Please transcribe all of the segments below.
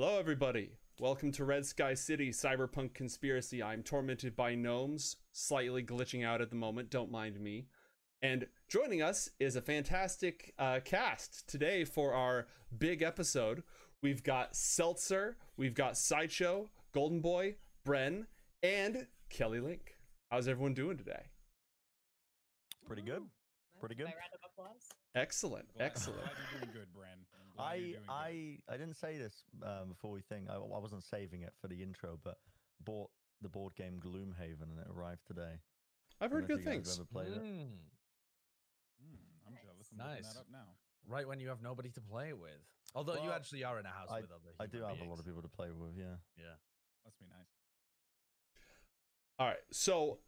Hello, everybody. Welcome to Red Sky City Cyberpunk Conspiracy. I'm tormented by gnomes, slightly glitching out at the moment. Don't mind me. And joining us is a fantastic uh, cast today for our big episode. We've got Seltzer, we've got Sideshow, Golden Boy, Bren, and Kelly Link. How's everyone doing today? Pretty good. Pretty good. Round of applause. Excellent, Glad- excellent. Glad you're doing good, Bren. I'm glad you're I doing good. I I didn't say this um, before we think. I, I wasn't saving it for the intro, but bought the board game Gloomhaven and it arrived today. I've heard good if you guys things. Ever played it? Mm, Mm, I'm Nice. jealous. I'm Nice. that up now. right when you have nobody to play with. Although you actually are in a house with other I do human have a lot of people to play with. Yeah. Yeah. Must be nice. All right, so Must be- That's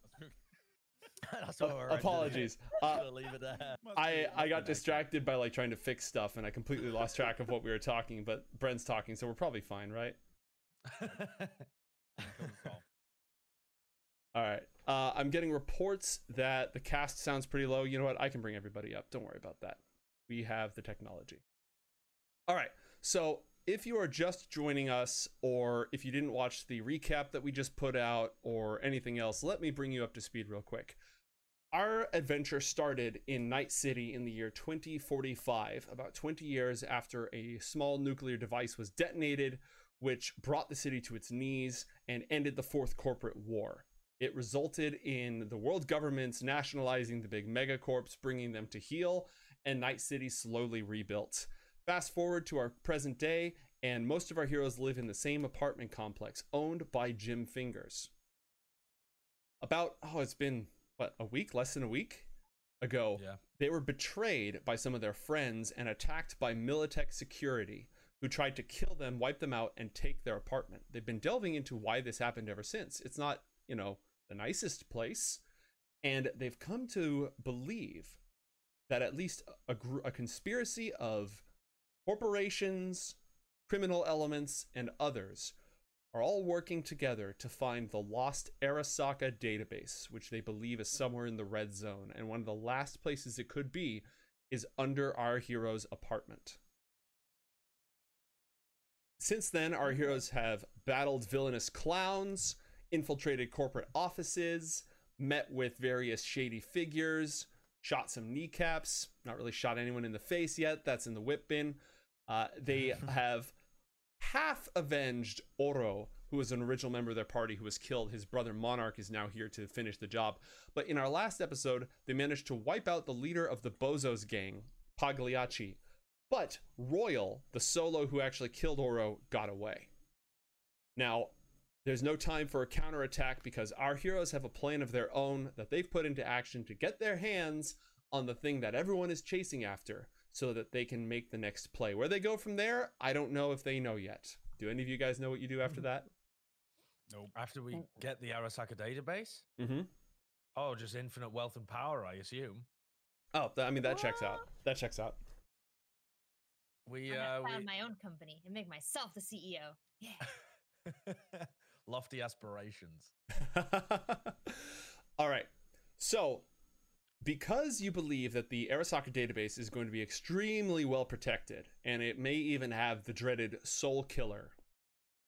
uh, what we're apologies. Uh, leave it there. I I got distracted by like trying to fix stuff, and I completely lost track of what we were talking. But Bren's talking, so we're probably fine, right? Until we call. All right. Uh, I'm getting reports that the cast sounds pretty low. You know what? I can bring everybody up. Don't worry about that. We have the technology. All right. So if you are just joining us, or if you didn't watch the recap that we just put out, or anything else, let me bring you up to speed real quick. Our adventure started in Night City in the year 2045, about 20 years after a small nuclear device was detonated, which brought the city to its knees and ended the Fourth Corporate War. It resulted in the world governments nationalizing the big megacorps, bringing them to heel, and Night City slowly rebuilt. Fast forward to our present day, and most of our heroes live in the same apartment complex owned by Jim Fingers. About, oh, it's been, what, a week? Less than a week ago. yeah. They were betrayed by some of their friends and attacked by Militech security, who tried to kill them, wipe them out, and take their apartment. They've been delving into why this happened ever since. It's not, you know, the nicest place. And they've come to believe that at least a, gr- a conspiracy of corporations, criminal elements, and others are all working together to find the lost Arasaka database, which they believe is somewhere in the red zone. And one of the last places it could be is under our hero's apartment. Since then, our heroes have battled villainous clowns, infiltrated corporate offices, met with various shady figures, shot some kneecaps, not really shot anyone in the face yet. That's in the whip bin. Uh, they have half avenged Oro, who was an original member of their party who was killed. His brother Monarch is now here to finish the job. But in our last episode, they managed to wipe out the leader of the Bozos gang, Pagliacci. But Royal, the solo who actually killed Oro, got away. Now, there's no time for a counterattack because our heroes have a plan of their own that they've put into action to get their hands on the thing that everyone is chasing after so that they can make the next play. Where they go from there, I don't know if they know yet. Do any of you guys know what you do after that? Nope. After we get the Arasaka database, Mm-hmm. oh, just infinite wealth and power, I assume. Oh, th- I mean that checks out. That checks out. We I'm uh gonna found we my own company and make myself the CEO. Yeah. lofty aspirations. All right. So, because you believe that the Arasaka database is going to be extremely well protected, and it may even have the dreaded Soul Killer,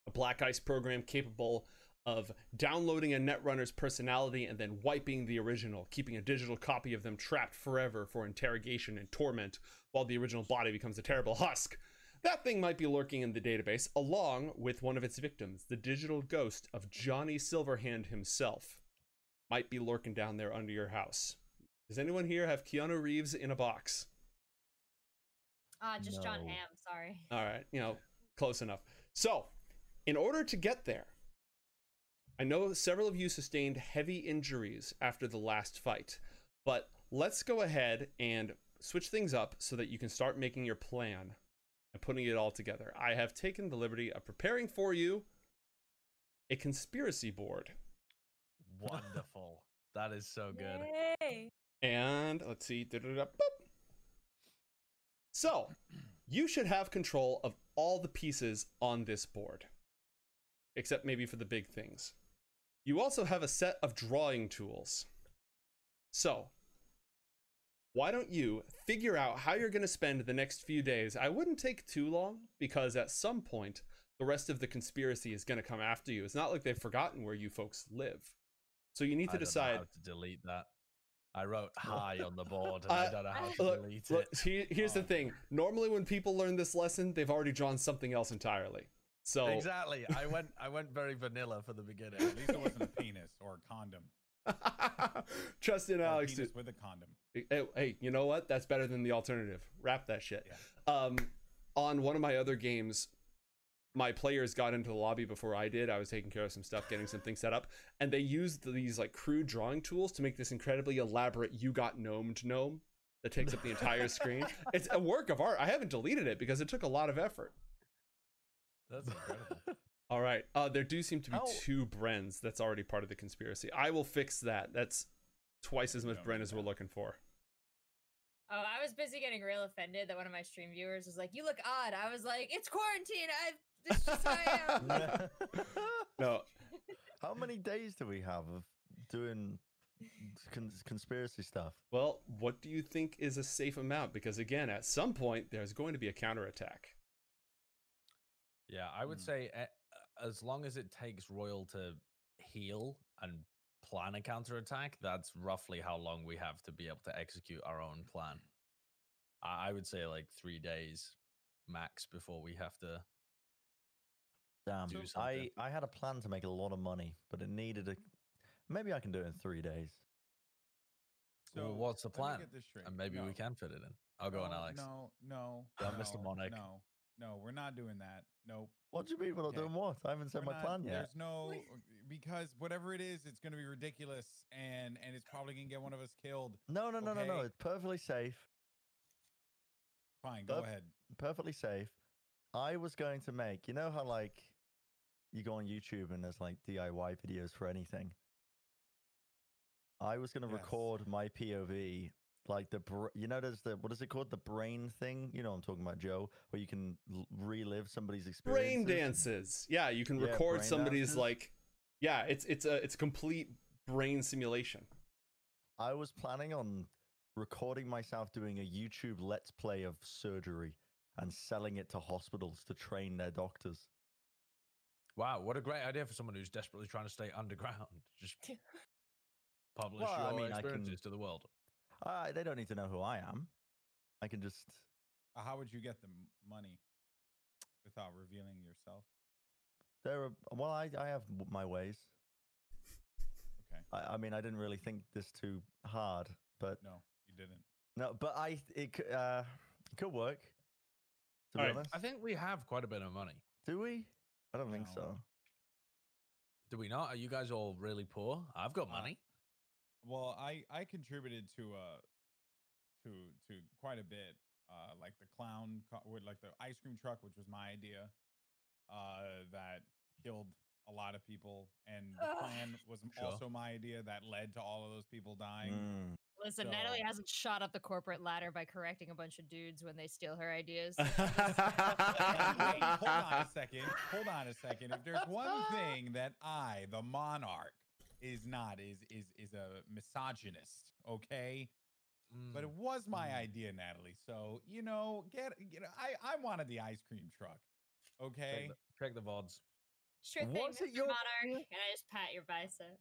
a Black Ice program capable of downloading a Netrunner's personality and then wiping the original, keeping a digital copy of them trapped forever for interrogation and torment while the original body becomes a terrible husk. That thing might be lurking in the database along with one of its victims, the digital ghost of Johnny Silverhand himself. Might be lurking down there under your house. Does anyone here have Keanu Reeves in a box? Ah, just John No. Hamm. Sorry. All right, you know, close enough. So, in order to get there, I know several of you sustained heavy injuries after the last fight, but let's go ahead and switch things up so that you can start making your plan and putting it all together. I have taken the liberty of preparing for you a conspiracy board. Wonderful. that is so good. Yay. And let's see. So, you should have control of all the pieces on this board, except maybe for the big things. You also have a set of drawing tools. So, why don't you figure out how you're going to spend the next few days? I wouldn't take too long because at some point, the rest of the conspiracy is going to come after you. It's not like they've forgotten where you folks live. So you need to decide. to delete that. I wrote hi on the board and I don't know how to Look, delete look, it. here- here's the Oh. thing. Normally, when people learn this lesson, they've already drawn something else entirely. So Exactly. I went I went very vanilla for the beginning. At least it wasn't a penis or a condom. trust in Or Alex. penis with a condom. Hey, hey, you know what? That's better than the alternative. Wrap that shit. Yeah. Um, on one of my other games, my players got into the lobby before I did. I was taking care of some stuff, getting some things set up, and they used these like crude drawing tools to make this incredibly elaborate "you got gnomed" gnome that takes up the entire screen. It's a work of art. I haven't deleted it because it took a lot of effort. That's incredible. All right. Uh, there do seem to be How- two Brens. That's already part of the conspiracy. I will fix that. That's twice as much Bren as we're looking for. Oh, I was busy getting real offended that one of my stream viewers was like, "You look odd." I was like, "It's quarantine. I've this is just how I am." No, How many days do we have of doing cons- conspiracy stuff? Well, what do you think is a safe amount? Because again, at some point, there's going to be a counterattack. Yeah, I would Hmm. say eh, as long as it takes Royal to heal and plan a counterattack, that's roughly how long we have to be able to execute our own plan. I, I would say like three days max before we have to. Um, Damn, I. I had a plan to make a lot of money, but it needed a. Maybe I can do it in three days. well, what's the plan? get this. And maybe we can fit it in. I'll go on, Alex. No, no, Yeah, no, Mr. Monarch. No, no, we're not doing that. Nope. What do you mean we're not Okay. doing what? I haven't said We're my not- plan yet. There's no because whatever it is, it's going to be ridiculous, and and it's probably going to get one of us killed. No, no, no, no, no. It's perfectly safe. Fine, go But- ahead. Perfectly safe. I was going to make. You know how like you go on YouTube and there's like DIY videos for anything. I was going to Yes. record my POV, like the br- you know there's the what is it called the brain thing? You know I'm talking about, Joe, where you can l- relive somebody's experience. Brain dances. Yeah, you can Yeah, record somebody's dances. like. Yeah, it's it's a it's a complete brain simulation. I was planning on recording myself doing a YouTube let's play of surgery and selling it to hospitals to train their doctors. Wow, what a great idea for someone who's desperately trying to stay underground. Just publish Well, I your mean, I can- experiences to the world. Uh, they don't need to know who I am. I can just Uh, How would you get the money without revealing yourself? there are well I, I have my ways. Okay. I, I mean I didn't really think this too hard, but No, you didn't. no, but I it c- uh it could work. To be Alright, honest. I think we have quite a bit of money. Do we? I don't think so. Do we not? Are you guys all really poor? I've got Uh, money. Well, I I contributed to uh to to quite a bit. Uh, like the clown, co- with like the ice cream truck, which was my idea. Uh, that killed a lot of people, and the Ugh. plan was Sure. also my idea that led to all of those people dying. Mm. Listen, Natalie hasn't shot up the corporate ladder by correcting a bunch of dudes when they steal her ideas. Wait, hold on a second. Hold on a second. If there's one thing that I, the monarch, is not is is is a misogynist, okay? But it Mm, was my Mm. idea, Natalie. So you know, get you know, I I wanted the ice cream truck, okay? check, the, check the VODs. sure thing, Was it Mr. your Monarch. idea? Can I just pat your bicep?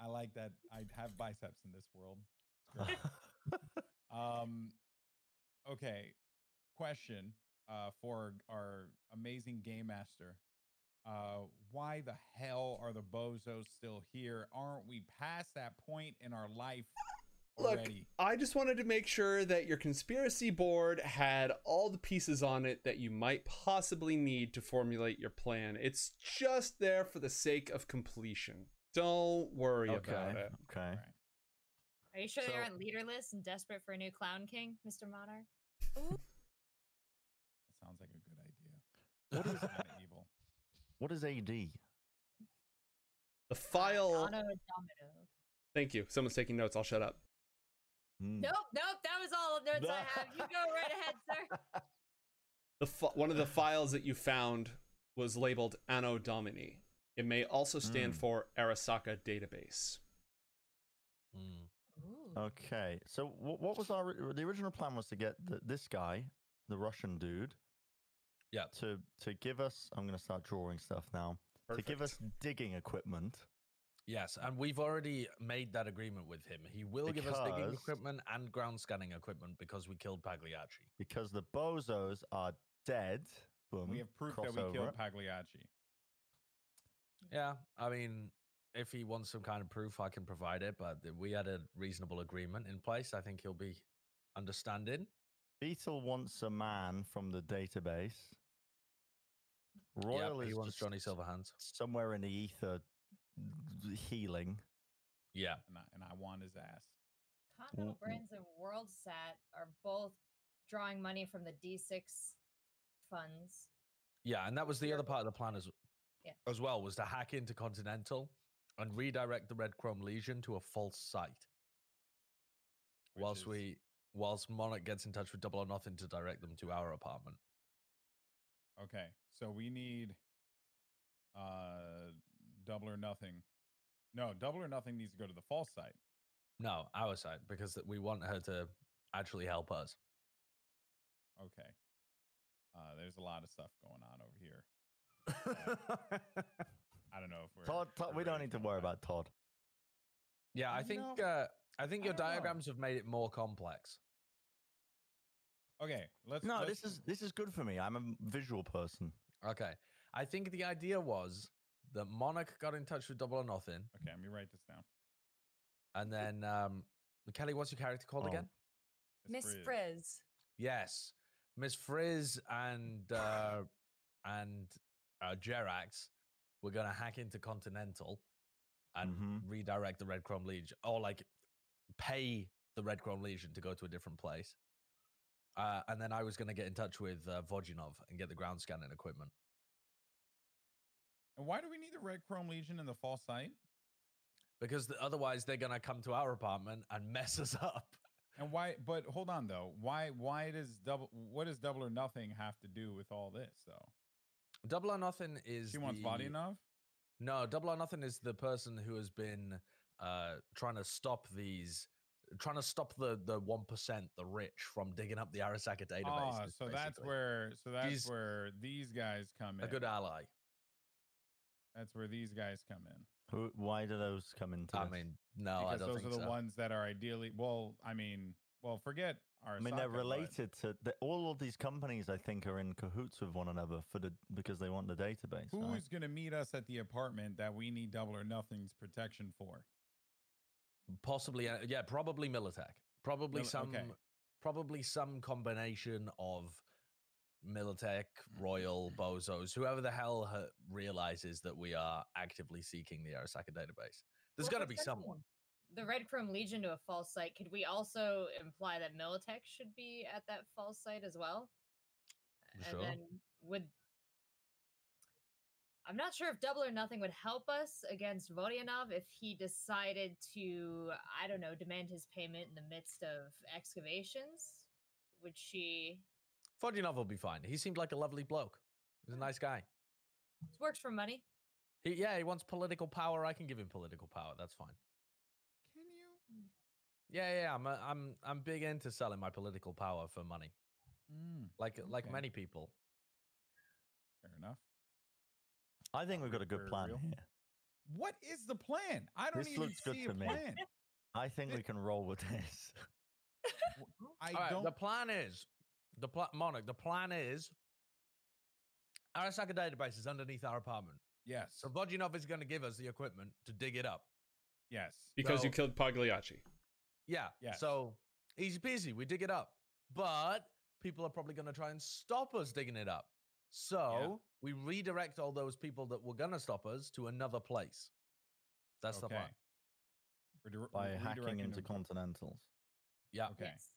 I like that. I have biceps in this world. Um, okay. Question uh, for our amazing game master. Uh, why the hell are the bozos still here? Aren't we past that point in our life Look. I just wanted to make sure that your conspiracy board had all the pieces on it that you might possibly need to formulate your plan. It's just there for the sake of completion. Don't worry okay. about it. Okay. Right. Are you sure So- they aren't leaderless and desperate for a new clown king, Mr. Monarch? That sounds like a good idea. What is Kind of evil. what is AD? The file. Anno Thank you. Someone's taking notes. I'll shut up. Mm. Nope, nope. That was all the notes I have. You go right ahead, sir. The fi- one of the files that you found was labeled Anno Domini. It may also stand Mm. for Arasaka database. Mm. Okay, so what, what was our the original plan was to get the, this guy, the Russian dude, Yeah. To to give us, I'm going to start drawing stuff now. To give us digging equipment. Yes, and we've already made that agreement with him. He will give us digging equipment and ground scanning equipment because we killed Pagliacci. because the bozos are dead. Boom. We have proof that we crossover. killed Pagliacci. Yeah, I mean, if he wants some kind of proof, I can provide it. But we had a reasonable agreement in place. I think he'll be understanding. Beetle wants a man from the database. Yep, he is wants just Johnny Silverhands. somewhere in the ether healing. Yeah, And I, and I want his ass. Continental. Brands and WorldSat are both drawing money from the D6 funds. yeah, and that was the other part of the plan as Yeah. as well was to hack into Continental and redirect the Red Chrome Legion to a false site. which whilst is- we whilst Monarch gets in touch with Double or Nothing to direct them to our apartment. Okay, so we need uh double or nothing. No, double or nothing needs to go to the false site. No, our site, because we want her to actually help us. Okay. Uh there's a lot of stuff going on over here. I don't know if we're Todd, Todd we're don't need to worry about Todd. yeah, I think know, uh, I think I your don't know. diagrams have made it more complex. Okay, let's No, let's, this is this is good for me. I'm a visual person. Okay, I think the idea was that Monarch got in touch with Double or Nothing, Okay, let me write this down. and then um, Kelly, what's your character called Oh. again? Miss Frizz. Frizz. Yes, Miss Frizz and uh, and uh, Jerax, we're gonna hack into Continental and Mhm. redirect the Red Chrome Legion, or like pay the Red Chrome Legion to go to a different place. Uh, and then I was gonna get in touch with uh, Vodyanov and get the ground scanning equipment And why do we need the Red Chrome Legion in the false site? because th- otherwise they're gonna come to our apartment and mess us up. And why? But hold on though. Why? Why does double? What does double or nothing have to do with all this though? Double or Nothing is She wants the- body enough. No, Double or Nothing is the person who has been uh, trying to stop these, trying to stop the the one percent, the rich, from digging up the Arasaka database. Ah, so that's where. So that's She's where these guys come in. a good ally. That's where these guys come in. Who? Why do those come into? I this? mean, no, I because don't those think are the so. ones that are ideally. Well, I mean, well, forget our. I mean, they're related to the, all of these companies. I think are in cahoots with one another for the because they want the database. Who's right? going to meet us at the apartment that we need double or nothing's protection for? Possibly, uh, yeah, probably Militech. Probably Mil- some, okay. probably some combination of Militech, Royal, Bozos, whoever the hell ha- realizes that we are actively seeking the Arasaka database. There's Well, got to be we're someone. The Red Chrome Legion to a false site. Could we also imply that Militech should be at that false site as well? Sure. And then would I'm not sure if double or nothing would help us against Vodyanov if he decided to, I don't know, demand his payment in the midst of excavations. Would she Vodyanov will be fine. He seemed like a lovely bloke. He's a nice guy. this works for money? He, yeah, he wants political power. I can give him political power. That's fine. Can you? Yeah, yeah. I'm, a, I'm, I'm big into selling my political power for money, Mm, like, like many people. fair enough. I think we've got a good plan real. here. What is the plan? I don't This even looks good see to a me. I think we can roll with this. I All right, don't. the plan is the pl- monarch. The plan is Arasaka database is underneath our apartment. yes. So Vodyanov is going to give us the equipment to dig it up. yes. because you killed Pagliacci. Yeah. Yes. So easy peasy. We dig it up, but people are probably going to try and stop us digging it up. So we redirect all those people that were going to stop us to another place. That's the plan. We're dir- by we're hacking into them- continentals. Yeah. Okay. Yes.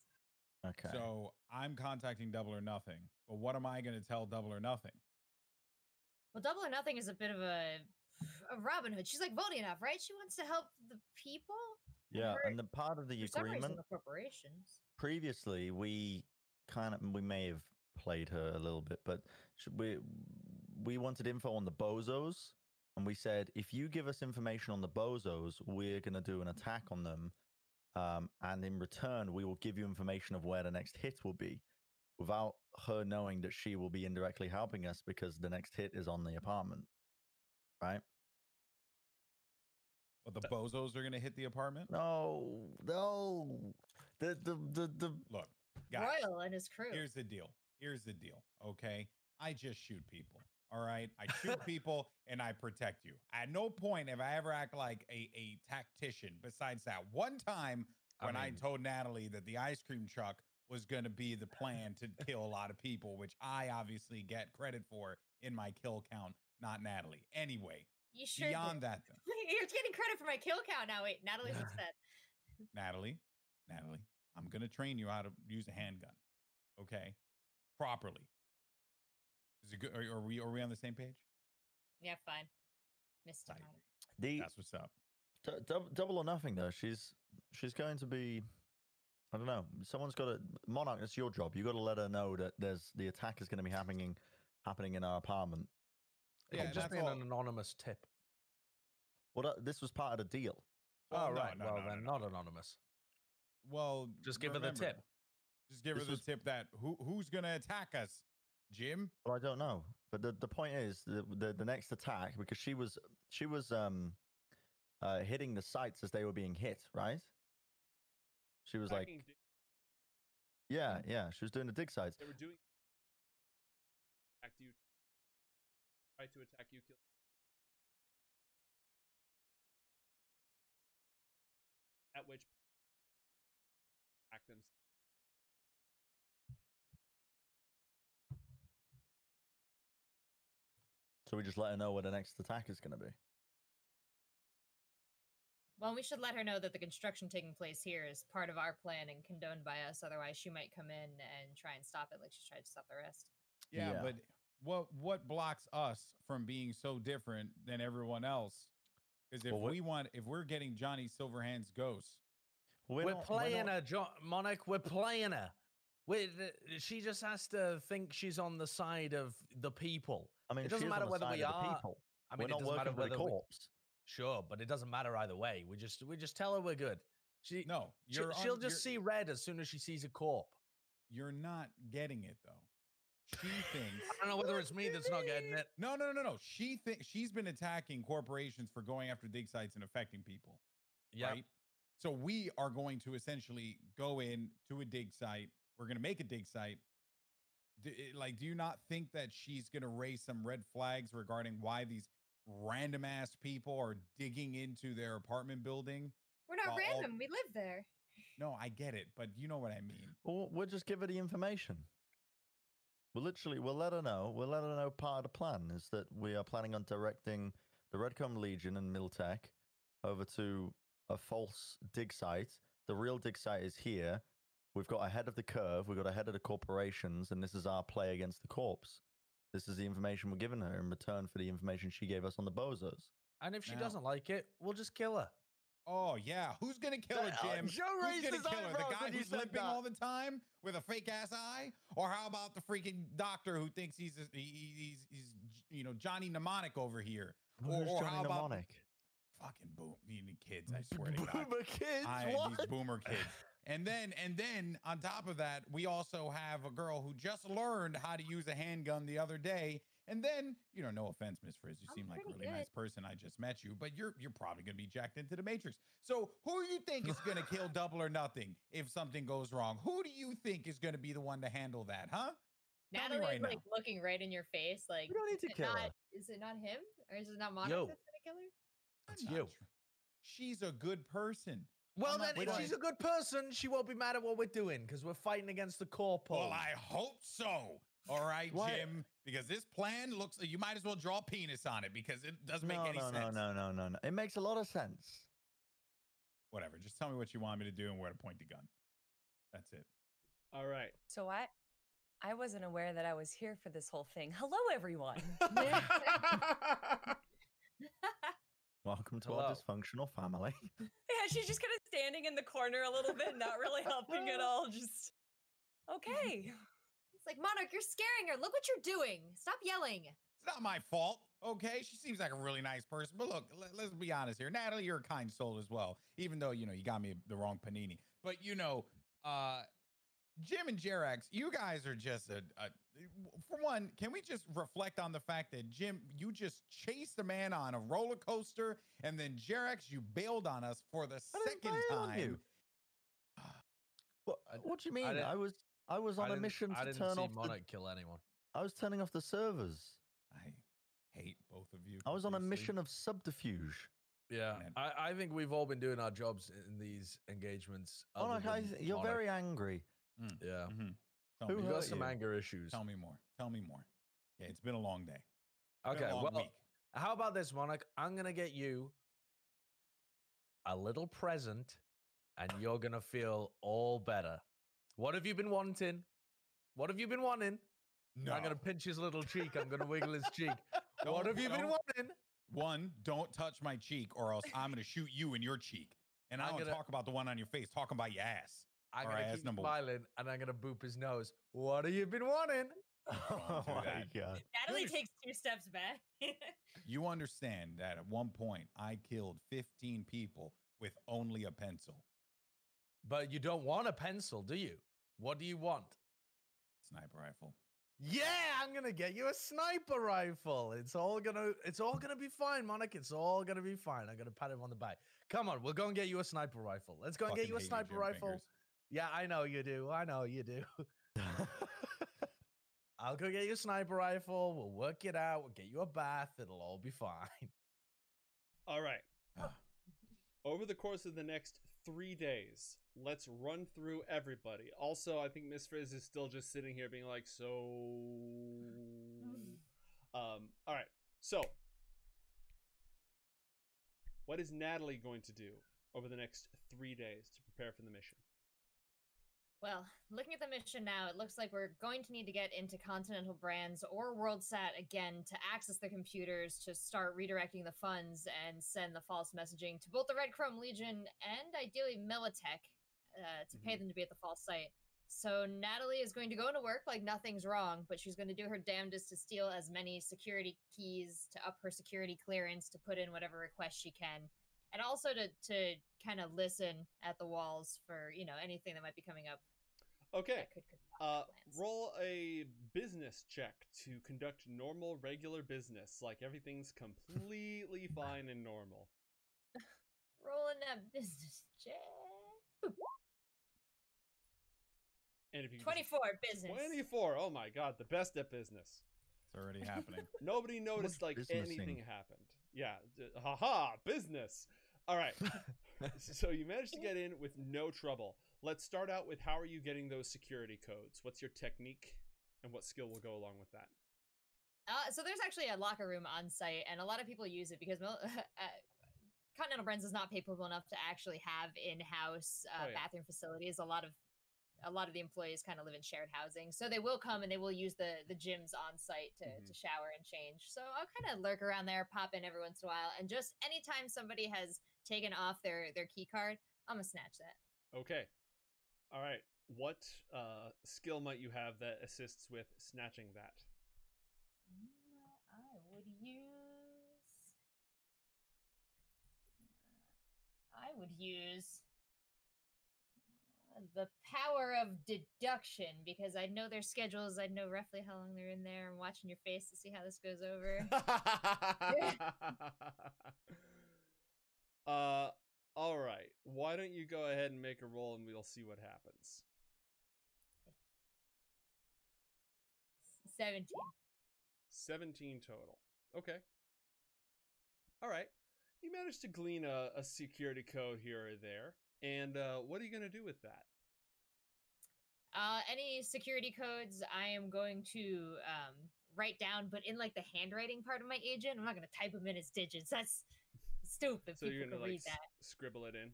Okay. So I'm contacting Double or Nothing, but what am I going to tell Double or Nothing? Well, Double or Nothing is a bit of a, a Robin Hood. She's like Vodyanov, right? She wants to help the people. Yeah, and the part of the For agreement the corporations. previously we kind of we may have played her a little bit, but we we wanted info on the bozos, and we said if you give us information on the bozos, we're going to do an attack on them, um, and in return we will give you information of where the next hit will be. without her knowing that she will be indirectly helping us because the next hit is on the apartment, right? But the bozos are gonna hit the apartment. No, no. The the the the Look, guys, Royal and his crew. here's the deal. Here's the deal. Okay, I just shoot people. All right, I shoot people and I protect you. At no point have I ever act like a a tactician. Besides that one time when I, mean- told Natalie that the ice cream truck was going to be the plan to kill a lot of people, which I obviously get credit for in my kill count, not Natalie. Anyway, you sure beyond that, though, You're getting credit for my kill count now. Wait, Natalie's upset. Natalie, Natalie, I'm going to train you how to use a handgun. Okay, properly. Is it good? Are, are we are we on the same page? Yeah, fine. Missed Tight. Tyler. the That's what's up. d- dou- double or nothing though. She's she's going to be. I don't know. Someone's got to Monarch. It's your job. You got to let her know that there's the attack is going to be happening happening in our apartment. Yeah, It'll and just that's be all. an anonymous tip. Well, that, this was part of the deal. Well, oh, no, right. no, well, no, no, then no, not no. anonymous. Well, Just give her the tip. Just give her the was- tip that who who's going to attack us, Jim? Well, I don't know, but the, the point is the, the the next attack because she was she was um uh hitting the sites as they were being hit, right? She was like, Attacking yeah, yeah, she was doing the dig sites. they were doing attack you try to attack you kill at which attack them So we just let her know where the next attack is going to be. Well, we should let her know that the construction taking place here is part of our plan and condoned by us. Otherwise, she might come in and try and stop it like she tried to stop the rest. Yeah, Yeah. but what what blocks us from being so different than everyone else? Because if Well, what- we want, if we're getting Johnny Silverhand's ghost, We're, not- playing not- her, jo- Monarch. We're playing her. we she just has to think she's on the side of the people. I mean, it doesn't matter whether we are. people. I We're mean, it doesn't matter working for the whether we, corpse. Sure, but it doesn't matter either way. We just we just tell her we're good. She no, she, you're she'll just you're, see red as soon as she sees a corp. You're not getting it though. She thinks. I don't know whether it's me that's not getting it. No, no, no, no, no. She thinks she's been attacking corporations for going after dig sites and affecting people. Yeah, right? So we are going to essentially go in to a dig site. We're going to make a dig site. D- eh, like, do you not think that she's going to raise some red flags regarding why these random ass people are digging into their apartment building? We're not Well, all- random. We live there. No, I get it, but you know what I mean. Well, we'll just give her the information. We'll literally, we'll let her know. We'll let her know part of the plan is that we are planning on directing the Red Chrome Legion and Militech over to a false dig site. The real dig site is here. We've got ahead of the curve. We've got ahead of the corporations, and this is our play against the corpse. This is the information we're giving her in return for the information she gave us on the bozos. and if she Now- doesn't like it, we'll just kill her. Oh yeah, who's gonna kill her, Uh, Jim? Joe who's gonna his kill her? The guy who's limping that. all the time with a fake ass eye, or how about the freaking doctor who thinks he's a, he- he- he's he's you know Johnny Mnemonic over here? Or, Who's or Johnny how about Mnemonic? fucking boom you kids? I swear to God. Boomer kids, I, what? these boomer kids. And then and then on top of that, we also have a girl who just learned how to use a handgun the other day. And then, you know, no offense, Miss Frizz, you I'm seem like a pretty really nice person. I just met you, but you're you're probably gonna be jacked into the matrix. So who do you think is gonna kill double or nothing if something goes wrong? Who do you think is gonna be the one to handle that, huh? Tell me Natalie's right like now. looking right in your face, like We don't need is to it kill not, her. Is it not him, or is it not Monarch Yo. that's gonna kill her? It's you. sure. She's a good person. Well, I'm then, if she's a good person, she won't be mad at what we're doing because we're fighting against the corpo. Well, I hope so. All right, Why- Jim. Because this plan looks you might as well draw a penis on it because it doesn't make no, any no, sense. no, no, no, no, no. It makes a lot of sense. Whatever. Just tell me what you want me to do and where to point the gun. That's it. all right So I I wasn't aware that I was here for this whole thing. Hello everyone. Welcome to Hello. our dysfunctional family. yeah, she's just kind of standing in the corner a little bit, not really helping at all. Just okay. It's like Monarch, you're scaring her. Look what you're doing. Stop yelling. It's not my fault. Okay, she seems like a really nice person, but look, let, let's be honest here. Natalie, you're a kind soul as well, even though you know you got me the wrong panini. But you know, uh, Jim and Jerax, you guys are just a, a. For one, can we just reflect on the fact that Jim, you just chased a man on a roller coaster, and then Jerax, you bailed on us for the I didn't second bail on time. you. What, what do you mean? I I, was I was on a didn't- mission I to didn't turn see off Monarch kill anyone. the. I was turning off the servers. I hate both of you. I was on a mission of subterfuge. Yeah, I, I think we've all been doing our jobs in these engagements. Oh, other like, I, you're Monarch. very angry. yeah. Mhm. Tell Who me, We've got some you? anger issues. tell me more. Tell me more. Yeah, it's been a long day. Been a Okay, long well, week. how about this, Monarch? I'm gonna get you a little present, and you're gonna feel all better. What have you been wanting? What have you been wanting? No. I'm gonna pinch his little cheek. I'm gonna wiggle his cheek. what Don't- have you been wanting? One, don't touch my cheek, or else I'm gonna shoot you in your cheek. And I I'm don't gonna- talk about the one on your face. Talk about your ass. I'm All gonna right, keep number one. and I'm gonna boop his nose. What have you been wanting? Oh do my that. god. Natalie takes two steps back. You understand that at one point I killed 15 people with only a pencil. But you don't want a pencil, do you? What do you want? Sniper rifle. Yeah, I'm gonna get you a sniper rifle. It's all gonna, it's all gonna be fine, Monarch. It's all gonna be fine. I'm gonna pat him on the back. Come on, we'll go and get you a sniper rifle. Let's go and get you a sniper Jim rifle. Fingers. Yeah, I know you do. I know you do. I'll go get you a sniper rifle. We'll work it out. We'll get you a bath. It'll all be fine. All right. Ah. Over the course of the next three days, let's run through everybody. Also, I think Miss Frizz is still just sitting here being like, so. Um, all right. So, what is Natalie going to do over the next three days to prepare for the mission? Well, looking at the mission now, it looks like we're going to need to get into Continental Brands or WorldSat again to access the computers to start redirecting the funds and send the false messaging to both the Red Chrome Legion and ideally Militech uh, to pay them to be at the false site. So Natalie is going to go into work like nothing's wrong, but she's going to do her damnedest to steal as many security keys to up her security clearance to put in whatever request she can and also to to kind of listen at the walls for you know anything that might be coming up Okay. that could Uh, roll a business check to conduct normal, regular business. Like everything's completely fine and normal. rolling that business check. And if you could Twenty just- business. 24. Oh my god, the best at business. It's already happening. Nobody noticed like anything happened. Yeah, d- haha, business. All right. so you managed to get in with no trouble. Let's start out with how are you getting those security codes? What's your technique and what skill will go along with that? Uh, so there's actually a locker room on site, and a lot of people use it because uh, Continental Brands is not capable enough to actually have in-house uh, Oh, yeah. bathroom facilities. A lot of a lot of the employees kind of live in shared housing, so they will come and they will use the the gyms on site to, Mhm. to shower and change. So I'll kind of lurk around there, pop in every once in a while, and just anytime somebody has taken off their their key card, I'm gonna snatch that. Okay. All right. What uh, skill might you have that assists with snatching that? I would use. I would use uh, the power of deduction because I'd know their schedules. I'd know roughly how long they're in there. I'm watching your face to see how this goes over. uh, all right. Why don't you go ahead and make a roll and we'll see what happens. 17. 17 total. Okay. All right. You managed to glean a, a security code here or there. And uh, what are you going to do with that? Uh, any security codes I am going to um, write down, but in like the handwriting part of my agent, I'm not going to type them in as digits. That's stupid. So you're to like scribble it in.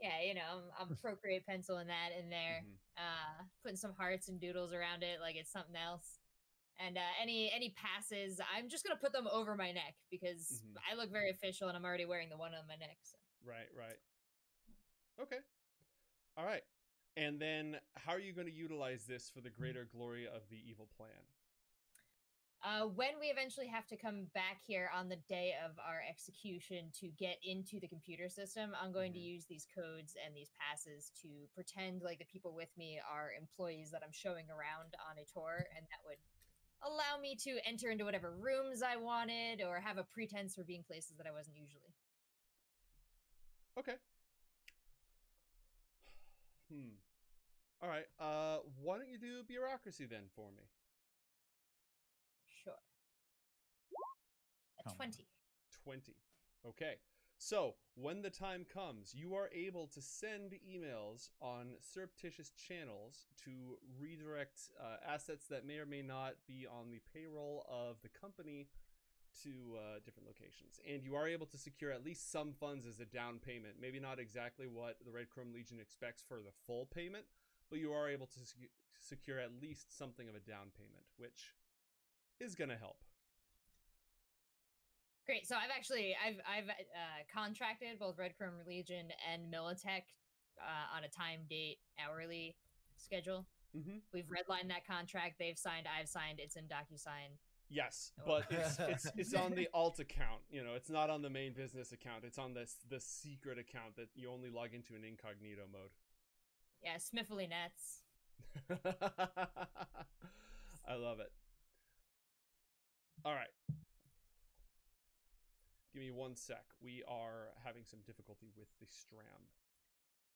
Yeah, you know, I'm, I'm Procreate pencil in that in there. Mhm. uh putting some hearts and doodles around it like it's something else and uh any any passes i'm just gonna put them over my neck because Mhm. i look very official and i'm already wearing the one on my neck so Right, right. Okay. All right. And then how are you going to utilize this for the greater glory of the evil plan? Uh, when we eventually have to come back here on the day of our execution to get into the computer system, I'm going to Mhm. use these codes and these passes to pretend like the people with me are employees that I'm showing around on a tour, and that would allow me to enter into whatever rooms I wanted or have a pretense for being places that I wasn't usually. Okay. Hmm. All right. Uh, why don't you do bureaucracy then for me? Come 20. 20. Okay. So, when the time comes, you are able to send emails on surreptitious channels to redirect uh, assets that may or may not be on the payroll of the company to uh, different locations. And you are able to secure at least some funds as a down payment. Maybe not exactly what the Red Chrome Legion expects for the full payment, but you are able to secu- secure at least something of a down payment, which is going to help. Great. So I've actually I've I've uh, contracted both Red Chrome Legion and Militech uh, on a time, date, hourly schedule. Mm-hmm. We've redlined that contract. They've signed. I've signed. It's in DocuSign. Yes, Oh. but it's, it's it's on the alt account. You know, it's not on the main business account. It's on this the secret account that you only log into in incognito mode. Yeah, Smiffly Nets. I love it. All right. Give me one sec. We are having some difficulty with the stram.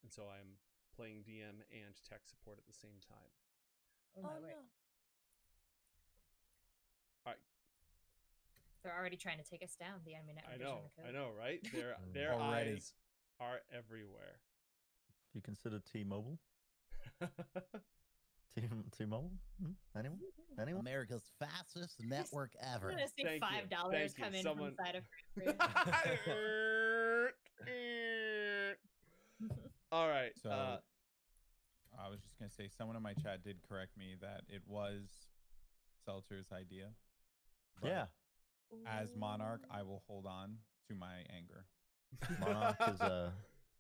And so I'm playing DM and tech support at the same time. Oh, my oh, word. They're already trying to take us down. The enemy network. I know. in I know, right? Their their Already. eyes are everywhere. You consider T-Mobile? T T-Mobile? Hmm? Anyone? Anyone? America's fastest network ever. I'm gonna see Thank five dollars thank you. come in Someone- from side of Grapefruit. All right. So uh, I was just gonna say someone in my chat did correct me that it was Seltzer's idea. but Yeah. As monarch, I will hold on to my anger. Monarch is uh,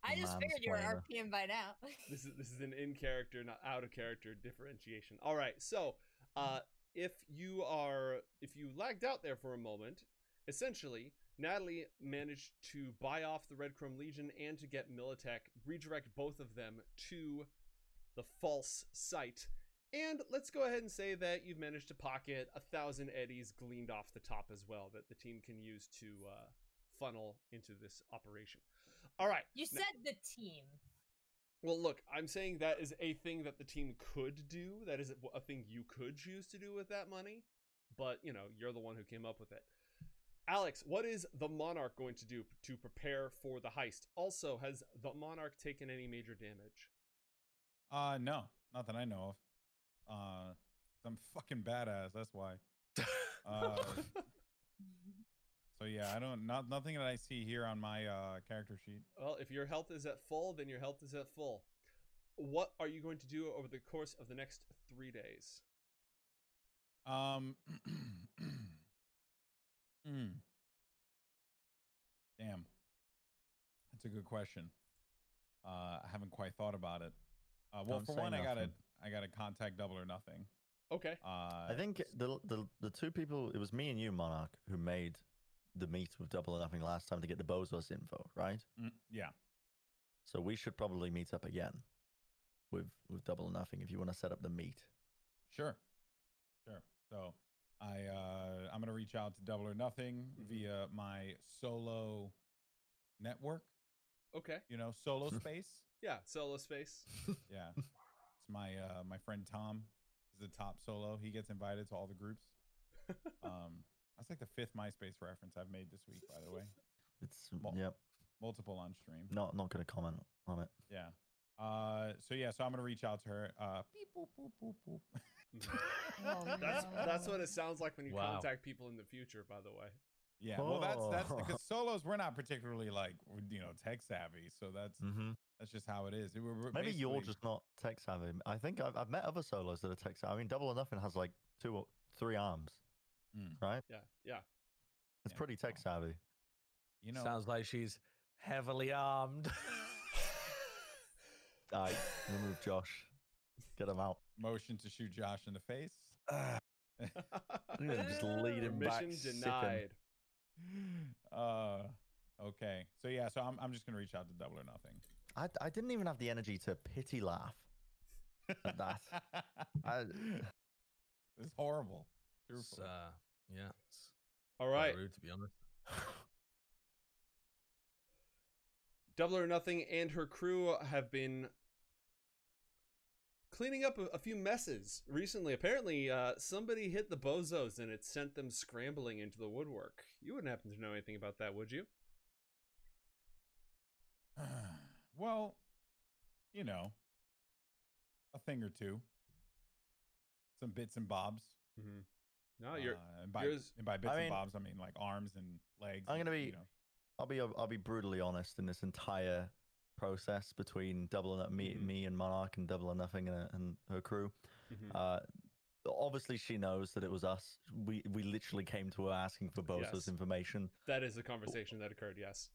I just figured you were mansplainer. RPM by now. this is this is an in character, not out of character differentiation. All right. So, uh, if you are if you lagged out there for a moment, essentially Natalie managed to buy off the Red Chrome Legion and to get Militech redirect both of them to the false site. And let's go ahead and say that you've managed to pocket a thousand eddies gleaned off the top as well that the team can use to uh, funnel into this operation. All right. You now- said the team. well, look, I'm saying that is a thing that the team could do. That is a thing you could choose to do with that money. But, you know, you're the one who came up with it. Alex, what is the Monarch going to do to prepare for the heist? Also, has the Monarch taken any major damage? Uh no, not that I know of. Uh, I'm fucking badass. That's why. Uh, so yeah, I don't not nothing that I see here on my uh character sheet. Well, if your health is at full, then your health is at full. What are you going to do over the course of the next three days? Um. mm. Damn. That's a good question. Uh, I haven't quite thought about it. Uh, well, Don't for say one, I gotta. I gotta contact Double or Nothing. Okay. Uh, I think the, the the two people it was me and you, Monarch, who made the meet with Double or Nothing last time to get the Bozos info, right? mm, yeah. So we should probably meet up again with with Double or Nothing if you want to set up the meet. Sure. Sure. So I uh I'm gonna reach out to Double or Nothing Mhm. via my solo network. Okay. You know, solo space. Yeah. Solo space. Yeah. It's my uh my friend Tom is the top solo. He gets invited to all the groups. Um that's like the fifth MySpace reference I've made this week, by the way. It's Well- yep. Multiple on stream. Not not going to comment on it. Yeah. Uh so yeah, so I'm gonna reach out to her. Uh beep boop boop boop boop. Oh, That's that's what it sounds like when you Wow. contact people in the future. By the way. Yeah, well that's that's Oh. because solos we're not particularly like you know tech savvy, so that's hmm that's just how it is. We're- we're Maybe you're just not tech savvy. I think I've, I've met other solos that are tech savvy. I mean, Double or Nothing has like two or three arms, Mm. right? Yeah. Yeah. It's Yeah, pretty tech savvy. you know Sounds like she's heavily armed. I remove Josh. Get him out. motion to shoot Josh in the face. I'm just lead him back. Permission sick him. denied. Uh, okay. So yeah, so I'm I'm just gonna reach out to Double or Nothing. I, I didn't even have the energy to pity laugh. At that. I, it's horrible. It's, uh, yeah. It's All quite right. rude, to be honest. Double or Nothing and her crew have been cleaning up a, a few messes recently. Apparently, uh, somebody hit the bozos and it sent them scrambling into the woodwork. You wouldn't happen to know anything about that, would you? well, you know, a thing or two, some bits and bobs. Mm-hmm. No, you're. uh, and by, yours- and by bits mean- and bobs, I mean like arms and legs. I'm gonna be- you know, I'll be I'll be brutally honest in this entire process between Double or No- me Mhm. me and Monarch and Double or Nothing and, and her crew. Mhm. Uh, obviously, she knows that it was us. We we literally came to her asking for bozos' Yes. information. that is a conversation that occurred. Yes.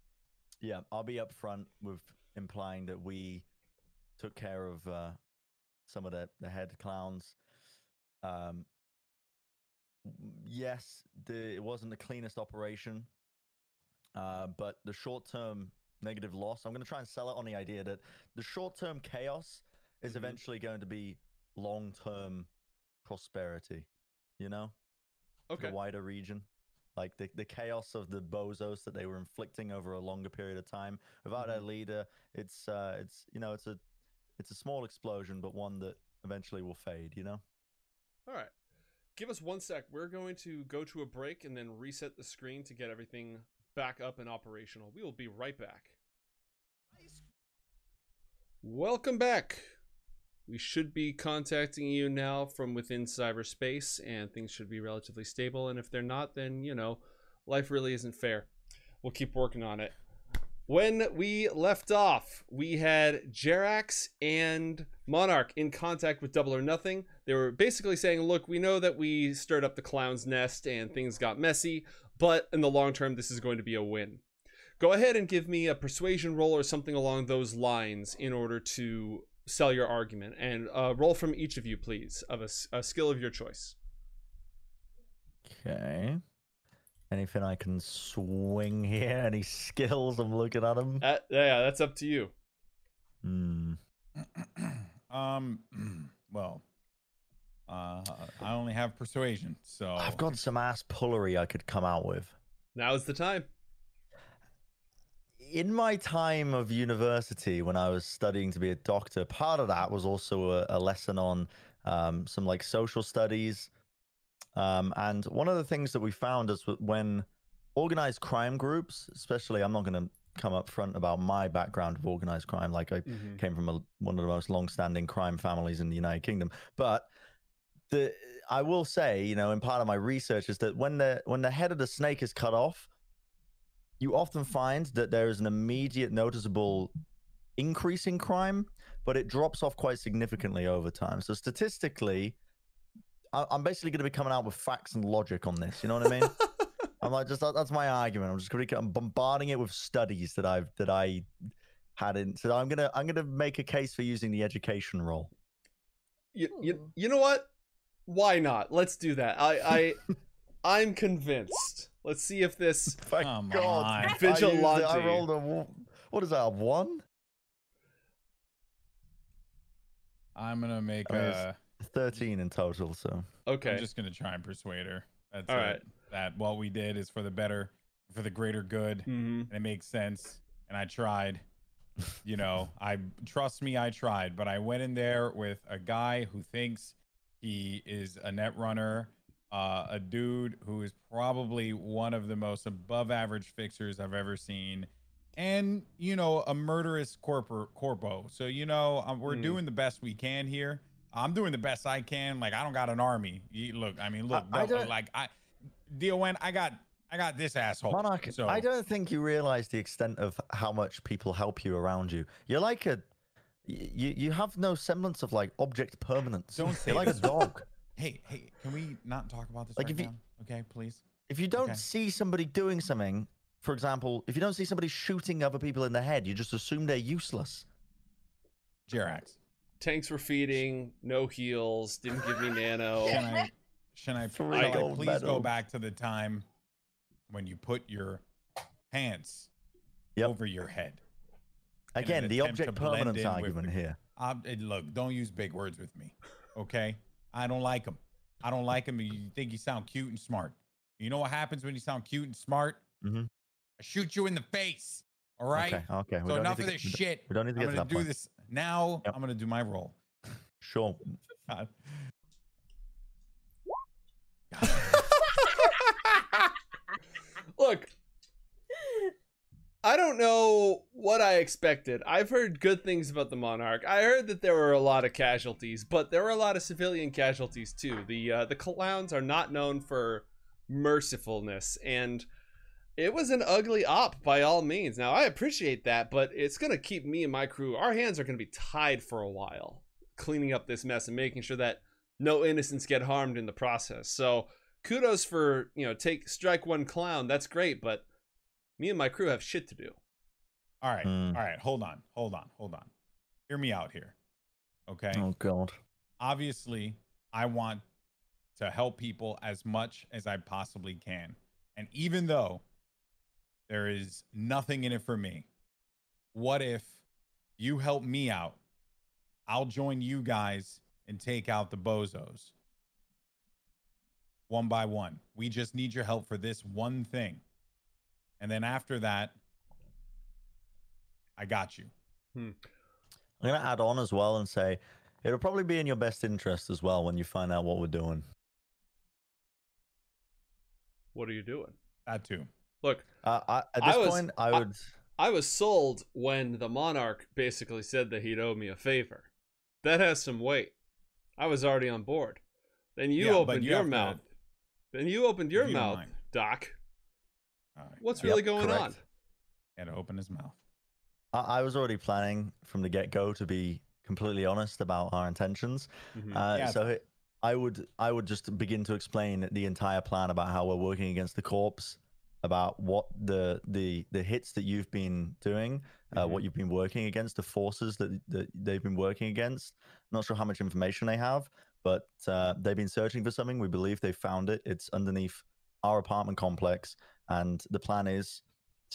Yeah, I'll be upfront with implying that we took care of uh, some of the, the head clowns. Um, w- yes, the, it wasn't the cleanest operation, uh, but the short term negative loss, I'm going to try and sell it on the idea that the short term chaos is Mhm. eventually going to be long term prosperity, you know? Okay. the wider region. Like the, the chaos of the bozos that they were inflicting over a longer period of time without Mm-hmm. a leader, it's uh, it's you know it's a it's a small explosion, but one that eventually will fade. You know. All right. Give us one sec. We're going to go to a break and then reset the screen to get everything back up and operational. We will be right back. Welcome back. We should be contacting you now from within cyberspace, and things should be relatively stable. And if they're not, then, you know, life really isn't fair. We'll keep working on it. When we left off, we had Jerax and Monarch in contact with Double or Nothing. They were basically saying, Look, we know that we stirred up the clown's nest and things got messy, but in the long term, this is going to be a win. Go ahead and give me a persuasion roll or something along those lines in order to sell your argument. And uh, roll from each of you, please, of a, a skill of your choice. Okay. Anything I can swing here? Any skills? I'm looking at them. Uh, yeah, that's up to you. Hmm. um, well, uh, I only have persuasion, so I've got some ass pullery I could come out with. Now's the time. in my time of university when I was studying to be a doctor, part of that was also a, a lesson on um, some like social studies. Um, and one of the things that we found is that when organized crime groups, especially, I'm not going to come up front about my background of organized crime, like I Mhm. came from a, one of the most long-standing crime families in the United Kingdom. But the I will say, you know, in part of my research is that when the when the head of the snake is cut off, you often find that there is an immediate noticeable increase in crime, but it drops off quite significantly over time. So statistically, I, I'm basically going to be coming out with facts and logic on this. You know what I mean? I'm like, just that's my argument. I'm just going to I'm bombarding it with studies that I've that I had in. So I'm gonna I'm gonna make a case for using the education role. You, you, you know what? Why not? Let's do that. I, I I'm convinced. Let's see if this Thank oh Come God. on. I, used it- Vigilante. I rolled a what is that? A one? I'm gonna make I mean, a. it's- Thirteen in total. So okay. I'm just gonna try and persuade her. That's All it. right. That what we did is for the better, for the greater good, hmm and it makes sense. And I tried. You know, I trust me, I tried, but I went in there with a guy who thinks he is a net runner, uh, a dude who is probably one of the most above average fixers I've ever seen, and you know, a murderous corpor corpo. So you know, um, we're Hmm. doing the best we can here. I'm doing the best I can. Like I don't got an army. You, look, I mean, look, I no, don't- like I, Don, I got, I got this asshole. Monarch, So I don't think you realize the extent of how much people help you around you. You're like a, you you have no semblance of like object permanence. Don't say You're like a dog. Hey, hey, can we not talk about this Like, right if you- now? Okay, please. If you don't Okay. see somebody doing something, for example, if you don't see somebody shooting other people in the head, you just assume they're useless. Jerax, Tanks were feeding, no heals, didn't give me nano. can I Should I, Three I gold please go back to the time when you put your pants Yep. over your head? Again, the object permanence in with argument here. Um, and look, don't use big words with me, okay? I don't like them. I don't like them. You think you sound cute and smart. You know what happens when you sound cute and smart? Mhm. I shoot you in the face. All right. Okay, okay. we So don't enough need of to this get- we don't- shit. We don't need to I'm get to gonna that do point. this now. Yep. I'm gonna do my role. Sure. God. Look, I don't know what I expected. I've heard good things about the Monarch. I heard that there were a lot of casualties, but there were a lot of civilian casualties too. The uh, the clowns are not known for mercifulness, and it was an ugly op by all means. Now I appreciate that, but it's gonna keep me and my crew. Our hands are gonna be tied for a while, cleaning up this mess and making sure that no innocents get harmed in the process. So kudos for you know take strike one clown. That's great, but me and my crew have shit to do. All right. Hmm. All right. Hold on. Hold on. Hold on. Hear me out here. Okay. Oh god. Obviously, I want to help people as much as I possibly can. And even though there is nothing in it for me, what if you help me out? I'll join you guys and take out the bozos one by one. We just need your help for this one thing. And then after that, I got you. Hmm. I'm gonna add on as well and say it'll probably be in your best interest as well when you find out what we're doing. What are you doing? That too. Look, Uh, I, at I this was- point, I I- would. I was sold when the monarch basically said that he'd owe me a favor. That has some weight. I was already on board. Then you Yeah, opened you your have to- mouth. Then you opened your you mouth, mind. Doc. All right. What's Yep, really going correct. on? Had to open his mouth. I, I was already planning from the get go to be completely honest about our intentions. Mhm. Uh, Yeah. So it- I would I would just begin to explain the entire plan about how we're working against the corpse, about what the the the hits that you've been doing, uh, Mhm. what you've been working against, the forces that, that they've been working against. Not sure how much information they have, but uh, they've been searching for something. We believe they found it. It's underneath our apartment complex, and the plan is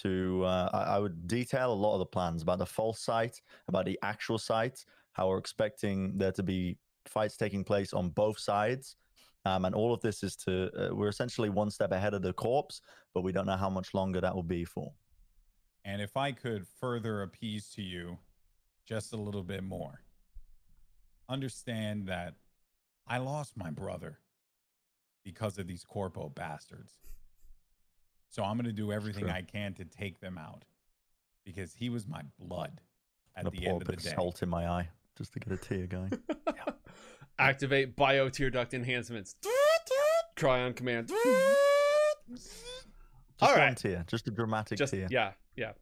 to uh, I, I would detail a lot of the plans about the false site, about the actual site, how we're expecting there to be fights taking place on both sides. Um, and all of this is to, uh, we're essentially one step ahead of the corpse, but we don't know how much longer that will be for. And if I could further appease to you just a little bit more, understand that I lost my brother because of these corpo bastards. So I'm going to do everything True. I can to take them out because he was my blood at And a the end of the day. salt in my eye just to get a tear going. Activate bio tear duct enhancements. Cry on command. Just All one right. tear, just a dramatic Just tear. yeah, yeah.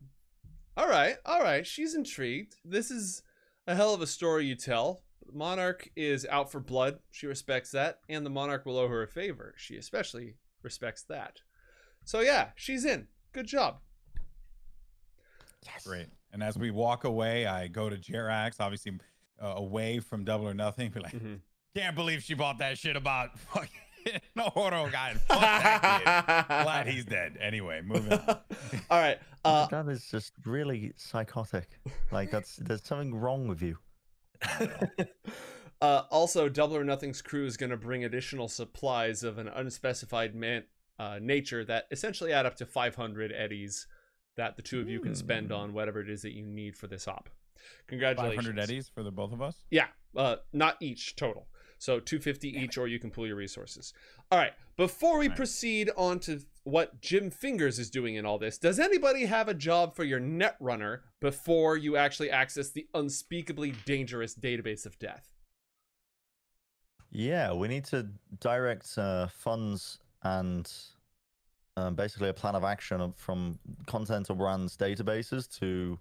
All right, all right. She's intrigued. This is a hell of a story you tell. Monarch is out for blood. She respects that, and the monarch will owe her a favor. She especially respects that. So yeah, she's in. Good job. Yes. Great. And as we walk away, I go to Jerax, obviously uh, away from Double or Nothing. Be like, Mhm. can't believe she bought that shit about fucking Noro guy. Fuck that kid. Glad he's dead. Anyway, moving on. all right. Uh, that is just really psychotic. Like that's there's something wrong with you. uh, also, Double or Nothing's crew is going to bring additional supplies of an unspecified man, uh, nature that essentially add up to 500 eddies that the two of you can spend Hmm. on whatever it is that you need for this op. Congratulations. 500 eddies for the both of us. Yeah, uh, not each total. So 250 each, or you can pool your resources. All right. Before we Nice. proceed on to what Jim Fingers is doing in all this, does anybody have a job for your netrunner before you actually access the unspeakably dangerous database of death? Yeah, we need to direct uh, funds and um, basically a plan of action from content Continental Brands databases to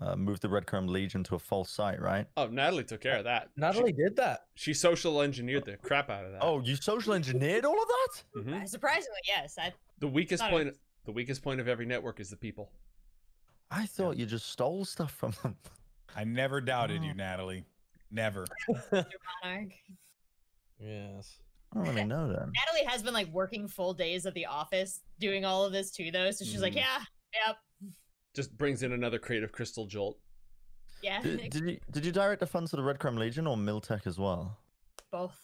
uh, move the Red Chrome Legion to a false site, right? Oh, Natalie took care of that. Natalie did that. She, she social engineered the crap out of that. Oh, you social engineered all of that? Mhm. Uh, Surprisingly, yes. I, the weakest Not a- point. The weakest point of every network is the people. I thought you just stole stuff from them. I never doubted you, Natalie. Never. Monarch. Yes. I don't really know then. Natalie has been like working full days at the office doing all of this too, though. So she's like, Mhm. yeah, yep, Just brings in another creative crystal jolt. yeah, Did, did you did you direct the funds to the Red Chrome Legion or Militech as well? both.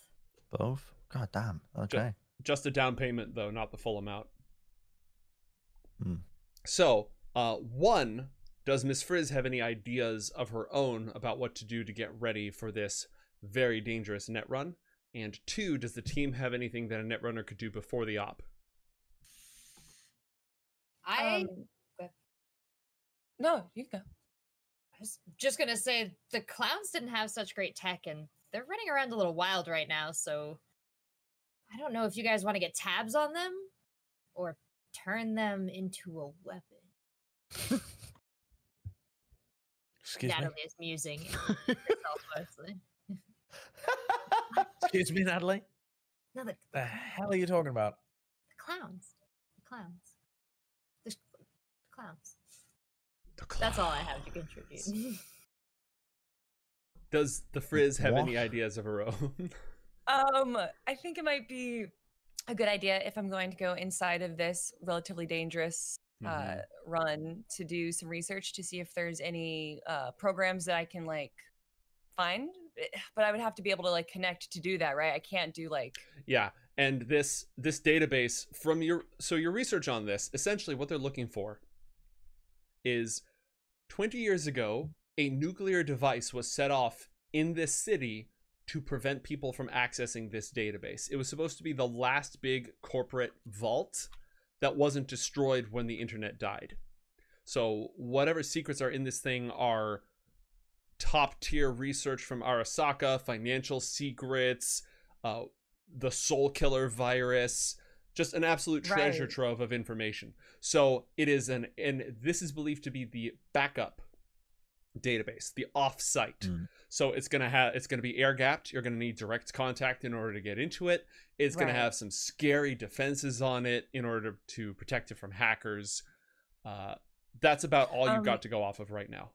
Both. God damn. Okay. Just a down payment, though, not the full amount. Hmm. So, uh, one, does Miss Frizz have any ideas of her own about what to do to get ready for this very dangerous net run? And two, does the team have anything that a net runner could do before the op? I Um, go- no, you go. I was just gonna say the clowns didn't have such great tech, and they're running around a little wild right now. So I don't know if you guys want to get tabs on them or turn them into a weapon. Excuse me. Natalie is musing mostly. Excuse me, Natalie. No, the, The hell are you talking about? the clowns. The clowns. The sh- clowns. That's all I have to contribute. Does the Frizz have any ideas of her own? Um, I think it might be a good idea if I'm going to go inside of this relatively dangerous uh, Mhm. run to do some research to see if there's any uh, programs that I can like find. But I would have to be able to like connect to do that, right? I can't do like Yeah, and this this database from your so your research on this essentially what they're looking for is 20 years ago a nuclear device was set off in this city to prevent people from accessing this database. It was supposed to be the last big corporate vault that wasn't destroyed when the internet died. So whatever secrets are in this thing are top tier research from Arasaka, financial secrets, uh, the Soul Killer virus, just an absolute treasure Right. trove of information. So it is an, and this is believed to be the backup database, the off-site. Mm. So it's gonna have, it's gonna be air gapped. You're gonna need direct contact in order to get into it. It's gonna have some scary defenses on it in order to protect it from hackers. Uh, that's about all you've Um, got to go off of right now.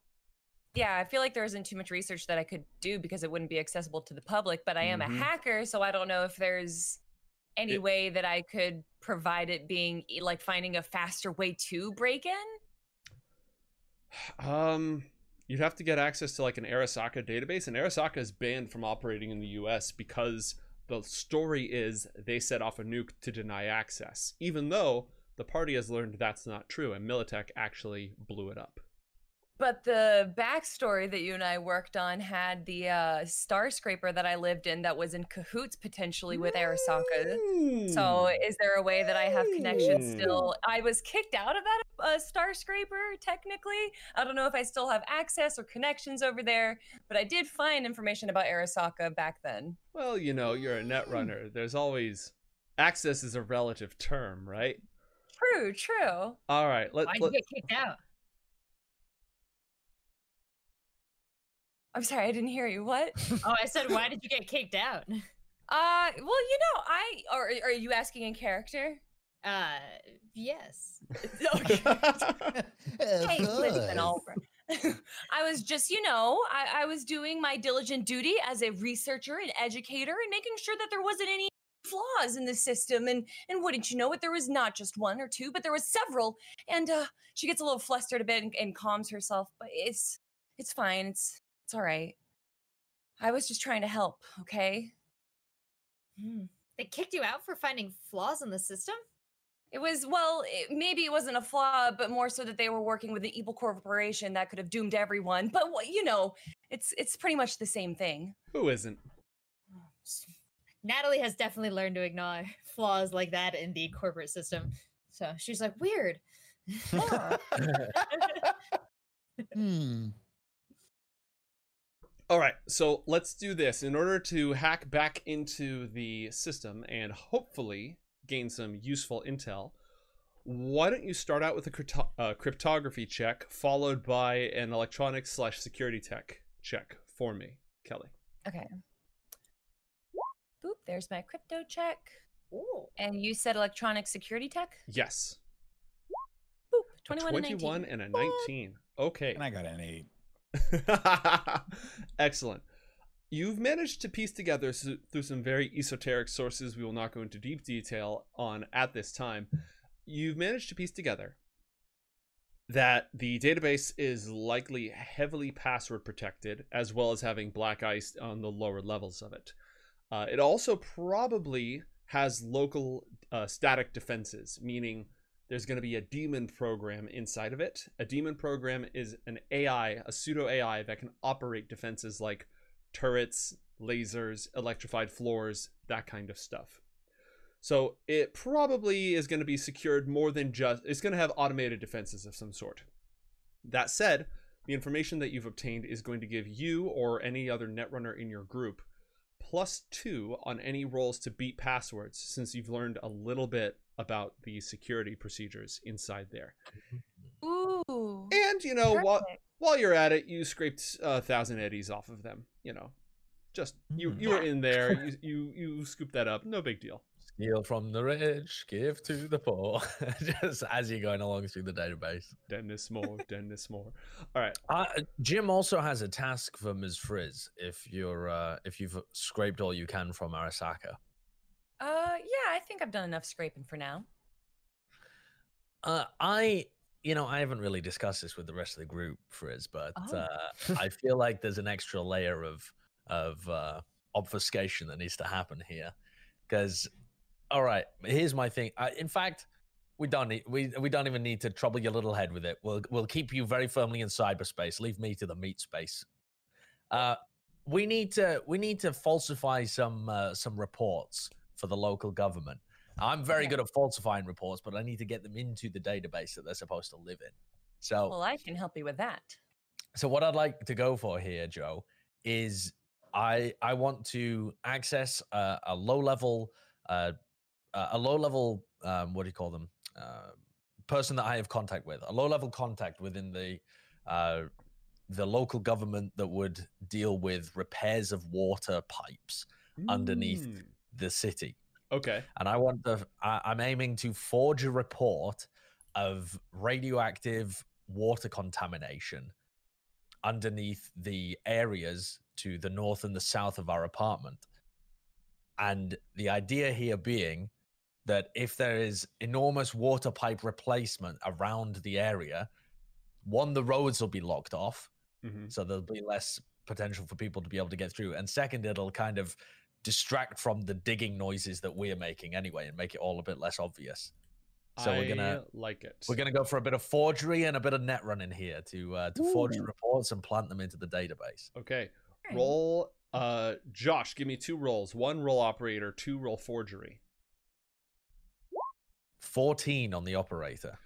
yeah, I feel like there isn't too much research that I could do because it wouldn't be accessible to the public. But I am Mhm. a hacker, so I don't know if there's any It- way that I could provide it being like finding a faster way to break in. Um, you'd have to get access to like an Arasaka database, and Arasaka is banned from operating in the U.S. because the story is they set off a nuke to deny access, even though the party has learned that's not true, and Militech actually blew it up. But the backstory that you and I worked on had the uh, star scraper that I lived in that was in cahoots potentially with Arasaka. So Hmm. is there a way that I have connections Mm. still? I was kicked out of that uh, star scraper technically. I don't know if I still have access or connections over there, but I did find information about Arasaka back then. well, you know, you're a net runner. There's always access is a relative term, right? True, true. All right, let, Why'd you get kicked out? I'm sorry, I didn't hear you. What? Oh, I said, why did you get kicked out? Uh, well, you know, I or are you asking in character? Uh, yes. okay. Hey, Hey, listen. Oliver. I was just, you know, I, I was doing my diligent duty as a researcher and educator and making sure that there wasn't any flaws in the system. And and wouldn't you know it, there was not just one or two, but there was several. And uh, she gets a little flustered a bit and, and calms herself, but it's it's fine. It's it's all right. I was just trying to help. Okay. Hmm. They kicked you out for finding flaws in the system? It was well, it, maybe it wasn't a flaw, but more so that they were working with an evil corporation that could have doomed everyone. But you know, it's it's pretty much the same thing. who isn't? Natalie has definitely learned to ignore flaws like that in the corporate system. So she's like, weird. Hmm. All right, so let's do this. In order to hack back into the system and hopefully gain some useful intel, why don't you start out with a crypto- uh, cryptography check followed by an electronics slash security tech check for me, Kelly? Okay. Boop, there's my crypto check. Ooh. And you said electronic security tech? Yes. Boop, A 21, and 19. and a 19. Okay. And I got an eight. Excellent. you've managed to piece together through some very esoteric sources we will not go into deep detail on at this time. You've managed to piece together that the database is likely heavily password protected, as well as having black ice on the lower levels of it. Uh, it also probably has local uh, static defenses, meaning there's going to be a daemon program inside of it. A daemon program is an AI, a pseudo AI that can operate defenses like turrets, lasers, electrified floors, that kind of stuff. So it probably is going to be secured more than just, it's going to have automated defenses of some sort. That said, the information that you've obtained is going to give you or any other netrunner in your group plus two on any rolls to beat passwords since you've learned a little bit about the security procedures inside there. Ooh. And, you know, while, perfect. while you're at it, you scraped a thousand eddies off of them. You know, just you Mm. you were in there. You you you scooped that up. No big deal. Steal from the rich, give to the poor. Just as you're going along through the database. Dennis Moore, Dennis Moore. All right. Uh, Jim also has a task for Ms. Frizz if you're uh, if you've scraped all you can from Arasaka. Uh, yeah, I think I've done enough scraping for now. Uh, I, you know, I haven't really discussed this with the rest of the group, Frizz, but Oh. uh, I feel like there's an extra layer of of uh, obfuscation that needs to happen here. Because, all right, here's my thing. I, in fact, we don't need we we don't even need to trouble your little head with it. We'll we'll keep you very firmly in cyberspace. Leave me to the meat space. Uh, we need to we need to falsify some uh, some reports for the local government. I'm very Okay. good at falsifying reports, but I need to get them into the database that they're supposed to live in. So, Well, I can help you with that. so what I'd like to go for here, Joe, is I I want to access a, a low level uh, a a low level um, what do you call them uh, person that I have contact with, a low level contact within the uh, the local government that would deal with repairs of water pipes Underneath. The city. Okay. and I want the I, I'm aiming to forge a report of radioactive water contamination underneath the areas to the north and the south of our apartment. And the idea here being that if there is enormous water pipe replacement around the area, one, the roads will be locked off, hmm so there'll be less potential for people to be able to get through. And second, it'll kind of distract from the digging noises that we're making anyway and make it all a bit less obvious. So we're gonna like it. we're gonna go for a bit of forgery and a bit of net running here to uh, to forge the reports and plant them into the database. Okay. Roll. Uh, Josh, give me two rolls. One roll operator. Two roll forgery. 14 on the operator.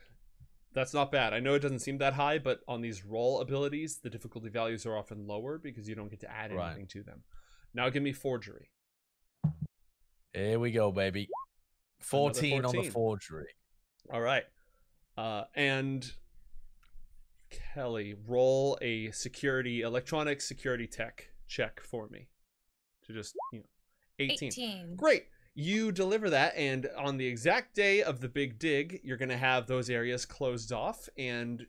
That's not bad. I know it doesn't seem that high, but on these roll abilities, the difficulty values are often lower because you don't get to add Right. anything to them. Now give me forgery. Here we go, baby. 14, on the forgery. All right. Uh, and Kelly, roll a security, electronic security tech check for me. To just, you know, 18. 18. Great. You deliver that, and on the exact day of the big dig, you're going to have those areas closed off, and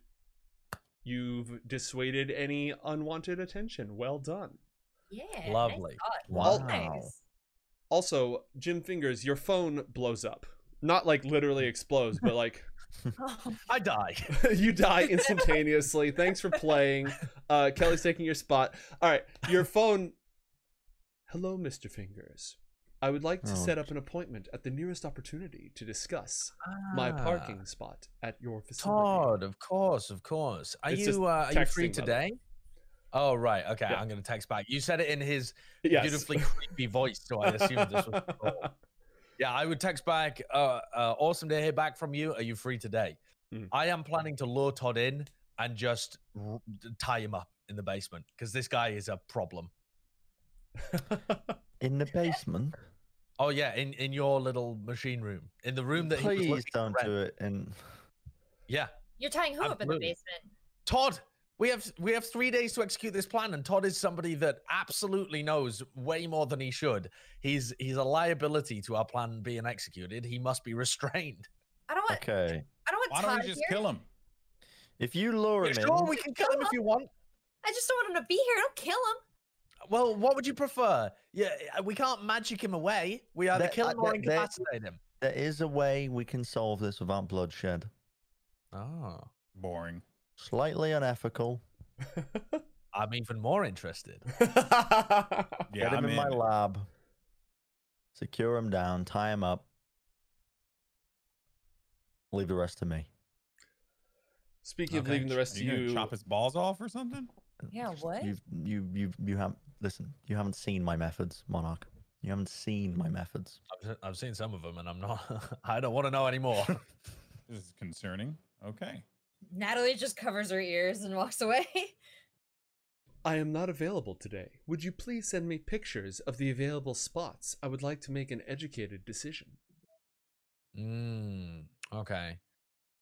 you've dissuaded any unwanted attention. Well done. Yeah. Lovely. thought. Wow. Nice. Also, Jim Fingers, your phone blows up. Not like literally explodes, but like I die. you die instantaneously. Thanks for playing. Uh, Kelly's taking your spot. All right, your phone. Hello, Mr. Fingers. I would like to Oh. set up an appointment at the nearest opportunity to discuss my Ah, parking spot at your facility. Todd, of course, of course. Are It's just you uh, are you free texting, by today? Oh right, okay. Yeah. I'm gonna text back. You said it in his Yes. beautifully creepy voice, so I assumed this was. the call. Yeah, I would text back. Uh, uh, awesome to hear back from you. Are you free today? Mhm. I am planning to lure Todd in and just r- d- tie him up in the basement because this guy is a problem. In the basement? Oh yeah, in in your little machine room, in the room that he was Please to don't rent. do it. In Yeah, You're tying who up in the basement? Todd, we have we have three days to execute this plan, and Todd is somebody that absolutely knows way more than he should. He's he's a liability to our plan being executed. He must be restrained. I don't want. okay. I don't want Why Todd don't we just here. kill him? If you lure Yeah, him sure, in, we can kill him if you want. I just don't want him to be here. Don't kill him. Well, what would you prefer? Yeah, uh, we can't magic him away. We either There- kill uh, him or there- there- incapacitate him. There is a way we can solve this without bloodshed. Oh, Boring. Slightly unethical. I'm even more interested. Yeah, Get him I'm in my lab. Secure him down. Tie him up. Leave the rest to me. Speaking of leaving the rest to you gonna you, chop his balls off or something? Yeah, what? You've, you you you haven't listen. You haven't seen my methods, Monarch. You haven't seen my methods. I've, I've seen some of them, and I'm not. I don't want to know anymore. This is concerning. Okay. Natalie just covers her ears and walks away. I am not available today. Would you please send me pictures of the available spots? I would like to make an educated decision. Mm, okay.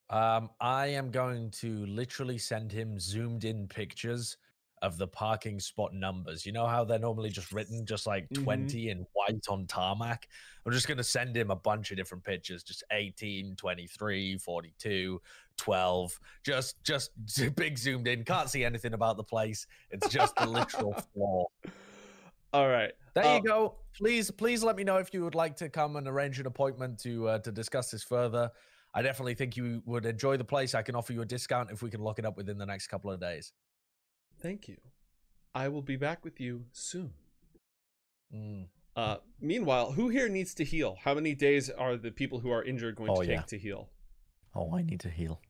Um, I am going to literally send him zoomed in pictures of the parking spot numbers. You know how they're normally just written just like Mhm. 20 in white on tarmac? I'm just going to send him a bunch of different pictures, just 18, 23, 42, 12, just just big zoomed in. Can't see anything about the place. It's just the literal floor. All right. There Uh, you go. Please, please let me know if you would like to come and arrange an appointment to uh, to discuss this further. I definitely think you would enjoy the place. I can offer you a discount if we can lock it up within the next couple of days. Thank you. I will be back with you soon. Mm. Uh, meanwhile, who here needs to heal? How many days are the people who are injured going Oh, to take yeah. to heal? Oh, I need to heal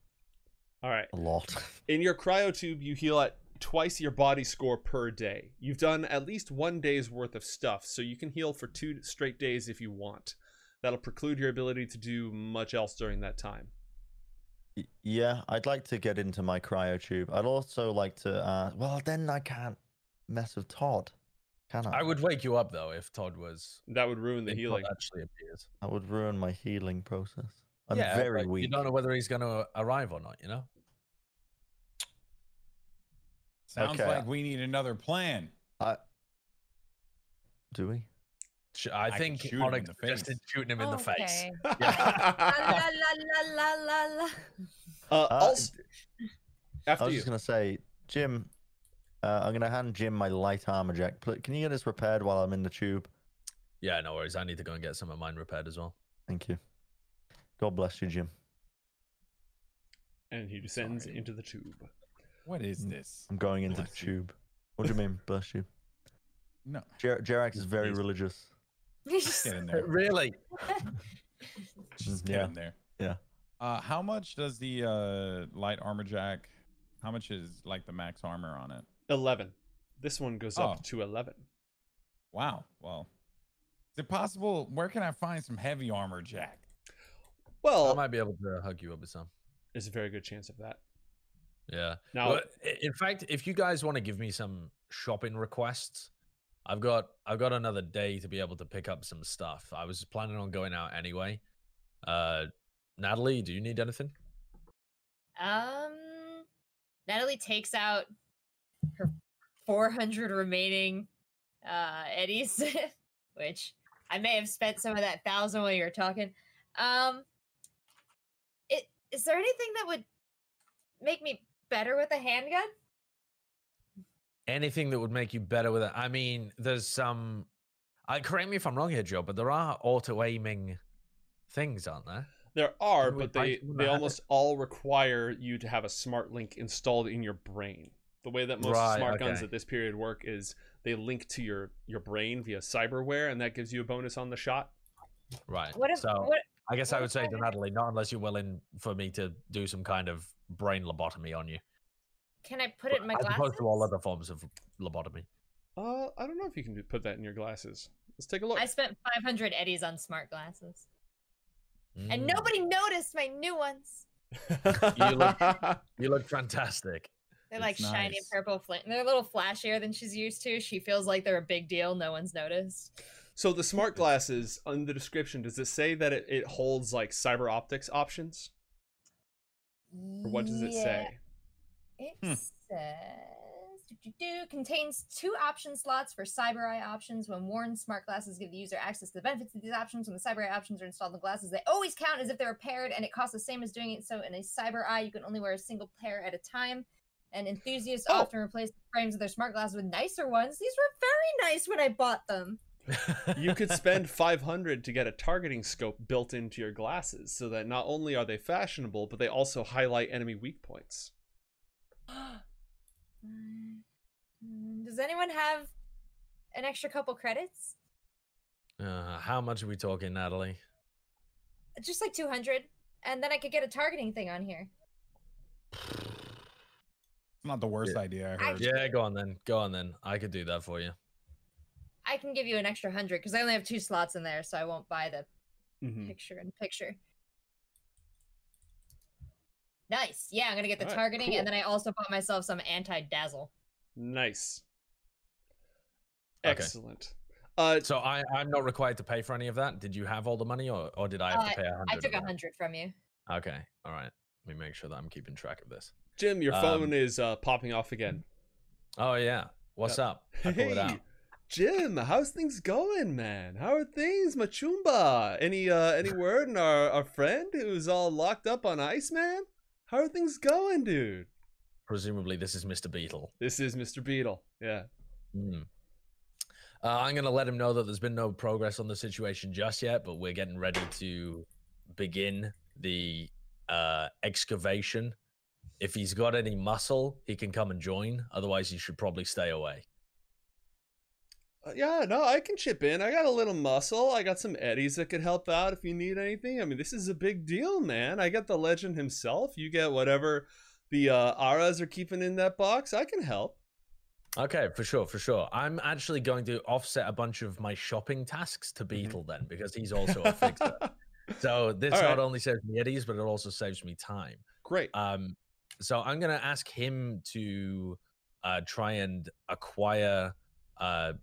All right. a lot. In your cryotube, you heal at twice your body score per day. You've done at least one day's worth of stuff, so you can heal for two straight days if you want. That'll preclude your ability to do much else during that time. Y- Yeah, I'd like to get into my cryo tube. I'd also like to. Uh, well, then I can't mess with Todd, can I? I would wake you up though if Todd was That would ruin the if Todd healing. actually appears. That would ruin my healing process. I'm yeah, very but weak. You don't know whether he's going to arrive or not. You know. Sounds Okay. like we need another plan. I... Do we? Sh- I, could think shoot him in Onyx the suggested face. shooting him in the face. Okay. Yeah. la, la, la, la, la, la. uh, Uh, also, I was you. just gonna say, Jim. Uh, I'm gonna hand Jim my light armor jack. Can you get this repaired while I'm in the tube? yeah, no worries. I need to go and get some of mine repaired as well. Thank you. God bless you, Jim. And he descends Sorry. into the tube. What is Mm. this? I'm going into the Bless you. tube. What do you mean, bless you? No. Jer- Jerax is very Please. religious. Get in there. really? Just Mm, get yeah. in there. Yeah. Uh, how much does the uh light armor jack? How much is like the max armor on it? 11. This one goes Oh. up to 11. Wow. Well, is it possible? Where can I find some heavy armor jack? Well, I might be able to hook you up with some. there's a very good chance of that. Yeah. Now, Well, in fact, if you guys want to give me some shopping requests, I've got I've got another day to be able to pick up some stuff. I was planning on going out anyway. Uh, Natalie, do you need anything? Um, Natalie takes out her 400 remaining uh eddies, which I may have spent some of that thousand while you were talking. Um, it is there anything that would make me better with a handgun? Anything that would make you better with it? I mean, there's some. I correct me if I'm wrong here, Joe, but there are auto aiming things, aren't there? there are, but they, they that? almost all require you to have a smart link installed in your brain. The way that most Right, smart guns at this period work is they link to your, your brain via cyberware, and that gives you a bonus on the shot. Right. What if so what I guess what I would say I to Natalie, not unless you're willing for me to do some kind of brain lobotomy on you. Can I put it in my as glasses? opposed to all other forms of lobotomy. Uh, I don't know if you can put that in your glasses. Let's take a look. I spent 500 eddies on smart glasses, and Mm. nobody noticed my new ones. You look- You look fantastic. They're like It's shiny purple flint. They're a little flashier than she's used to. She feels like they're a big deal. No one's noticed. so the smart glasses, on the description, does it say that it, it holds like cyber optics options? Or what does it say? It Hmm. says do-do-do, contains two option slots for Cyber Eye options. When worn, smart glasses give the user access to the benefits of these options. When the Cyber Eye options are installed in the glasses, they always count as if they were paired, and it costs the same as doing it. So in a Cyber Eye, you can only wear a single pair at a time. And enthusiasts Oh. often replace the frames of their smart glasses with nicer ones. These were very nice when I bought them. You could spend 500 to get a targeting scope built into your glasses so that not only are they fashionable, but they also highlight enemy weak points. Mm, Does anyone have an extra couple credits? Uh, how much are we talking, Natalie? Just like 200. And then I could get a targeting thing on here. It's not the worst Yeah. idea I I- heard. Yeah, go on then. Go on then. I could do that for you. I can give you an extra 100 because I only have two slots in there, so I won't buy the Mhm. picture in picture. Nice. Yeah, I'm going to get the Alright, targeting, cool. and then I also bought myself some anti dazzle. Nice. Okay. Excellent. Uh, So I, I'm not required to pay for any of that. Did you have all the money, or, or did I have Uh, to pay a hundred? I took a 100 from you. Okay, all right. Let me make sure that I'm keeping track of this. Jim, your phone um, is uh, popping off again. Oh yeah, what's up? I pull it out. Hey, Jim, how's things going, man? How are things, Machumba? Any uh, any word on our, our friend who's all locked up on ice, man? How are things going, dude? Presumably, this is Mr. Beetle. This is Mr. Beetle. Yeah. Hmm. Uh, I'm going to let him know that there's been no progress on the situation just yet, but we're getting ready to begin the uh, excavation. If he's got any muscle, he can come and join. Otherwise, he should probably stay away. Uh, yeah, no, I can chip in. I got a little muscle. I got some eddies that could help out if you need anything. I mean, this is a big deal, man. I got the legend himself. You get whatever the uh, Aras are keeping in that box. I can help. Okay, for sure, for sure. I'm actually going to offset a bunch of my shopping tasks to Beetle then, because he's also a fixer. so this All not right. only saves me eddies, but it also saves me time. Great. Um, so I'm gonna ask him to uh, try and acquire. Uh,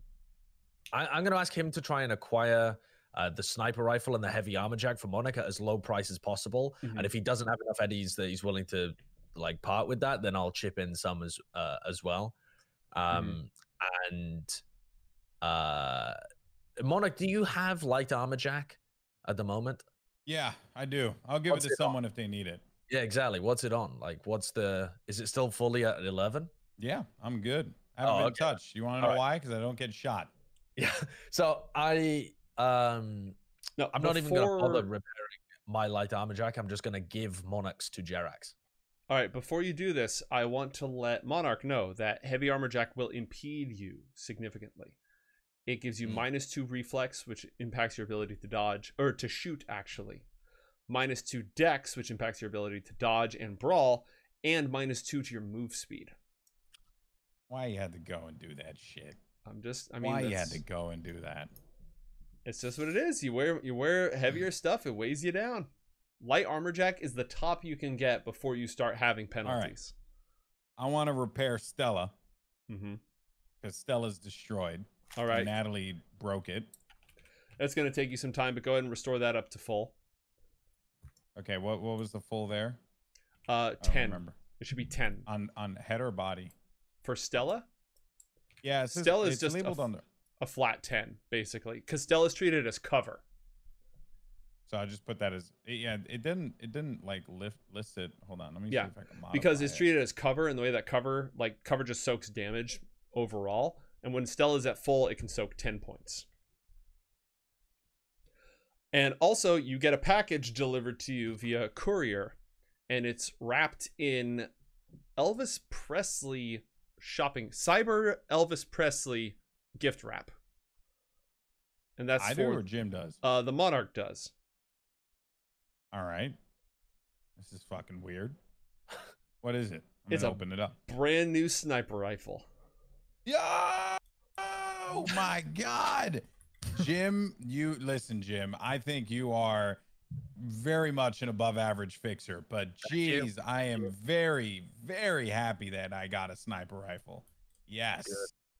I, I'm gonna ask him to try and acquire uh, the sniper rifle and the heavy armor jack for Monarch as low price as possible. Mhm. And if he doesn't have enough eddies that he's willing to like part with that, then I'll chip in some as uh, as well. Um, and uh, Monarch, do you have light armor jack at the moment? Yeah, I do. I'll give What's it to it on? someone if they need it. Yeah, exactly. What's it on? Like, what's the? Is it still fully at eleven? Yeah, I'm good. I haven't Oh, been okay. touched. You want to know Alright. why? Because I don't get shot. Yeah. So I um No, I'm not even gonna bother repairing my light armor jack. I'm just gonna give Monarchs to Jerax. All right, before you do this, I want to let Monarch know that heavy armor jack will impede you significantly. It gives you Mm. minus two reflex, which impacts your ability to dodge or to shoot, actually. Minus two dex, which impacts your ability to dodge and brawl, and minus two to your move speed. Why you had to go and do that shit? I'm just, I mean, Why you had to go and do that? it's just what it is. You wear you wear heavier stuff, it weighs you down. Light armor jack is the top you can get before you start having penalties. I want to repair Stella Mm-hmm. because Stella's destroyed. All right, Natalie broke it. that's going to take you some time, but go ahead and restore that up to full. Okay, what what was the full there? Uh, ten. remember. It should be ten On on head or body? for Stella. Yeah, it says, Stella's it's just a labeled f- on the. A flat ten, basically, because Stella's treated as cover. So I just put that as it- yeah. It didn't it didn't like lift list it. Hold on, let me Yeah, see if I can modify because it's it. treated as cover and the way that cover like cover just soaks damage overall and when stella's at full it can soak 10 points and also you get a package delivered to you via courier and it's wrapped in elvis presley shopping cyber elvis presley gift wrap and that's I do or Jim does. uh the monarch does All right. This is fucking weird. What is it? I'm It's gonna open it up. brand new sniper rifle Yeah. Oh my god. Jim, you listen, Jim. I think you are very much an above average fixer, but geez, I am very, very happy that I got a sniper rifle. Yes.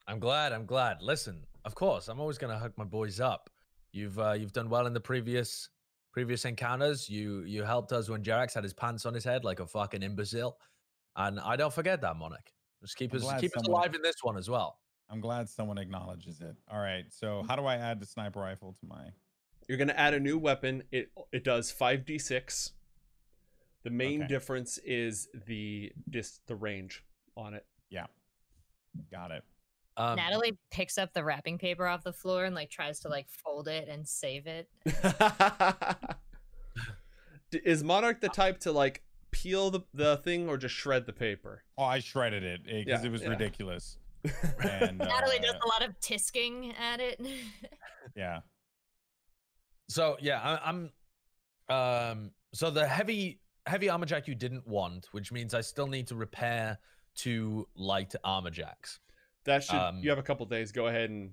I'm glad. I'm glad. Listen, of course, I'm always gonna hook my boys up. You've uh, you've done well in the previous previous encounters. You you helped us when Jerax had his pants on his head like a fucking imbecile, and I don't forget that, Monarch. Just keep I'm us keep us alive in this one as well. I'm glad someone acknowledges it. All right. So how do I add the sniper rifle to my You're gonna add a new weapon. It it does five d six. The main Okay. difference is the dis the range. on it. Yeah. Got it. Um, Natalie picks up the wrapping paper off the floor and like tries to like fold it and save it. is Monarch the type to like peel the, the thing or just shred the paper? Oh, I shredded it because Yeah, it was yeah. ridiculous. And Natalie does uh, a lot of tisking at it. yeah. So yeah, I, I'm. Um. So the heavy heavy armor jack you didn't want, which means I still need to repair two light armor jacks. That should Um, you have a couple days. Go ahead and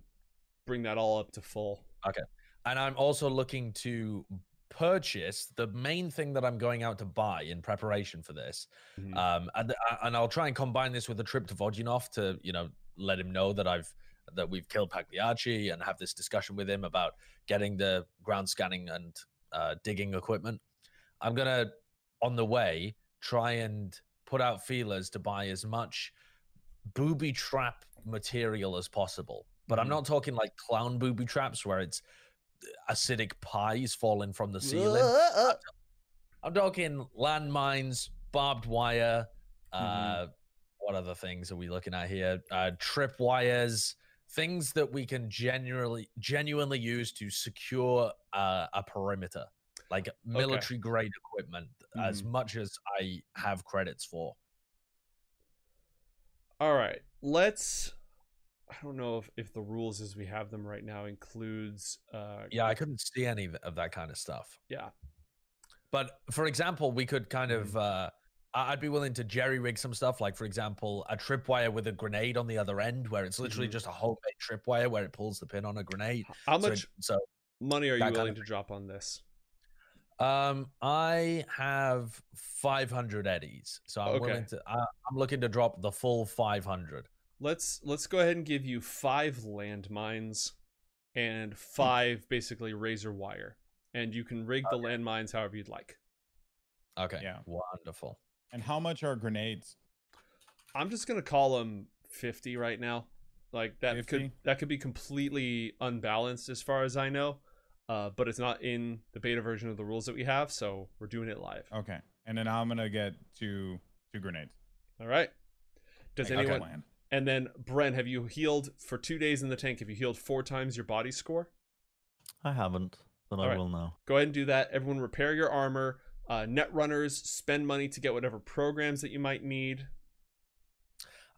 bring that all up to full. Okay. And I'm also looking to purchase the main thing that I'm going out to buy in preparation for this. Mhm. Um, and uh, and I'll try and combine this with a trip to Vodyanov to you know let him know that I've that we've killed Pagliacci and have this discussion with him about getting the ground scanning and uh, digging equipment. I'm gonna on the way try and put out feelers to buy as much booby trap material as possible. But I'm Mhm. not talking like clown booby traps where it's acidic pies falling from the ceiling. I'm talking landmines, barbed wire. Uh, What other things are we looking at here? Uh, trip wires, things that we can genuinely genuinely use to secure uh, a perimeter, like military grade equipment, as much as I have credits for. All right, let's. I don't know if, if the rules as we have them right now includes. Uh, Yeah, I couldn't see any of- that kind of stuff. yeah. But for example, we could kind of. Uh, I- I'd be willing to jerry rig some stuff, like for example, a tripwire with a grenade on the other end, where it's literally Mhm. just a homemade tripwire where it pulls the pin on a grenade. How much So, money are you kind willing of to drop on this? um, I have 500 eddies, so I'm willing to. I, I'm looking to drop the full 500. Let's let's go ahead and give you five landmines and five basically razor wire, and you can rig the landmines however you'd like. Okay. Yeah. Wonderful. And how much are grenades? I'm just gonna call them 50 right now. Like that could that could be completely unbalanced as far as I know, uh, but it's not in the beta version of the rules that we have, so we're doing it live. Okay. And then I'm gonna get two two grenades. All right. Does Like, anyone? plan. And then Bren, have you healed for two days in the tank? Have you healed four times your body score? I haven't, but I Alright. will now. Go ahead and do that. Everyone, repair your armor. Uh, net runners, spend money to get whatever programs that you might need.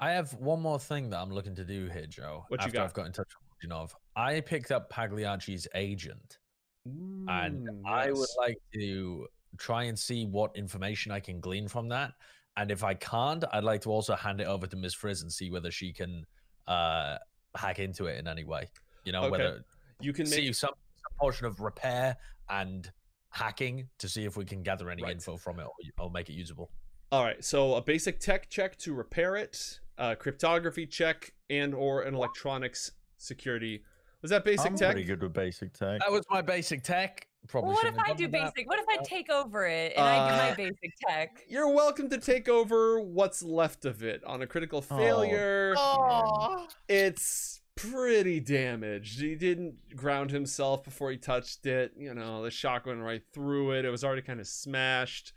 I have one more thing that I'm looking to do here, Joe. What you after got? I've got in touch with Vodyanov. I picked up Pagliacci's agent. and Mm, I would like to try and see what information I can glean from that. And if I can't, I'd like to also hand it over to Ms. Frizz and see whether she can uh, hack into it in any way. You know, Okay. whether you can see make some, some portion of repair and hacking to see if we can gather any Right. info from it or, or make it usable. All right, so a basic tech check to repair it, a cryptography check, and or an electronics security. Was that basic I'm tech? pretty good with basic tech. That was my basic tech. Probably. Well, what if I do with that. basic? What if I take over it and I do my Uh, basic tech? You're welcome to take over what's left of it. On a critical Oh. failure, Oh, it's pretty damaged. He didn't ground himself before he touched it. You know, the shock went right through it. It was already kind of smashed.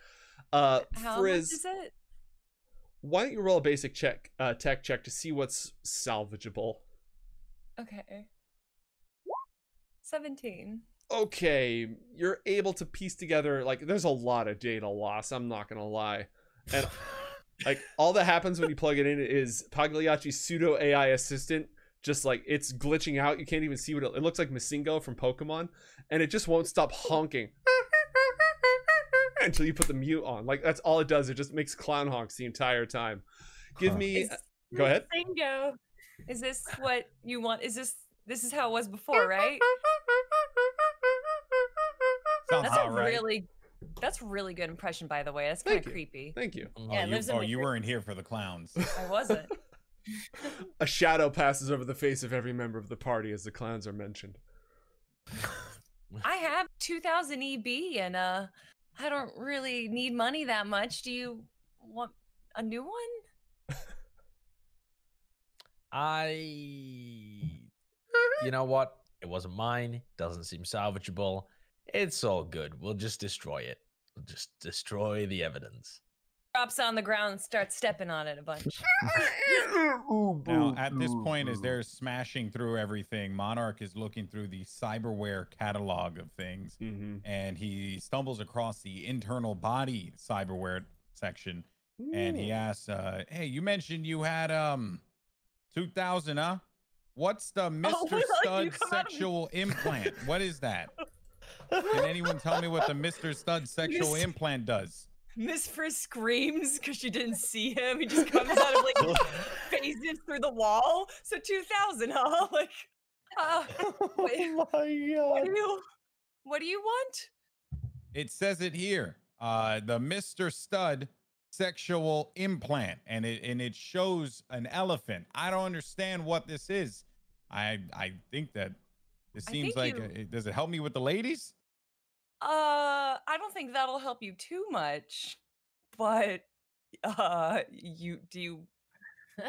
Uh, How Frizz, much is it? why don't you roll a basic check, uh, tech check to see what's salvageable? Okay. 17. okay, you're able to piece together like there's a lot of data loss, I'm not gonna lie. And like all that happens when you plug it in is Pagliacci's pseudo AI assistant just like it's glitching out. You can't even see what it, it looks like Masingo from Pokemon, and it just won't stop honking until you put the mute on. Like that's all it does. It just makes clown honks the entire time. Give Huh. me Is uh, go ahead. Bingo. Is this what you want? Is this this is how it was before, right? Sounds That's a right. really that's really good impression, by the way. That's kind of creepy. Thank you. Oh, Yeah, it you, oh, you weren't here for the clowns. I wasn't. A shadow passes over the face of every member of the party as the clowns are mentioned. I have 2000 EB and uh I don't really need money that much. Do you want a new one? I, you know what? It wasn't mine. Doesn't seem salvageable. It's all good. We'll just destroy it. We'll just destroy the evidence. Drops on the ground and starts stepping on it a bunch. Now, at this point, as they're smashing through everything, Monarch is looking through the cyberware catalog of things, Mm-hmm. and he stumbles across the internal body cyberware section, and he asks, uh, "Hey, you mentioned you had um, two thousand, huh? What's the Mister Oh, you Stud come of- sexual implant? What is that? Can anyone tell me what the Mister Stud sexual Miss- implant does?" Miss Frisk screams because she didn't see him. He just comes out of like phases through the wall. So two thousand, huh? Like, uh, wait, Oh my what do you, what do you want? It says it here. Uh, the Mr. Stud sexual implant, and it and it shows an elephant. I don't understand what this is. I I think that it seems like you- uh, does it help me with the ladies? Uh, I don't think that'll help you too much, but uh, you do you.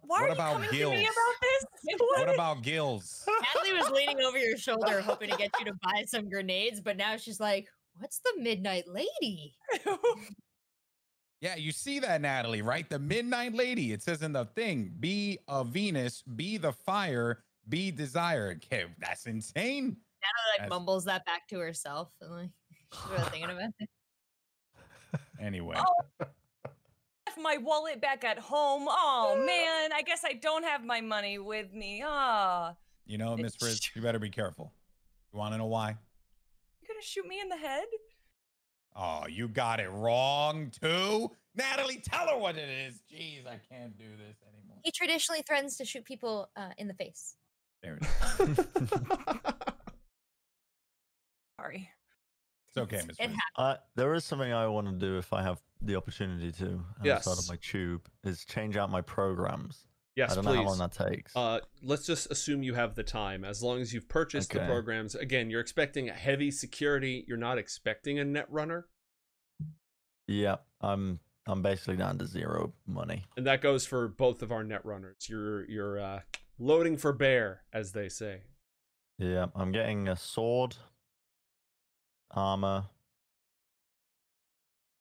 Why What are you about coming to me about this? What about gills? Natalie was leaning over your shoulder, hoping to get you to buy some grenades, but now she's like, "What's the Midnight Lady?" Yeah, you see that, Natalie, right? The Midnight Lady. It says in the thing, be a Venus, be the fire, be desire. Okay, that's insane. Natalie like That's- mumbles that back to herself, and like she's really thinking about it. Anyway, Oh. left my wallet back at home. Oh man, I guess I don't have my money with me. Ah, you know, Miss it's- Frizz, you better be careful. You want to know why? you gonna shoot me in the head? Oh, you got it wrong too. Natalie, tell her what it is. Jeez, I can't do this anymore. He traditionally threatens to shoot people uh, in the face. There it is. Sorry. It's okay, Miss It Uh, there is something I want to do if I have the opportunity to outside Yes. of my tube is change out my programs. yes, I don't please. know how long that takes. Uh, let's just assume you have the time. As long as you've purchased the programs, again, you're expecting a heavy security. You're not expecting a net runner, yeah, I'm I'm basically down to zero money. and that goes for both of our net runners. You're you're uh, loading for bear, as they say. Yeah, I'm getting a sword, armor,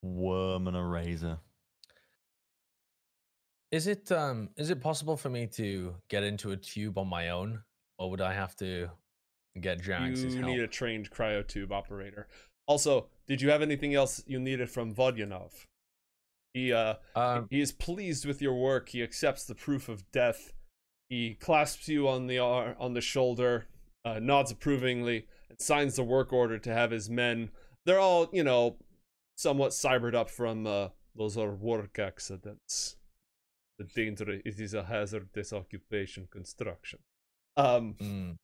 worm, and a razor. Is it um is it possible for me to get into a tube on my own, or would I have to get Jerax's you help? need a trained cryotube operator. Also, did you have anything else you needed from Vodyanov? He uh Um, he is pleased with your work. He accepts the proof of death. He clasps you on the ar- on the shoulder, uh, nods approvingly, and signs the work order to have his men. They're all, you know, somewhat cybered up from uh, those are work accidents. The danger it is a hazardous occupation construction. Um, mm,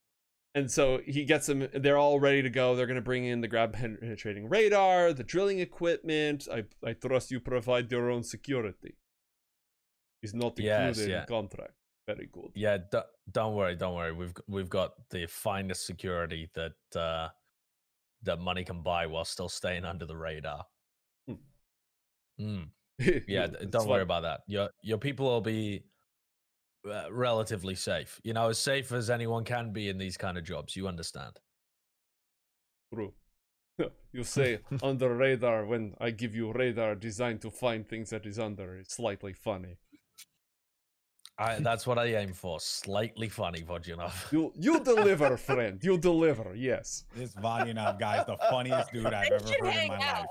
and so he gets them, they're all ready to go. They're going to bring in the grab penetrating radar, the drilling equipment. I, I trust you provide your own security. Is not included Yes, in yeah. contract. Very good. yeah, d- don't worry, don't worry. We've we've got the finest security that uh that money can buy while still staying under the radar. Hmm. Mm. Yeah, don't worry about that. Your your people will be uh, relatively safe. You know, as safe as anyone can be in these kind of jobs. You understand? True. You say under radar when I give you radar designed to find things that is under. It's slightly funny. I, that's what I aim for. Slightly funny, Vodyanov. You you deliver, friend. You deliver. Yes. This Vodyanov guy is the funniest dude I've ever should heard in my out.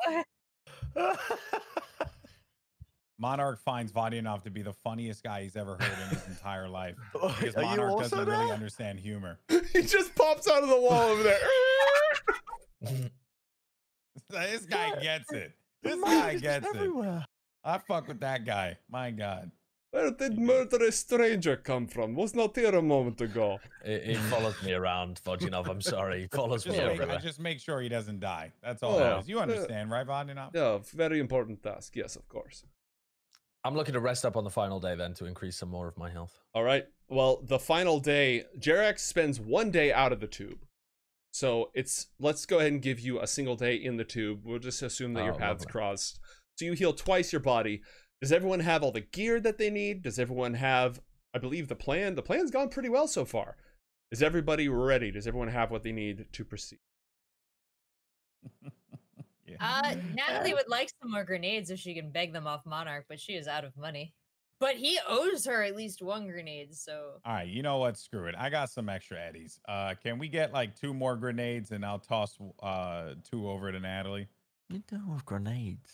life. Monarch finds Vodyanov to be the funniest guy he's ever heard in his entire life. Oh, because Are Monarch doesn't really understand humor. he just pops out of the wall over there. this guy gets it. This guy monarch is gets it. I fuck with that guy. My God. Where did murderous stranger come from? Was not here a moment ago. He, he follows me around, Vodyanov. I'm sorry. He follows me Just make, I everywhere. just make sure he doesn't die. That's all Oh, it is. You uh, understand, right, Vodyanov? Yeah, very important task. Yes, of course. I'm looking to rest up on the final day then to increase some more of my health. All right. Well, the final day, Jerax spends one day out of the tube. So it's let's go ahead and give you a single day in the tube. We'll just assume that your Oh, paths lovely. crossed. So you heal twice your body. Does everyone have all the gear that they need? Does everyone have I believe the plan? The plan's gone pretty well so far. Is everybody ready? Does everyone have what they need to proceed? Yeah. Uh, Natalie would like some more grenades if she can beg them off Monarch, but she is out of money. But he owes her at least one grenade, so All right, you know what? Screw it. I got some extra eddies. Uh, can we get like two more grenades and I'll toss uh two over to Natalie? You don't have grenades.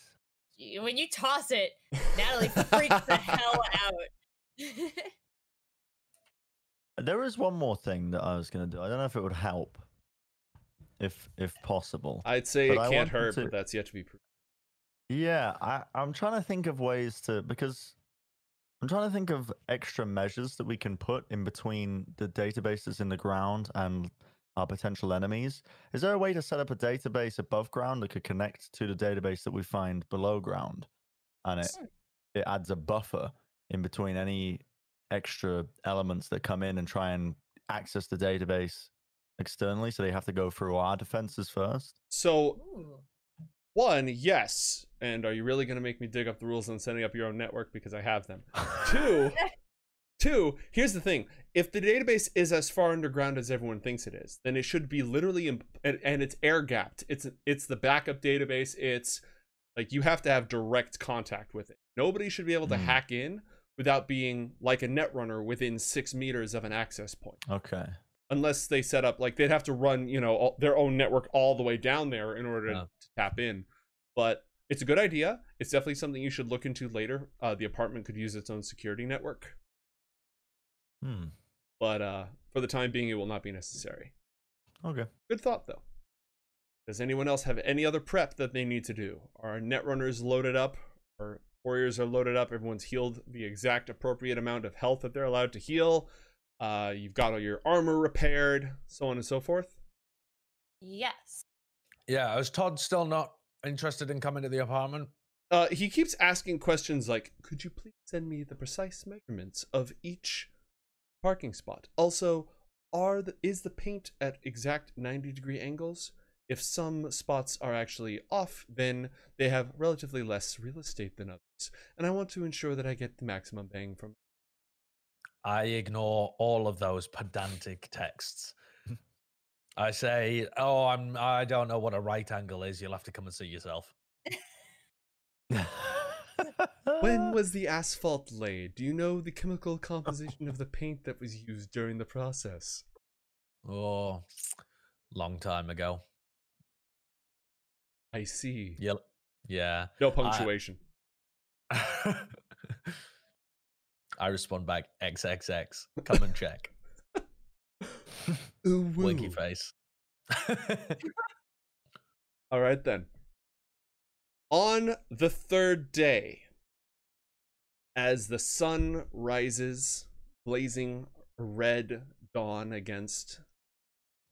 Y- when you toss it, Natalie freaks the hell out. There is one more thing that I was going to do. I don't know if it would help, if if possible. I'd say But it I can't hurt, to- but that's yet to be proved. Yeah, I, I'm trying to think of ways to because I'm trying to think of extra measures that we can put in between the databases in the ground and our potential enemies. Is there a way to set up a database above ground that could connect to the database that we find below ground, and it it adds a buffer in between any extra elements that come in and try and access the database externally, so they have to go through our defenses first. So one, yes. And are you really going to make me dig up the rules on setting up your own network because I have them? Two, two. Here's the thing: if the database is as far underground as everyone thinks it is, then it should be literally, imp- and, and it's air gapped. It's it's the backup database. It's like you have to have direct contact with it. Nobody should be able to Hmm. hack in without being like a netrunner within six meters of an access point Okay. unless they set up like they'd have to run you know all, their own network all the way down there in order Yeah. to tap in but it's a good idea it's definitely something you should look into later uh, the apartment could use its own security network Hmm. but uh, for the time being it will not be necessary Okay. good thought though does anyone else have any other prep that they need to do are netrunners loaded up or warriors are loaded up everyone's healed the exact appropriate amount of health that they're allowed to heal uh, you've got all your armor repaired so on and so forth Yes. Yeah, is Todd still not interested in coming to the apartment? Uh, he keeps asking questions like, "Could you please send me the precise measurements of each parking spot? Also, are the is the paint at exact ninety degree angles? If some spots are actually off, then they have relatively less real estate than others, and I want to ensure that I get the maximum bang from." I ignore all of those pedantic texts. I say, "Oh, I'm. I don't know what a right angle is. You'll have to come and see yourself." When was the asphalt laid? Do you know the chemical composition of the paint that was used during the process? Oh, long time ago. I see. Yeah, yeah. No punctuation. I respond back, XXX. Come and check. Ooh, Winky face. All right then. On the third day, as the sun rises, blazing red dawn against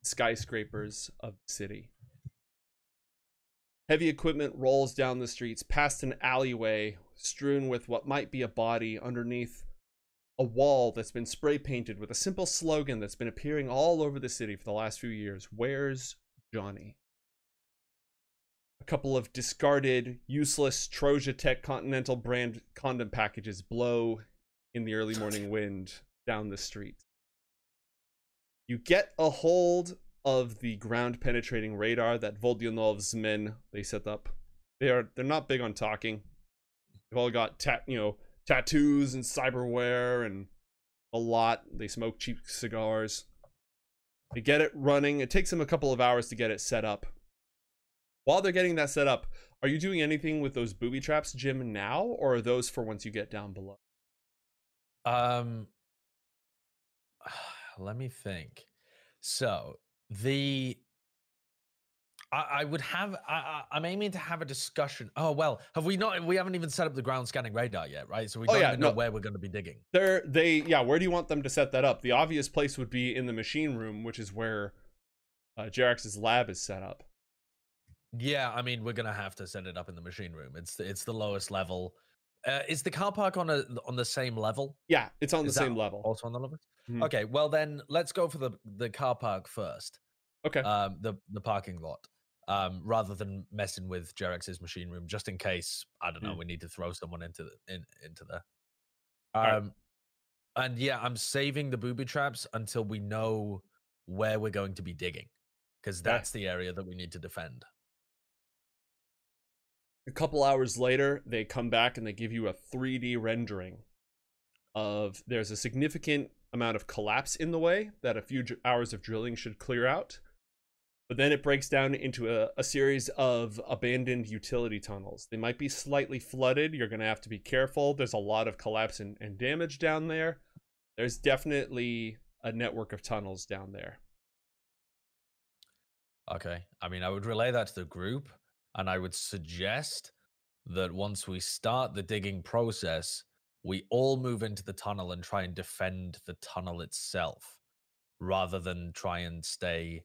skyscrapers of the city. Heavy equipment rolls down the streets past an alleyway strewn with what might be a body underneath a wall that's been spray painted with a simple slogan that's been appearing all over the city for the last few years Where's Johnny? A couple of discarded, useless Troja Tech Continental brand condom packages blow in the early morning wind down the street. You get a hold of the ground penetrating radar that Vodyanov's men they set up. They are they're not big on talking. They've all got tat you know tattoos and cyberware and a lot. They smoke cheap cigars. They get it running. It takes them a couple of hours to get it set up. While they're getting that set up, are you doing anything with those booby traps, Jim, now, or are those for once you get down below? Um, let me think. So the I, I would have. I, I'm aiming to have a discussion. Oh well, have we not? We haven't even set up the ground scanning radar yet, right? So we Oh, don't yeah, even know no. where we're going to be digging. They're they yeah. Where do you want them to set that up? The obvious place would be in the machine room, which is where uh, Jerax's lab is set up. Yeah, I mean we're gonna have to set it up in the machine room. It's the, it's the lowest level. Uh, is the car park on a on the same level? Yeah, it's on Is the same level. Also on the level. Mhm. Okay, well then let's go for the the car park first. Okay. Um, the the parking lot. Um, rather than messing with Jerax's machine room, just in case I don't know, Mm. we need to throw someone into the, in into there. Um, and yeah, I'm saving the booby traps until we know where we're going to be digging, because that's the area that we need to defend. A couple hours later, they come back and they give you a 3D rendering of there's a significant amount of collapse in the way that a few hours of drilling should clear out. But then it breaks down into a, a series of abandoned utility tunnels. They might be slightly flooded. You're going to have to be careful. There's a lot of collapse and, and damage down there. There's definitely a network of tunnels down there. Okay. I mean, I would relay that to the group, and I would suggest that once we start the digging process, we all move into the tunnel and try and defend the tunnel itself rather than try and stay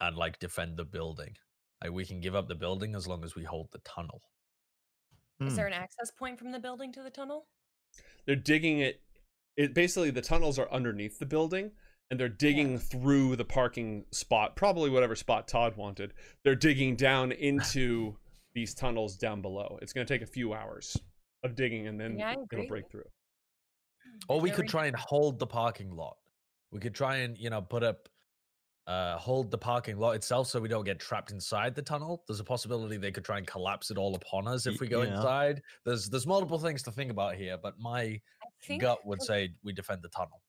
and like defend the building. Like we can give up the building as long as we hold the tunnel. Is Hmm. there an access point from the building to the tunnel? They're digging it. It basically the tunnels are underneath the building, and they're digging through the parking spot, probably whatever spot Todd wanted. They're digging down into these tunnels down below. It's going to take a few hours of digging, and then Yeah, it'll break through. Or we could try and hold the parking lot. We could try and, you know, put up uh hold the parking lot itself so we don't get trapped inside the tunnel. There's a possibility they could try and collapse it all upon us if we go yeah. inside. There's there's multiple things to think about here, but my gut would say we defend the tunnel.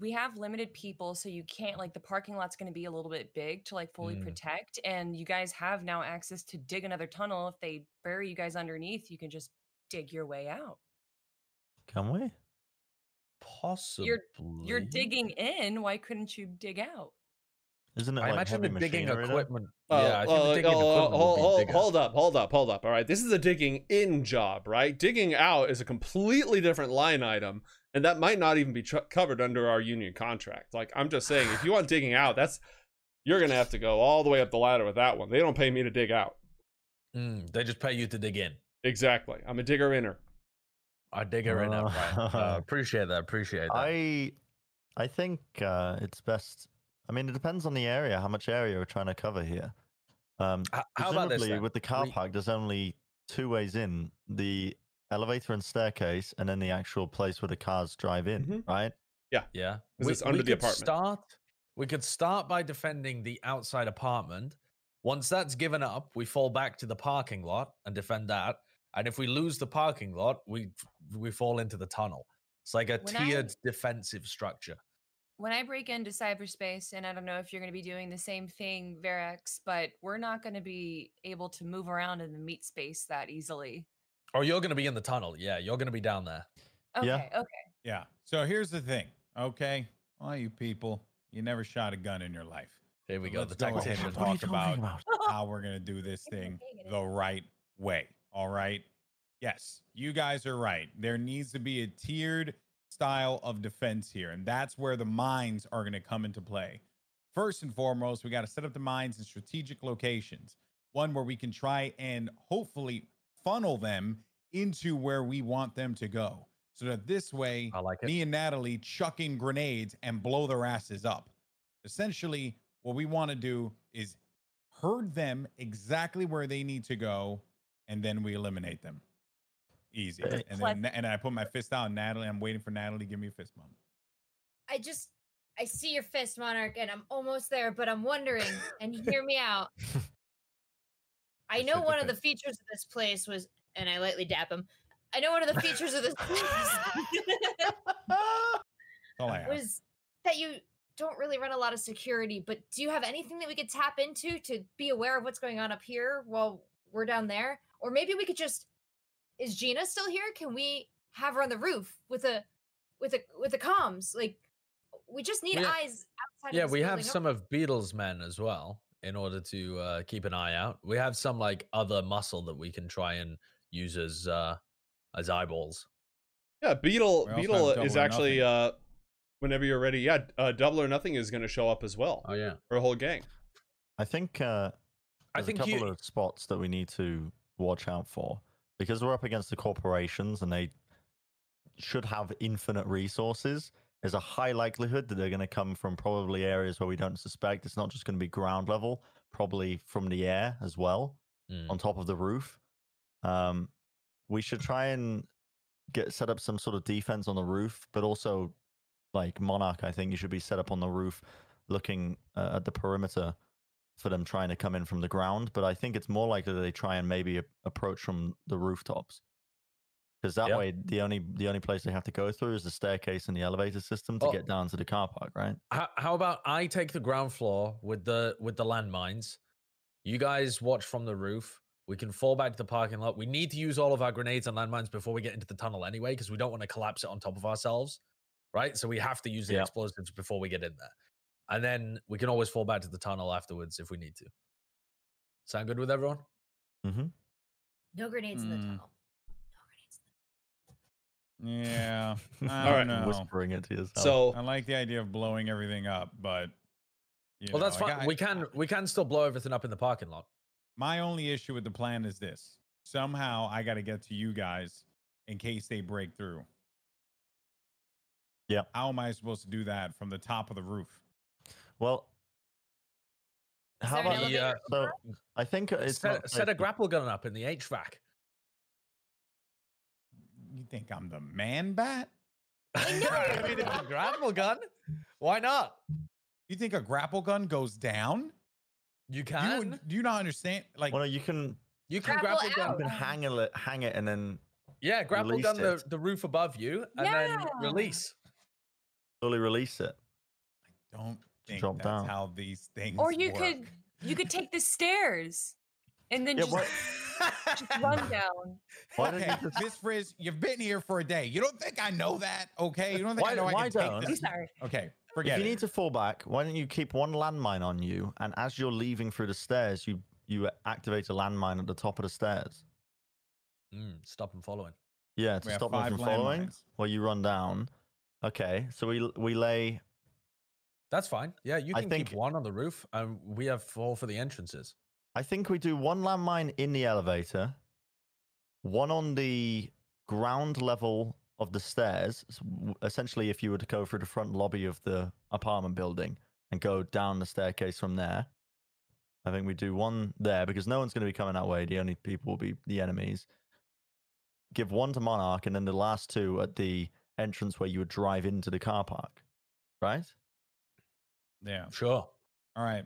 We have limited people, so you can't like the parking lot's going to be a little bit big to like fully Mm. protect. And you guys have now access to dig another tunnel. If they bury you guys underneath, you can just dig your way out. Can we? Possibly. You're you're digging in. Why couldn't you dig out? Isn't it I like imagine the digging equipment. Oh, yeah, I think oh, the digging oh, oh, equipment hold, would hold, hold up, hold up, hold up. All right, this is a digging in job, right? Digging out is a completely different line item, and that might not even be tr- covered under our union contract. Like I'm just saying, if you want digging out, that's you're gonna have to go all the way up the ladder with that one. They don't pay me to dig out. Mm, they just pay you to dig in. Exactly. I'm a digger inner. I dig her in. Right. Uh, appreciate that. Appreciate that. I I think uh, it's best. I mean, it depends on the area, how much area we're trying to cover here. Um, H- How about this? presumably then? with the car We- park, there's only two ways in: the elevator and staircase, and then the actual place where the cars drive in. Mhm. Right? Yeah, 'Cause it's under the could apartment. Start. We could start by defending the outside apartment. Once that's given up, we fall back to the parking lot and defend that. And if we lose the parking lot, we we fall into the tunnel. It's like a When I- tiered defensive structure. When I break into cyberspace, and I don't know if you're going to be doing the same thing, Verax, but we're not going to be able to move around in the meat space that easily. Or you're going to be in the tunnel. Yeah, you're going to be down there. Okay, Yeah. okay. Yeah. So here's the thing. Okay. All you people, you never shot a gun in your life. Here we So go. let's The go ahead tactician. and What are you talk about about? how we're going to do this thing the right way. All right. Yes, you guys are right. There needs to be a tiered style of defense here, and that's where the mines are going to come into play. First and foremost, we got to set up the mines in strategic locations, one where we can try and hopefully funnel them into where we want them to go. So that this way, I like it. me and Natalie chuck in grenades and blow their asses up. Essentially, what we want to do is herd them exactly where they need to go, and then we eliminate them. Easy. Uh, and then and I put my fist out. Natalie, I'm waiting for Natalie. to Give me a fist bump. I just I see your fist, Monarch, and I'm almost there, but I'm wondering, and hear me out. I know one of the features of this place was, and I lightly dap him. I know one of the features of this place was that you don't really run a lot of security, but do you have anything that we could tap into to be aware of what's going on up here while we're down there? Or maybe we could just is Gina still here? Can we have her on the roof with a with a with the comms? Like we just need We ha- eyes outside Yeah, we have some of Beetle's men as well in order to uh, keep an eye out. We have some like other muscle that we can try and use as uh, as eyeballs. Yeah, Beetle Beetle is actually uh whenever you're ready. Yeah, uh, Double or Nothing is going to show up as well. Oh yeah, for a whole gang. I think uh, I think a couple you. of spots that we need to watch out for because we're up against the corporations and they should have infinite resources. There's a high likelihood that they're going to come from probably areas where we don't suspect. It's not just going to be ground level, probably from the air as well, Mm. on top of the roof. Um, we should try and get set up some sort of defense on the roof, but also like Monarch. I think you should be set up on the roof, looking uh, at the perimeter for them trying to come in from the ground, but I think it's more likely they try and maybe approach from the rooftops. Because that Yeah. way, the only the only place they have to go through is the staircase and the elevator system to Oh. get down to the car park, right? How, how about I take the ground floor with the with the landmines? You guys watch from the roof. We can fall back to the parking lot. We need to use all of our grenades and landmines before we get into the tunnel anyway, because we don't want to collapse it on top of ourselves, right? So we have to use the Yeah. explosives before we get in there, and then we can always fall back to the tunnel afterwards if we need to. Sound good with everyone? Mm-hmm. No grenades in the Mm. tunnel. No grenades. in Yeah. I All don't right. know. Whispering it to yourself. So I like the idea of blowing everything up, but you well, know, that's fine. I- we can we can still blow everything up in the parking lot. My only issue with the plan is this: somehow I got to get to you guys in case they break through. Yeah. How am I supposed to do that from the top of the roof? well, how there an about elevator uh, so? I think uh, it's set, not set a grapple gun up in the HVAC. You think I'm the man bat? I mean, it's a grapple gun. Why not? You think a grapple gun goes down? You You can. would- do you not understand? Like, Well, no, you can You can Grapple grapple gun. you can hang it, hang it, and then Yeah, grapple Release gun the, the roof above you and then release. slowly release it. I don't think drop that's down. how these things. Work. Or you work. could you could take the stairs and then Yeah, just, what- just run down. Why don't okay, you just Miss Frizz, you've been here for a day. You don't think I know that? Okay, you don't think Why- I know I why can take don't- I'm sorry. Okay, If you it. need to fall back, why don't you keep one landmine on you, and as you're leaving through the stairs, you you activate a landmine at the top of the stairs. Mm, stop them following. Yeah, to We stop them from following. landmines. While you run down. Okay, so we we lay. That's fine. Yeah, you I can think- keep one on the roof, and we have four for the entrances. I think we do one landmine in the elevator, one on the ground level of the stairs. Essentially, if you were to go through the front lobby of the apartment building and go down the staircase from there, I think we do one there because no one's going to be coming that way. The only people will be the enemies. Give one to Monarch, and then the last two at the entrance where you would drive into the car park, right? Yeah. Sure. All right.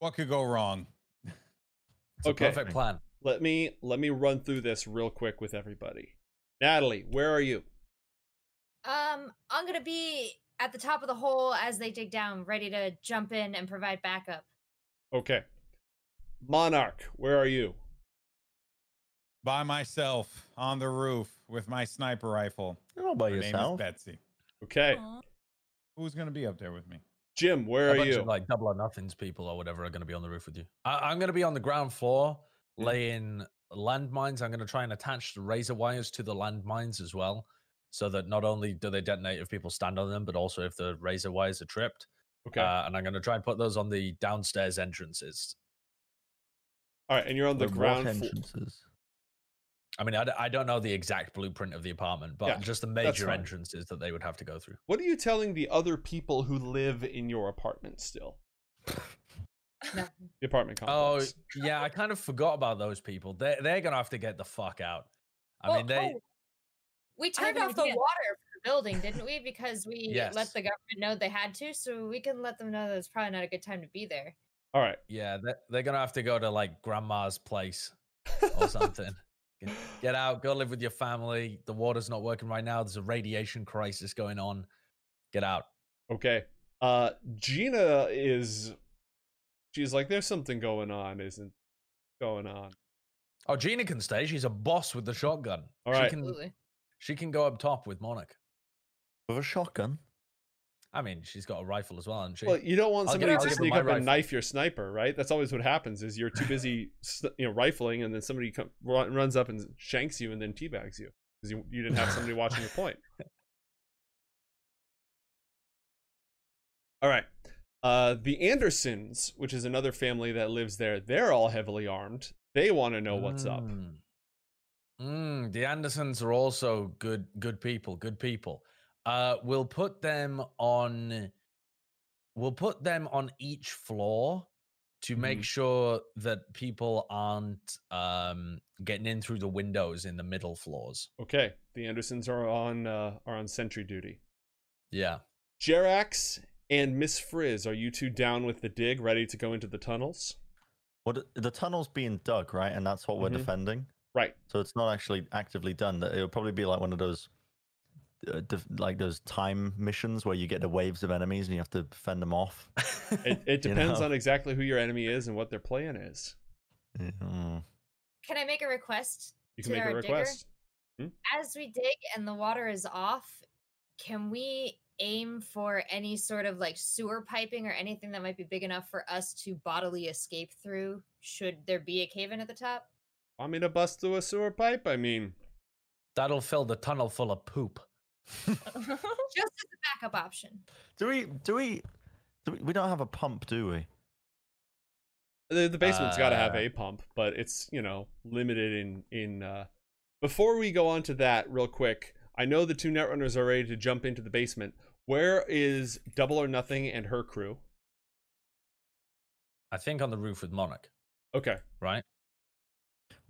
What could go wrong? It's a Okay. perfect plan. let me let me run through this real quick with everybody. Natalie, where are you? Um, I'm gonna be at the top of the hole as they dig down, ready to jump in and provide backup. Okay. Monarch, where are you? By myself on the roof with my sniper rifle. You're all by Her name is yourself. Betsy. Okay. Aw. Who's gonna be up there with me? Jim, where a are bunch you? of like double or nothings people or whatever are going to be on the roof with you. I, I'm going to be on the ground floor laying landmines. I'm going to try and attach the razor wires to the landmines as well, so that not only do they detonate if people stand on them, but also if the razor wires are tripped. Okay. Uh, and I'm going to try and put those on the downstairs entrances. All right, and you're on the what ground floor. entrances. I mean, I, d- I don't know the exact blueprint of the apartment, but Yeah, just the major entrances that they would have to go through. What are you telling the other people who live in your apartment still? No. The apartment oh, complex. Oh, yeah, I kind of forgot about those people. They're, they're going to have to get the fuck out. I Well, mean, they. oh, we turned off the water for the building, didn't we? Because we Yes. let the government know they had to, so we can let them know that it's probably not a good time to be there. All right. Yeah, they're, they're gonna have to go to like grandma's place or something. Get- Get out, go live with your family. The water's not working right now. There's a radiation crisis going on. Get out. Okay. Uh Gina is she's like there's something going on, isn't going on. Oh, Gina can stay. She's a boss with the shotgun. All she can Absolutely. she can go up top with Monarch. With a shotgun? I mean, she's got a rifle as well, and she. Well, you don't want I'll somebody to sneak up and knife your sniper, right? That's always what happens. Is you're too busy, you know, rifling, and then somebody come, run, runs up and shanks you, and then teabags you because you you didn't have somebody watching your point. All right, uh, the Andersons, which is another family that lives there, they're all heavily armed. They want to know what's up. Mm. Mm, the Andersons are also good, good people. Good people. Uh, we'll put them on. We'll put them on each floor to make Mhm. sure that people aren't um, getting in through the windows in the middle floors. Okay, the Andersons are on uh, are on sentry duty. Yeah. Jerax and Miss Frizz, are you two down with the dig, ready to go into the tunnels? What the tunnel's being dug, right? And that's what we're Mhm. defending. Right. So it's not actually actively done. It'll probably be like one of those, uh, def- like those time missions where you get the waves of enemies and you have to fend them off. It, it You depends know? on exactly who your enemy is and what their plan is. Mm. Can I make a request? You can To make a our digger? request. As we dig and the water is off, can we aim for any sort of like sewer piping or anything that might be big enough for us to bodily escape through? Should there be a cave in at the top? Want me to bust through a sewer pipe? I mean, That'll fill the tunnel full of poop. Just as a backup option. Do we? Do we? Do we, we don't have a pump, do we? the, the basement's got to have Uh, a pump, but it's you know limited in in. uh Before we go on to that, real quick, I know the two netrunners are ready to jump into the basement. Where is Double or Nothing and her crew? I think on the roof with Monarch, Okay, right?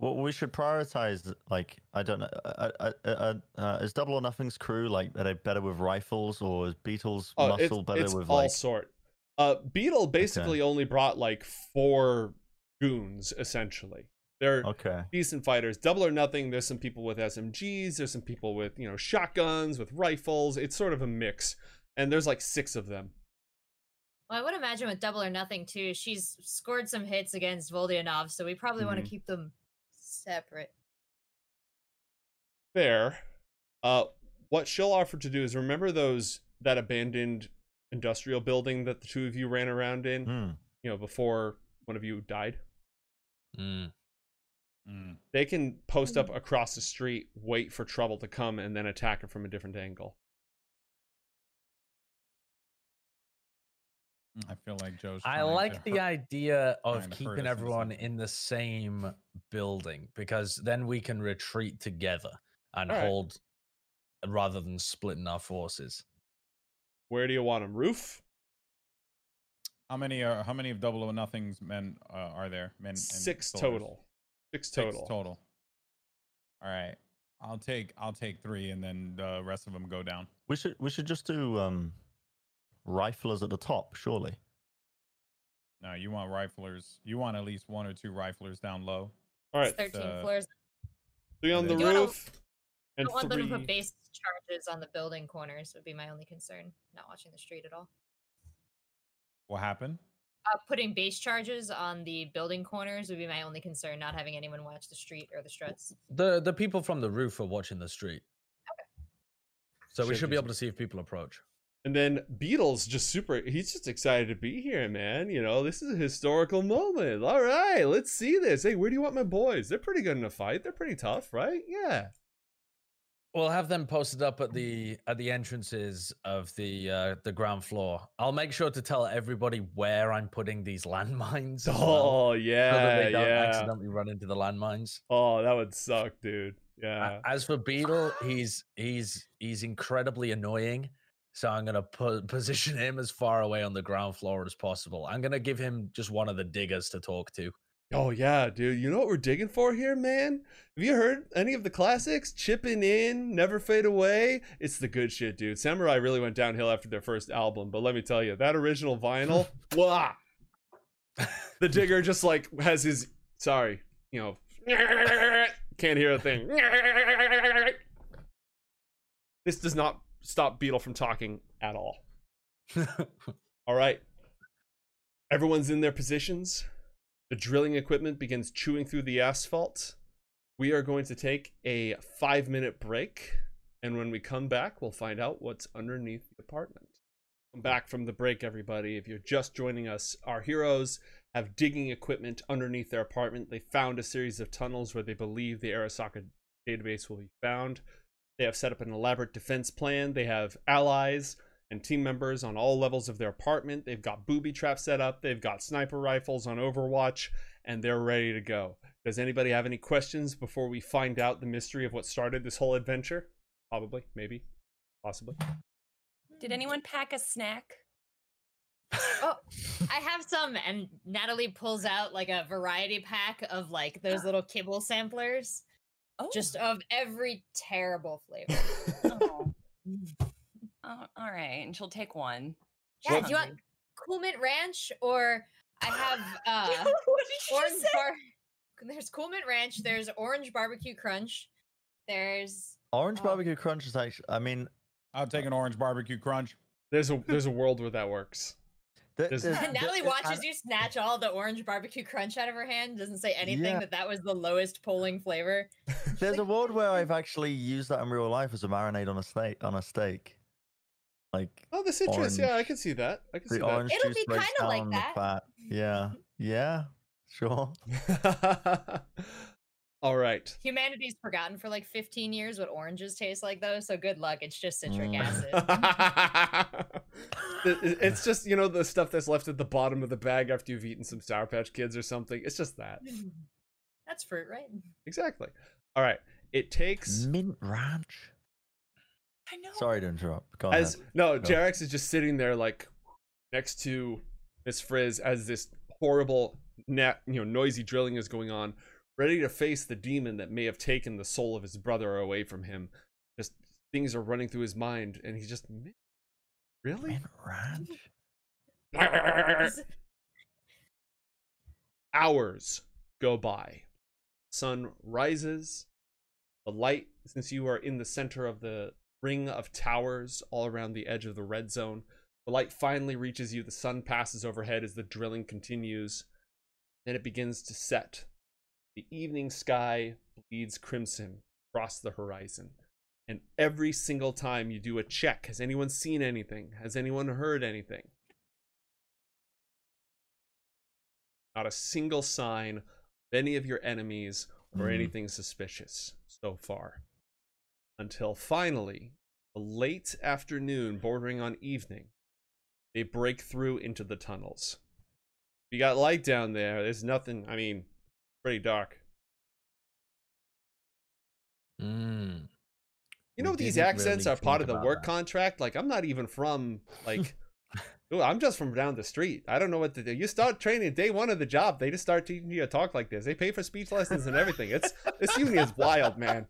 Well, we should prioritize. Like, I don't know. Uh, uh, uh, uh, uh, is Double or Nothing's crew like are they better with rifles, or is Beetle's oh, it's, muscle better it's with all like? sort. Uh, Beetle basically only brought like four goons essentially. They're Okay. decent fighters. Double or nothing. There's some people with SMGs. There's some people with you know shotguns, with rifles. It's sort of a mix, and there's like six of them. Well, I would imagine with double or nothing too. She's scored some hits against Vodyanov, so we probably want Mhm. to keep them separate. Fair. Uh, what she'll offer to do is remember those that abandoned industrial building that the two of you ran around in. Hmm. You know, before one of you died. Mm. Mm. They can post up across the street, wait for trouble to come, and then attack it from a different angle. I feel like Joe's. I trying to like the hurt- idea of trying to hurt keeping everyone in the same building because then we can retreat together and Alright. hold rather than splitting our forces. Where do you want them? Roof? How many are? How many of Double or Nothing's men uh, are there? Men. Six soldiers? total. Six total. Six total. total. All right. I'll take. I'll take three, and then the rest of them go down. We should. We should just do um, riflers at the top, surely. No, you want riflers. You want at least one or two riflers down low. All right, Thirteen uh, floors. three on the You wanna- roof, I and don't want them to put base charges on the building corners. Would be my only concern. Not watching the street at all. What happened? Uh, putting base charges on the building corners would be my only concern. Not having anyone watch the street or the struts. The the people from the roof are watching the street. Okay. So we Should should be be able to see if people approach. And then Beetle's just super he's just excited to be here, man. You know, this is a historical moment. All right, let's see this. Hey, where do you want my boys? They're pretty good in a fight. They're pretty tough, right? Yeah. We'll have them posted up at the at the entrances of the uh, the ground floor. I'll make sure to tell everybody where I'm putting these landmines. as well, Oh so that yeah, they don't yeah. accidentally run into the landmines. Oh, that would suck, dude. Yeah. As for Beetle, he's he's he's incredibly annoying. So I'm gonna put position him as far away on the ground floor as possible. I'm gonna give him just one of the diggers to talk to. Oh yeah, dude. You know what we're digging for here, man? Have you heard any of the classics? Chipping in, never fade away. It's the good shit, dude. Samurai really went downhill after their first album, but let me tell you, that original vinyl, wah. The digger just like has his sorry, you know, can't hear a thing. This does not stop Beetle from talking at all. All right. Everyone's in their positions. The drilling equipment begins chewing through the asphalt. We are going to take a five minute break. And when we come back, we'll find out what's underneath the apartment. Come back from the break, everybody. If you're just joining us, our heroes have digging equipment underneath their apartment. They found a series of tunnels where they believe the Arasaka database will be found. They have set up an elaborate defense plan. They have allies and team members on all levels of their apartment. They've got booby traps set up. They've got sniper rifles on Overwatch, and they're ready to go. Does anybody have any questions before we find out the mystery of what started this whole adventure? Probably, maybe, possibly. Did anyone pack a snack? Oh, I have some, and Natalie pulls out like a variety pack of like those little kibble samplers, Oh, just of every terrible flavor. oh. oh, all right. And she'll take one. Yeah, do you want Cool Mint Ranch or I have uh what did you orange say? bar. There's Cool Mint Ranch. There's Orange Barbecue Crunch. There's Orange Oh. barbecue crunch is actually. I mean, I'll take an orange barbecue crunch. There's a there's a world where that works. Th- There's- there's- Natalie th- watches and- you snatch all the Orange Barbecue Crunch out of her hand. Doesn't say anything Yeah. that that was the lowest polling flavor. There's a world where I've actually used that in real life as a marinade on a steak. On a steak, like Oh, the citrus. Yeah, I can see that. I can the see orange It'll juice be kinda like down that. the fat. Yeah, yeah, sure. All right. Humanity's forgotten for like 15 years what oranges taste like, though. So good luck. It's just citric Mm. acid. It- it's just you know the stuff that's left at the bottom of the bag after you've eaten some Sour Patch Kids or something. It's just that. Mm-hmm. That's fruit, right? Exactly. All right. It takes Mint ranch. I know. Sorry to interrupt. Go as ahead. no, Go. Jerax is just sitting there like next to Miss Frizz as this horrible net, you know, noisy drilling is going on, ready to face the demon that may have taken the soul of his brother away from him. Just things are running through his mind, and he's just "Mint? Really. Mint ranch. Hours go by. Sun rises. The light, since you are in the center of the ring of towers all around the edge of the red zone, the light finally reaches you. The sun passes overhead as the drilling continues. Then it begins to set. The evening sky bleeds crimson across the horizon. And every single time you do a check, has anyone seen anything? Has anyone heard anything? Not a single sign of any of your enemies or Mm. anything suspicious so far. Until finally, a late afternoon bordering on evening, they break through into the tunnels. You got light down there. There's nothing, I mean, pretty dark. Mm. You know, these accents really are part of the work that. contract. Like, I'm not even from, like, Ooh, I'm just from down the street. I don't know what to do. You start training day one of the job. They just start teaching you to talk like this. They pay for speech lessons and everything. It's this union's wild, man.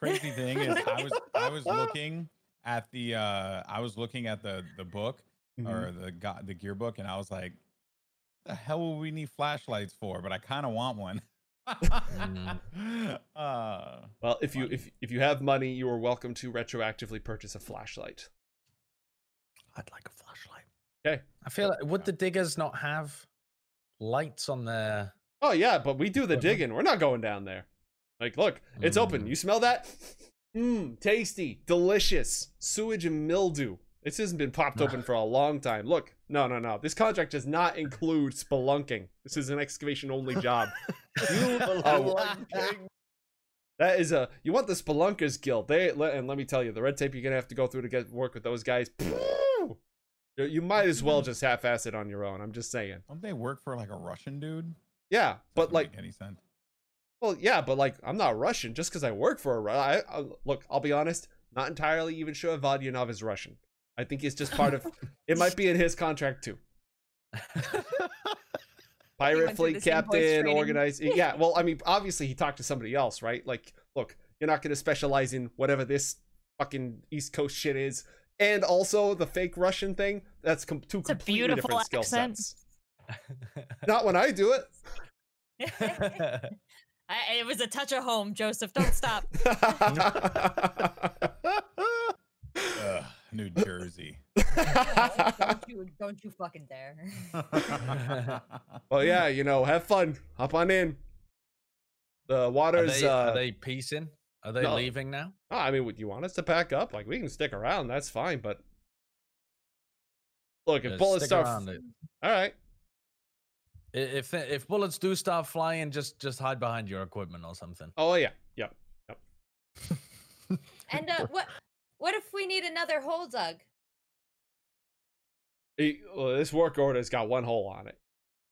Crazy thing is, I was I was looking at the uh I was looking at the the book Mm-hmm. or the got the gear book, and I was like, the hell will we need flashlights for? But I kind of want one. Uh, Well, if you if if you have money, you are welcome to retroactively purchase a flashlight. I'd like a flashlight. Okay. I feel like would the diggers not have lights on their? Oh yeah, but we do the digging. We're not going down there. Like, look, it's open. Mm. You smell that? Mmm, tasty, delicious. Sewage and mildew. This hasn't been popped open for a long time. Look, no, no, no. This contract does not include spelunking. This is an excavation only job. You are That is a you want the Spelunkers Guild. They and let me tell you, the red tape you're gonna have to go through to get work with those guys. You- You might as well just half-ass it on your own. I'm just saying. don't they work for like a Russian dude? Yeah, but Doesn't like, make any sense. well, yeah, but like, I'm not Russian just because I work for a. Ru- I, I look. I'll be honest. Not entirely even sure if Vodyanov is Russian. I think he's just part of. it might be in his contract too. Pirate fleet the same voice captain, organized. Yeah, well, I mean, obviously he talked to somebody else, right? Like, look, you're not going to specialize in whatever this fucking East Coast shit is, and also the fake Russian thing. That's com- two It's a completely beautiful different skill accent. sets. Not when I do it. I, it was a touch of home, Joseph. Don't stop. Ugh, New Jersey. don't you don't you fucking dare. well, yeah, you know, have fun. Hop on in. The Are water's. they, uh, are they piecing? Are they no. leaving now? oh, I mean, would you want us to pack up? Like, we can stick around. That's fine. But look, if Yeah, bullets start, around. It- all right. If if bullets do start flying, just just hide behind your equipment or something. Oh yeah, yeah. Yep. yep. and uh, what what if we need another hole dug? He- well, this work order's got one hole on it.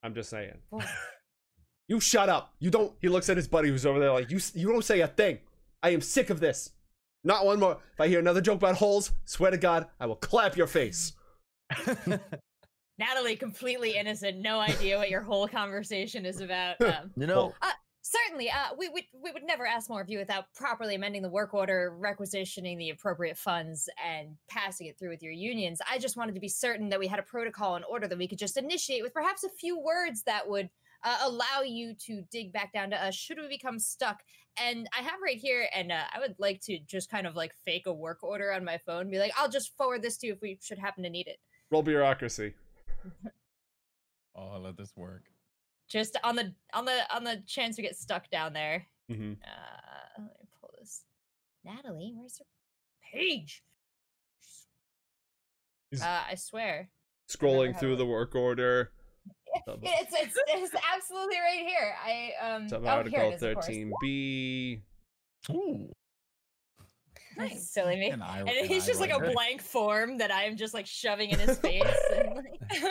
I'm just saying. You shut up. You don't. He looks at his buddy who's over there like you. You don't say a thing. I am sick of this. Not one more. If I hear another joke about holes, swear to God, I will clap your face. Natalie, completely innocent, no idea what your whole conversation is about. Um, You know, Well, Certainly, uh, we would we would never ask more of you without properly amending the work order, requisitioning the appropriate funds, and passing it through with your unions. I just wanted to be certain that we had a protocol in order that we could just initiate with perhaps a few words that would uh, allow you to dig back down to us should we become stuck. And I have right here, and uh, I would like to just kind of like fake a work order on my phone, be like, I'll just forward this to you if we should happen to need it. Roll bureaucracy. Oh, I'll let this work. Just on the on the on the chance we get stuck down there. hmm Uh, let me pull this. Natalie, where's her page? Uh, I swear. Scrolling how through the work order. It's, it's it's absolutely right here. I um Sub oh, here article it is, 13B. Ooh. Nice. Silly me. An eye- And an he's just like a blank form that I'm just like shoving in his face. and, like...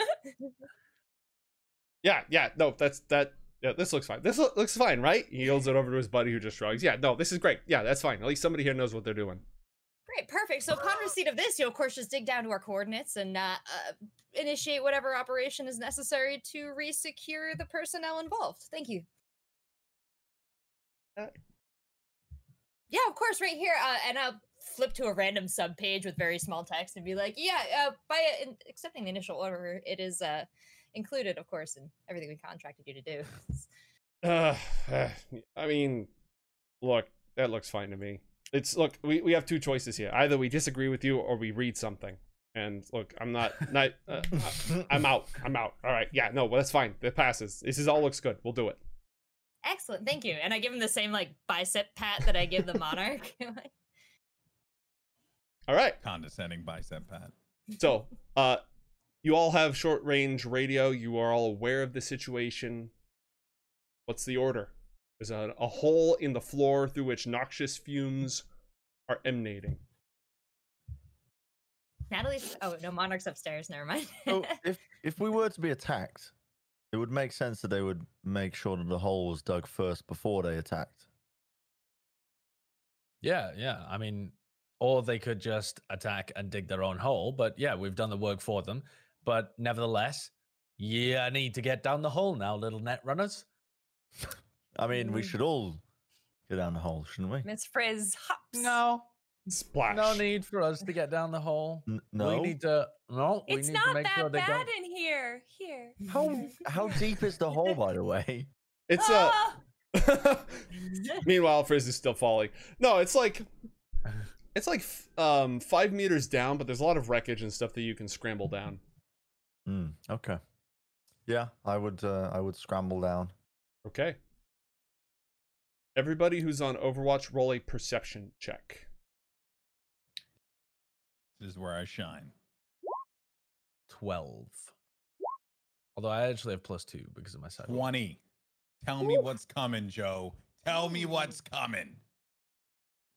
Yeah, yeah, no, that's that. Yeah, this looks fine. This loo- looks fine, right? He yields it over to his buddy who just shrugs. Yeah, no, this is great. Yeah, that's fine. At least somebody here knows what they're doing. Great, perfect. So upon receipt of this, you of course just dig down to our coordinates and uh, uh, initiate whatever operation is necessary to re-secure the personnel involved. Thank you. Uh, Yeah, of course, right here. Uh, and I'll flip to a random sub page with very small text and be like, "Yeah, uh, by in- accepting the initial order, it is uh, included, of course, in everything we contracted you to do." Uh, I mean, look, that looks fine to me. It's look, we, we have two choices here. Either we disagree with you or we read something. And look, I'm not not uh, I- I'm out. I'm out. All right. Yeah, no, well, that's fine. It passes. This is all looks good. We'll do it. Excellent, thank you. And I give him the same like bicep pat that I give the monarch. All right. Condescending bicep pat. So, uh, you all have short range radio. You are all aware of the situation. What's the order? There's a, a hole in the floor through which noxious fumes are emanating. Natalie's. Oh no, monarch's upstairs. Never mind. Oh, so if if we were to be attacked, it would make sense that they would make sure that the hole was dug first before they attacked. Yeah, yeah. I mean, or they could just attack and dig their own hole. But yeah, we've done the work for them. But nevertheless, yeah, I need to get down the hole now, little net runners. I mean, we Mm. should all go down the hole, shouldn't we? Miss Frizz hops. No, Splash. no need for us to get down the hole. N- no. We need to. No, we It's need to not make that sure they bad don't. in here. Here. How how deep is the hole, by the way? It's a. Ah! Meanwhile, Frizz is still falling. No, it's like it's like f- um five meters down, but there's a lot of wreckage and stuff that you can scramble down. Hmm. okay. Yeah, I would. Uh, I would scramble down. Okay. Everybody who's on Overwatch, roll a perception check. This is where I shine. 12. Although I actually have plus two because of my side. 20. Tell me what's coming, Joe. Tell me what's coming.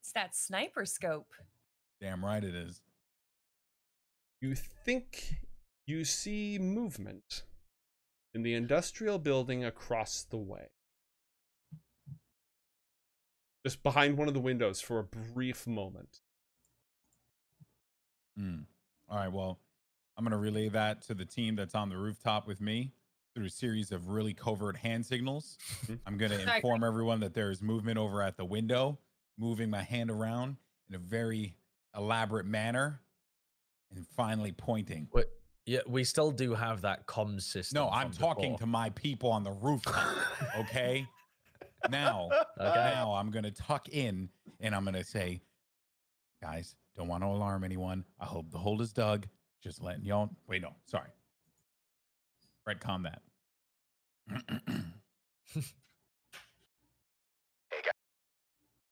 It's that sniper scope. Damn right it is. You think you see movement in the industrial building across the way. Just behind one of the windows for a brief moment. Hmm. All right. Well, I'm going to relay that to the team that's on the rooftop with me through a series of really covert hand signals. Mhm. I'm going to inform everyone that there is movement over at the window, moving my hand around in a very elaborate manner, and finally pointing. Wait, yeah, we still do have that comms system. No, I'm talking before. to my people on the rooftop. Okay. now, Okay. now I'm going to tuck in and I'm going to say, guys, don't want to alarm anyone. I hope the hole is dug. Just letting y'all. Wait, no, sorry. Red combat. Hey guys,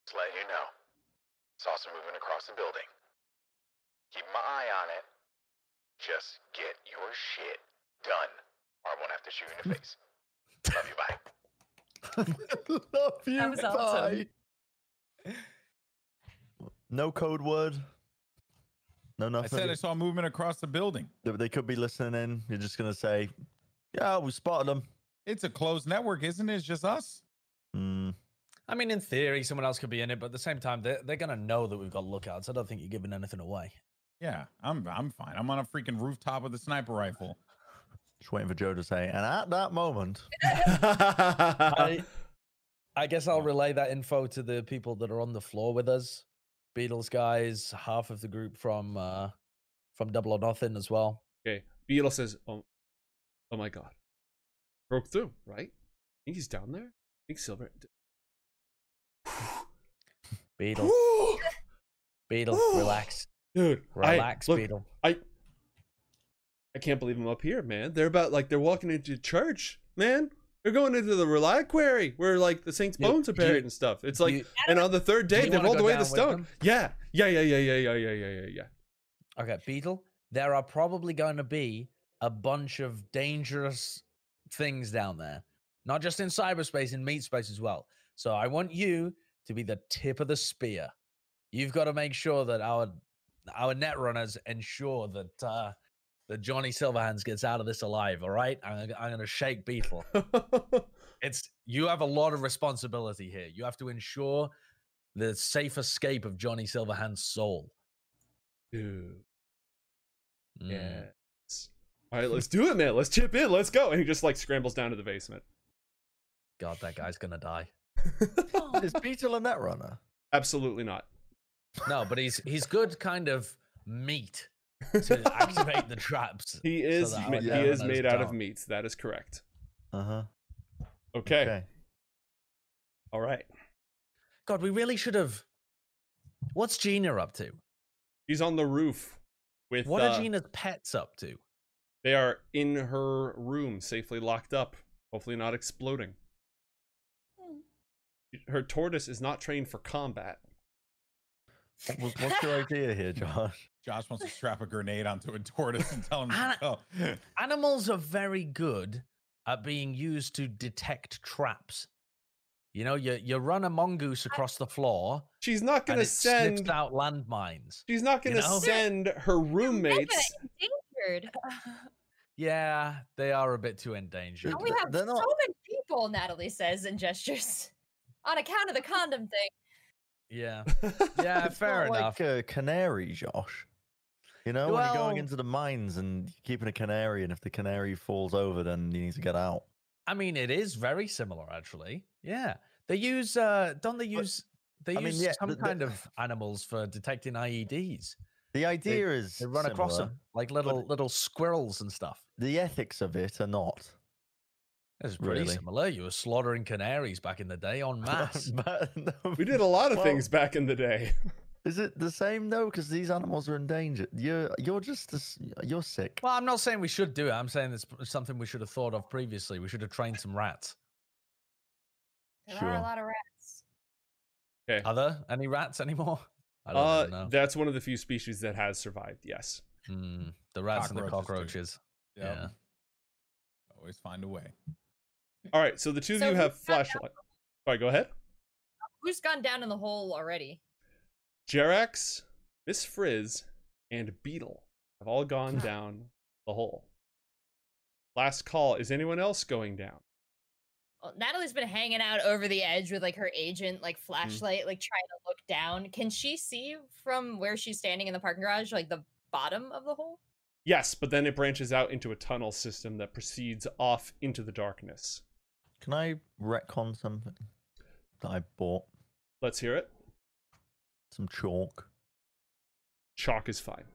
just letting you know. Saw some movement across the building. Keep my eye on it. Just get your shit done, or I won't have to shoot you in the face. Love you, bye. Love you. That was awesome. bye. No code word. No nothing. I said I saw movement across the building. They- they could be listening in. You're just gonna say, "Yeah, we spotted them." It's a closed network, isn't it? It's just us. Hmm. I mean, in theory, someone else could be in it, but at the same time, they're, they're going to know that we've got lookouts. I don't think you're giving anything away. Yeah, I'm I'm fine. I'm on a freaking rooftop with a sniper rifle. Just waiting for Joe to say. And at that moment, I, I guess I'll relay that info to the people that are on the floor with us. Beetle's guys, half of the group from uh from Double or Nothing as well. Okay. Beetle says, "Oh, oh my God, broke through, right? I think he's down there. I think Silver." Beetle, Beetle, relax, Dude, relax, I, look, Beetle. I I can't believe I'm up here, man. They're about like they're walking into church, man. They're going into the reliquary where like the saints' You- bones are do you- buried and stuff. It's like, You- and on the third day they rolled away the stone. Yeah, yeah, yeah, yeah, yeah, yeah, yeah, yeah, yeah, yeah. Okay, Beetle, there are probably going to be a bunch of dangerous things down there, not just in cyberspace, in meat space as well. So I want you to be the tip of the spear. You've got to make sure that our our net runners ensure that uh, that Johnny Silverhands gets out of this alive. All right, I'm, I'm going to shake Beetle. It's you have a lot of responsibility here. You have to ensure the safe escape of Johnny Silverhand's soul. Dude, Mm. yes. All right, let's do it, man. Let's chip in. Let's go. And he just like scrambles down to the basement. God, that guy's gonna die. Is Beetle a netrunner? Absolutely not. No, but he's he's good kind of meat to activate the traps. He is that ma- he is made out of don't. meats. That is correct. Uh huh. Okay. All right. God, we really should have. What's Gina up to? He's on the roof with What uh, are Gina's pets up to? They are in her room, safely locked up, hopefully not exploding. Her tortoise is not trained for combat. What what's your idea here, Josh? Josh wants to strap a grenade onto a tortoise and tell him Anna- to go. Animals are very good at being used to detect traps. You know, you you run a mongoose across the floor She's not gonna send. out landmines. She's not gonna know? send her roommates. Endangered. Yeah, they are a bit too endangered. And we have they're so not- many people, Natalie says and gestures. On account of the condom thing. Yeah, yeah, It's fair not enough. Like a canary, Josh. You know, when you're going into the mines and keeping a canary, and if the canary falls over, then you need to get out. I mean, it is very similar, actually. Yeah, they use. uh Don't they But, use? They I mean, use yeah, some the- the- kind of animals for detecting IEDs. The idea is They run across them like little little squirrels and stuff. The ethics of it are not. It's pretty Really? similar. You were slaughtering canaries back in the day on mass. but, no, We did a lot of well, things back in the day. Is it the same though? Because these animals are endangered. You're you're just as, you're sick. well, I'm not saying we should do it. I'm saying it's something we should have thought of previously. We should have trained some rats. There are a lot of rats. Okay. Are there any rats anymore? I don't Uh, know. that's one of the few species that has survived. Yes. Hmm, the rats and the Cockroaches, cockroaches. Yep. Yeah. Always find a way. All right. So the two of you have flashlight. All right. Go ahead. Who's gone down in the hole already? Jerax, Miss Frizz, and Beetle have all gone down the hole. Last call. Is anyone else going down? Well, Natalie's been hanging out over the edge with like her agent, like Mm. flashlight, like trying to look down. Can she see from where she's standing in the parking garage, like the bottom of the hole? Yes, but then it branches out into a tunnel system that proceeds off into the darkness. Can I retcon something that I bought? Let's hear it. Some chalk. Chalk is fine.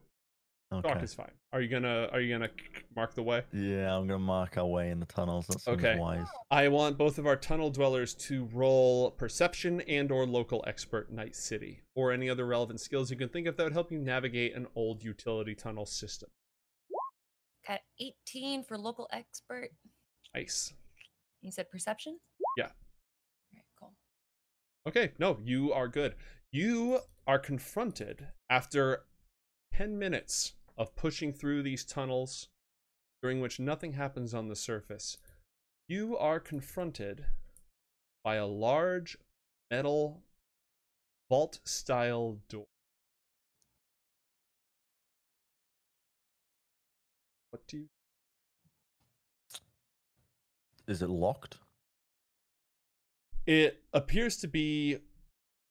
Okay. Chalk is fine. Are you gonna Are you gonna mark the way? Yeah, I'm gonna mark our way in the tunnels. That seems Okay. wise. I want both of our tunnel dwellers to roll perception and or local expert night city or any other relevant skills you can think of that would help you navigate an old utility tunnel system. Got 18 for local expert. Nice. You said perception? Yeah. All right, cool. Okay, no, you are good. You are confronted after 10 minutes of pushing through these tunnels, during which nothing happens on the surface. You are confronted by a large metal vault style door. What do you Is it locked? It appears to be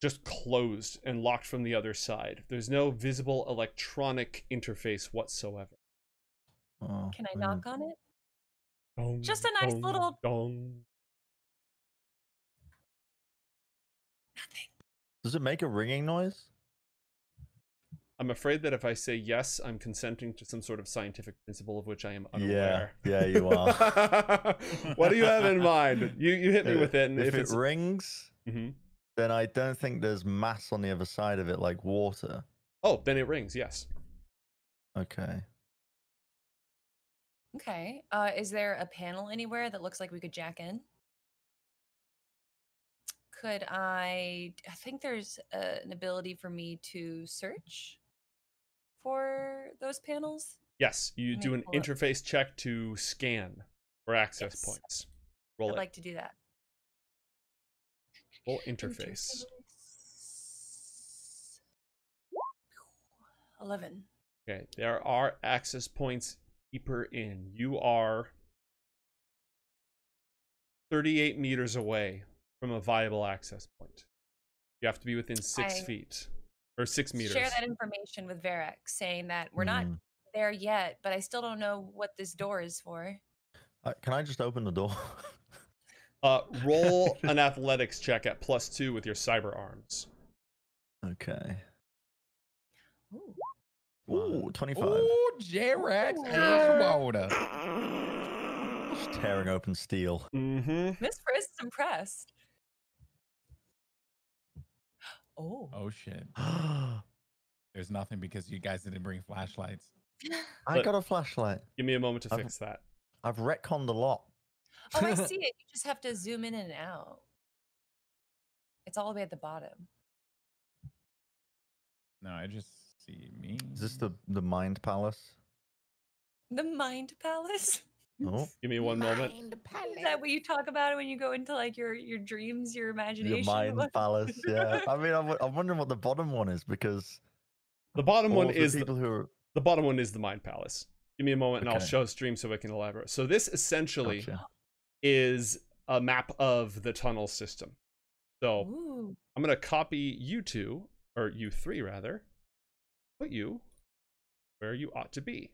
just closed and locked from the other side. There's no visible electronic interface whatsoever. Oh, Can I knock on it? Dong, Just a nice dong, little- dong. Nothing. Does it make a ringing noise? I'm afraid that if I say yes, I'm consenting to some sort of scientific principle of which I am Yeah, unaware. yeah, yeah, you are. what do you have in mind? You you hit me Uh, with it, and if, if, it it's rings, Mhm. then I don't think there's mass on the other side of it like water. oh, then it rings. Yes. Okay. Okay. Uh, is there a panel anywhere that looks like we could jack in? Could I? I think there's uh, an ability for me to search for those panels. Yes, you Let do an pull up. interface check to scan for access Yes. points. Roll I'd it. like to do that. Roll interface. Interface. Eleven. Okay, there are access points deeper in. You are 38 meters away from a viable access point. You have to be within six I- feet or six meters. Share that information with Varek, saying that we're not Mm. there yet, but I still don't know what this door is for. Uh, can I just open the door? Uh, roll an athletics check at plus two with your cyber arms. okay. Ooh. Ooh, 25. Ooh, Jerax Ashwater. Just tearing open steel. Mm-hmm. Miss Friz is impressed. Oh. Oh shit. There's nothing because you guys didn't bring flashlights. I But- got a flashlight. Give me a moment to I've- fix that. I've retconned a lot. Oh, I see it. You just have to zoom in and out. It's all the way at the bottom. No, I just see me. Is this the, the Mind Palace? The Mind Palace. Oh, Give me one moment. Is that what you talk about when you go into like your your dreams, your imagination? your Mind Palace. Yeah. I mean, I'm, I'm wondering what the bottom one is because The bottom one of the is the, who are. the bottom one is the Mind Palace. Give me a moment and I'll Okay. show stream so I can elaborate. So this essentially Gotcha. is a map of the tunnel system. So Ooh. I'm gonna copy you two, or you three rather, put you where you ought to be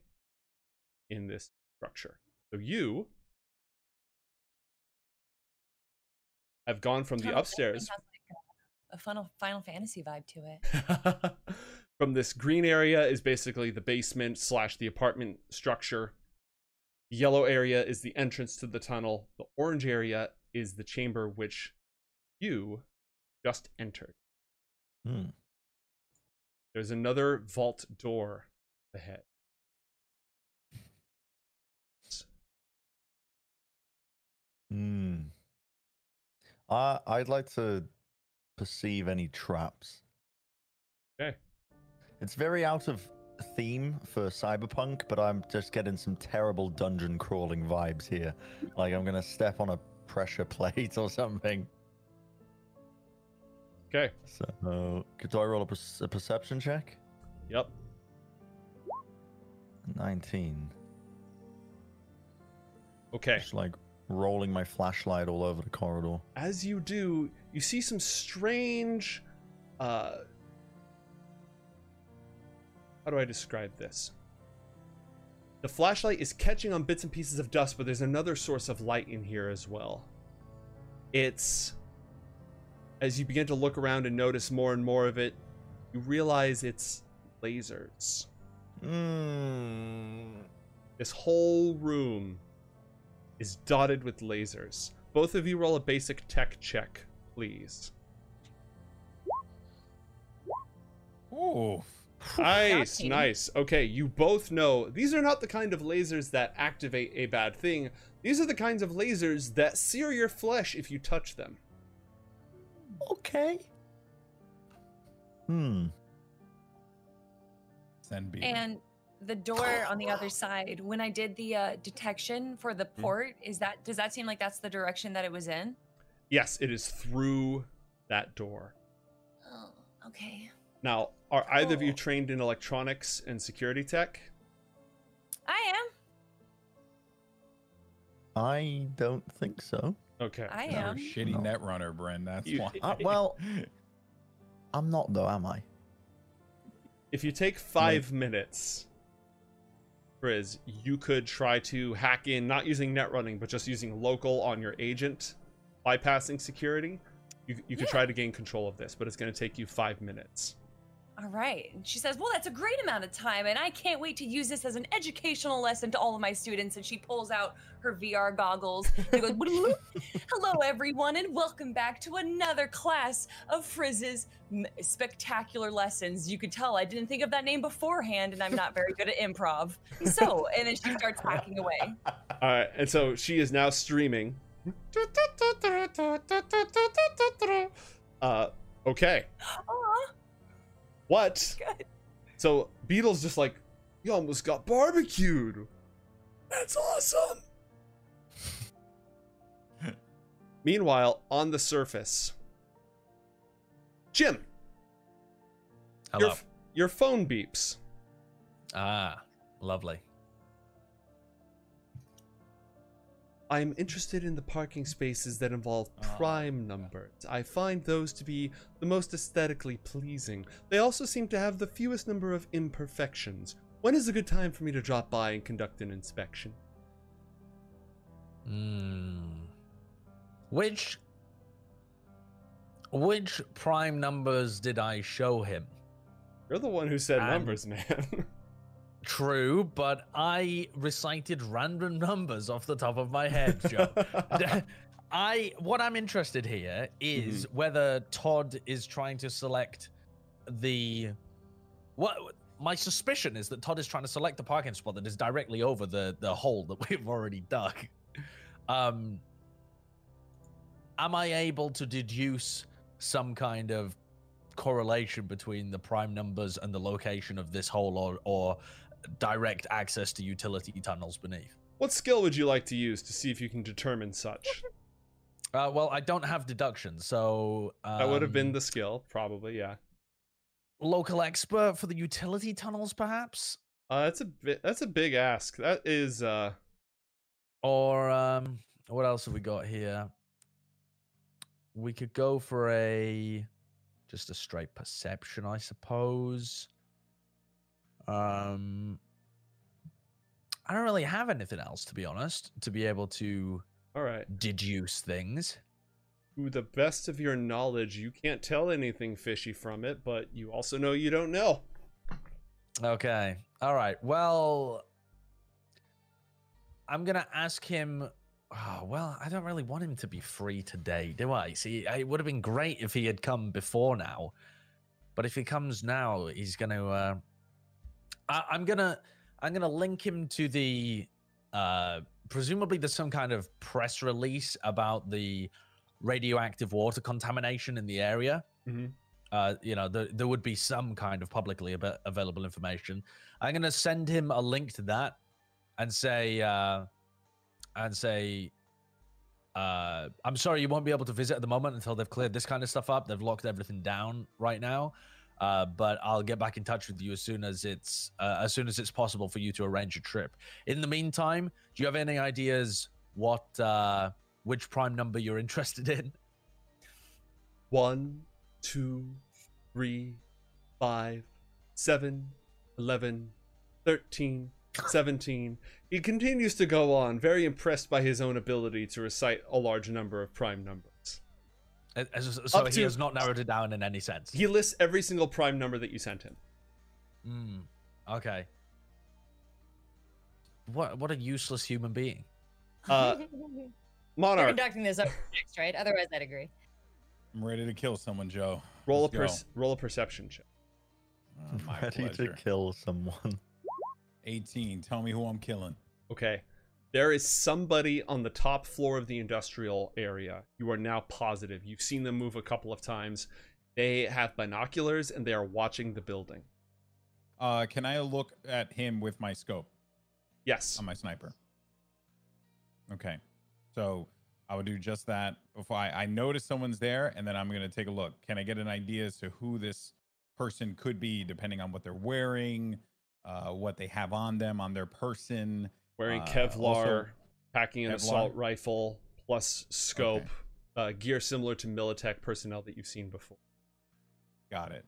in this structure. So you have gone from the upstairs like, a, a Final Final Fantasy vibe to it. from this green area is basically the basement slash the apartment structure. The yellow area is the entrance to the tunnel. The orange area is the chamber which you just entered. Hmm. There's another vault door ahead. Hmm. I I'd like to perceive any traps. Okay. It's very out of theme for cyberpunk, but I'm just getting some terrible dungeon crawling vibes here. Like I'm gonna step on a pressure plate or something. Okay. So, do I roll a, perce- a perception check? Yep. 19. Okay. Just like rolling my flashlight all over the corridor. As you do, you see some strange uh How do I describe this? The flashlight is catching on bits and pieces of dust, but there's another source of light in here as well. It's as you begin to look around and notice more and more of it, you realize it's lasers. Mmm. This whole room is dotted with lasers. Both of you roll a basic tech check, please. Ooh. Nice, nice. Okay, you both know these are not the kind of lasers that activate a bad thing. These are the kinds of lasers that sear your flesh if you touch them. Okay. Hmm. Send beer. And the door on the other side, when I did the uh, detection for the port, is that does that seem like that's the direction that it was in? Yes, it is through that door. Oh, okay. Now, are either of you trained in electronics and security tech? I am. I don't think so. Okay. I You're a am. shitty No. net runner, Bren. That's You- why. Uh, well, I'm not though, am I? If you take five minutes, Frizz, you could try to hack in, not using net running, but just using local on your agent, bypassing security. You you could Yeah. try to gain control of this, but it's going to take you five minutes. All right. And she says, Well, that's a great amount of time, and I can't wait to use this as an educational lesson to all of my students. And she pulls out her VR goggles and goes, Hello, everyone, and welcome back to another class of Frizz's spectacular lessons. You could tell I didn't think of that name beforehand, and I'm not very good at improv. So, and then she starts hacking away. All right, and so she is now streaming. Uh, okay. Aw, What? good. So Beetle's just like, you almost got barbecued. That's awesome. Meanwhile, on the surface, Jim, Hello. your your phone beeps. Ah, lovely. I'm interested in the parking spaces that involve Oh, prime numbers. I find those to be the most aesthetically pleasing. They also seem to have the fewest number of imperfections. When is a good time for me to drop by and conduct an inspection? Hmm. Which which prime numbers did I show him? You're the one who said And- numbers, man. True, but I recited random numbers off the top of my head, Joe. I what I'm interested here is whether Todd is trying to select the what my suspicion is that Todd is trying to select the parking spot that is directly over the the hole that we've already dug. Um am I able to deduce some kind of correlation between the prime numbers and the location of this hole or or direct access to utility tunnels beneath? what skill would you like to use to see if you can determine such? Uh, well, I don't have deduction, so um, that would have been the skill, probably, yeah. local expert for the utility tunnels, perhaps, Uh, that's a bit. That's a big ask. That is. uh or um, what else have we got here? We could go for a just a straight perception, I suppose. Um, I don't really have anything else, to be honest, to be able to All right. deduce things. To the best of your knowledge, you can't tell anything fishy from it, but you also know you don't know. Okay. All right. Well, I'm gonna ask him. Oh, well, I don't really want him to be free today, do I? See, it would have been great if he had come before now, but if he comes now, he's gonna. Uh, I, I'm gonna. I'm gonna link him to the. Uh, presumably, there's some kind of press release about the radioactive water contamination in the area Mm-hmm. uh, you know, there, there would be some kind of publicly ab- available information. I'm to send him a link to that and say, uh, and say, uh, I'm sorry, you won't be able to visit at the moment until they've cleared this kind of stuff up. They've locked everything down right now. Uh, but I'll get back in touch with you as soon as it's uh, as soon as it's possible for you to arrange a trip. In the meantime, do you have any ideas what uh, which prime number you're interested in? One, two, three, five, seven, eleven, thirteen, seventeen. He continues to go on, very impressed by his own ability to recite a large number of prime numbers. Uh, as- So Up he has not narrowed it down in any sense. He lists every single prime number that you sent him. Mm, okay. What what a useless human being. Uh, You're Monarch, conducting this over next, right? Otherwise, I'd agree. I'm ready to kill someone, Joe. roll a Let's go. perce- roll a perception check. Oh, my Ready to kill someone. 18. Tell me who I'm killing. Okay. There is somebody on the top floor of the industrial area. You are now positive. You've seen them move a couple of times. They have binoculars and they are watching the building. Uh, can I look at him with my scope Yes. on my sniper? Okay. So I would do just that before I, I notice someone's there, and then I'm going to take a look. Can I get an idea as to who this person could be, depending on what they're wearing, uh, what they have on them, on their person? Wearing uh, Kevlar, packing an Kevlar. assault rifle, plus scope, uh, gear similar to Militech personnel that you've seen before. Got it.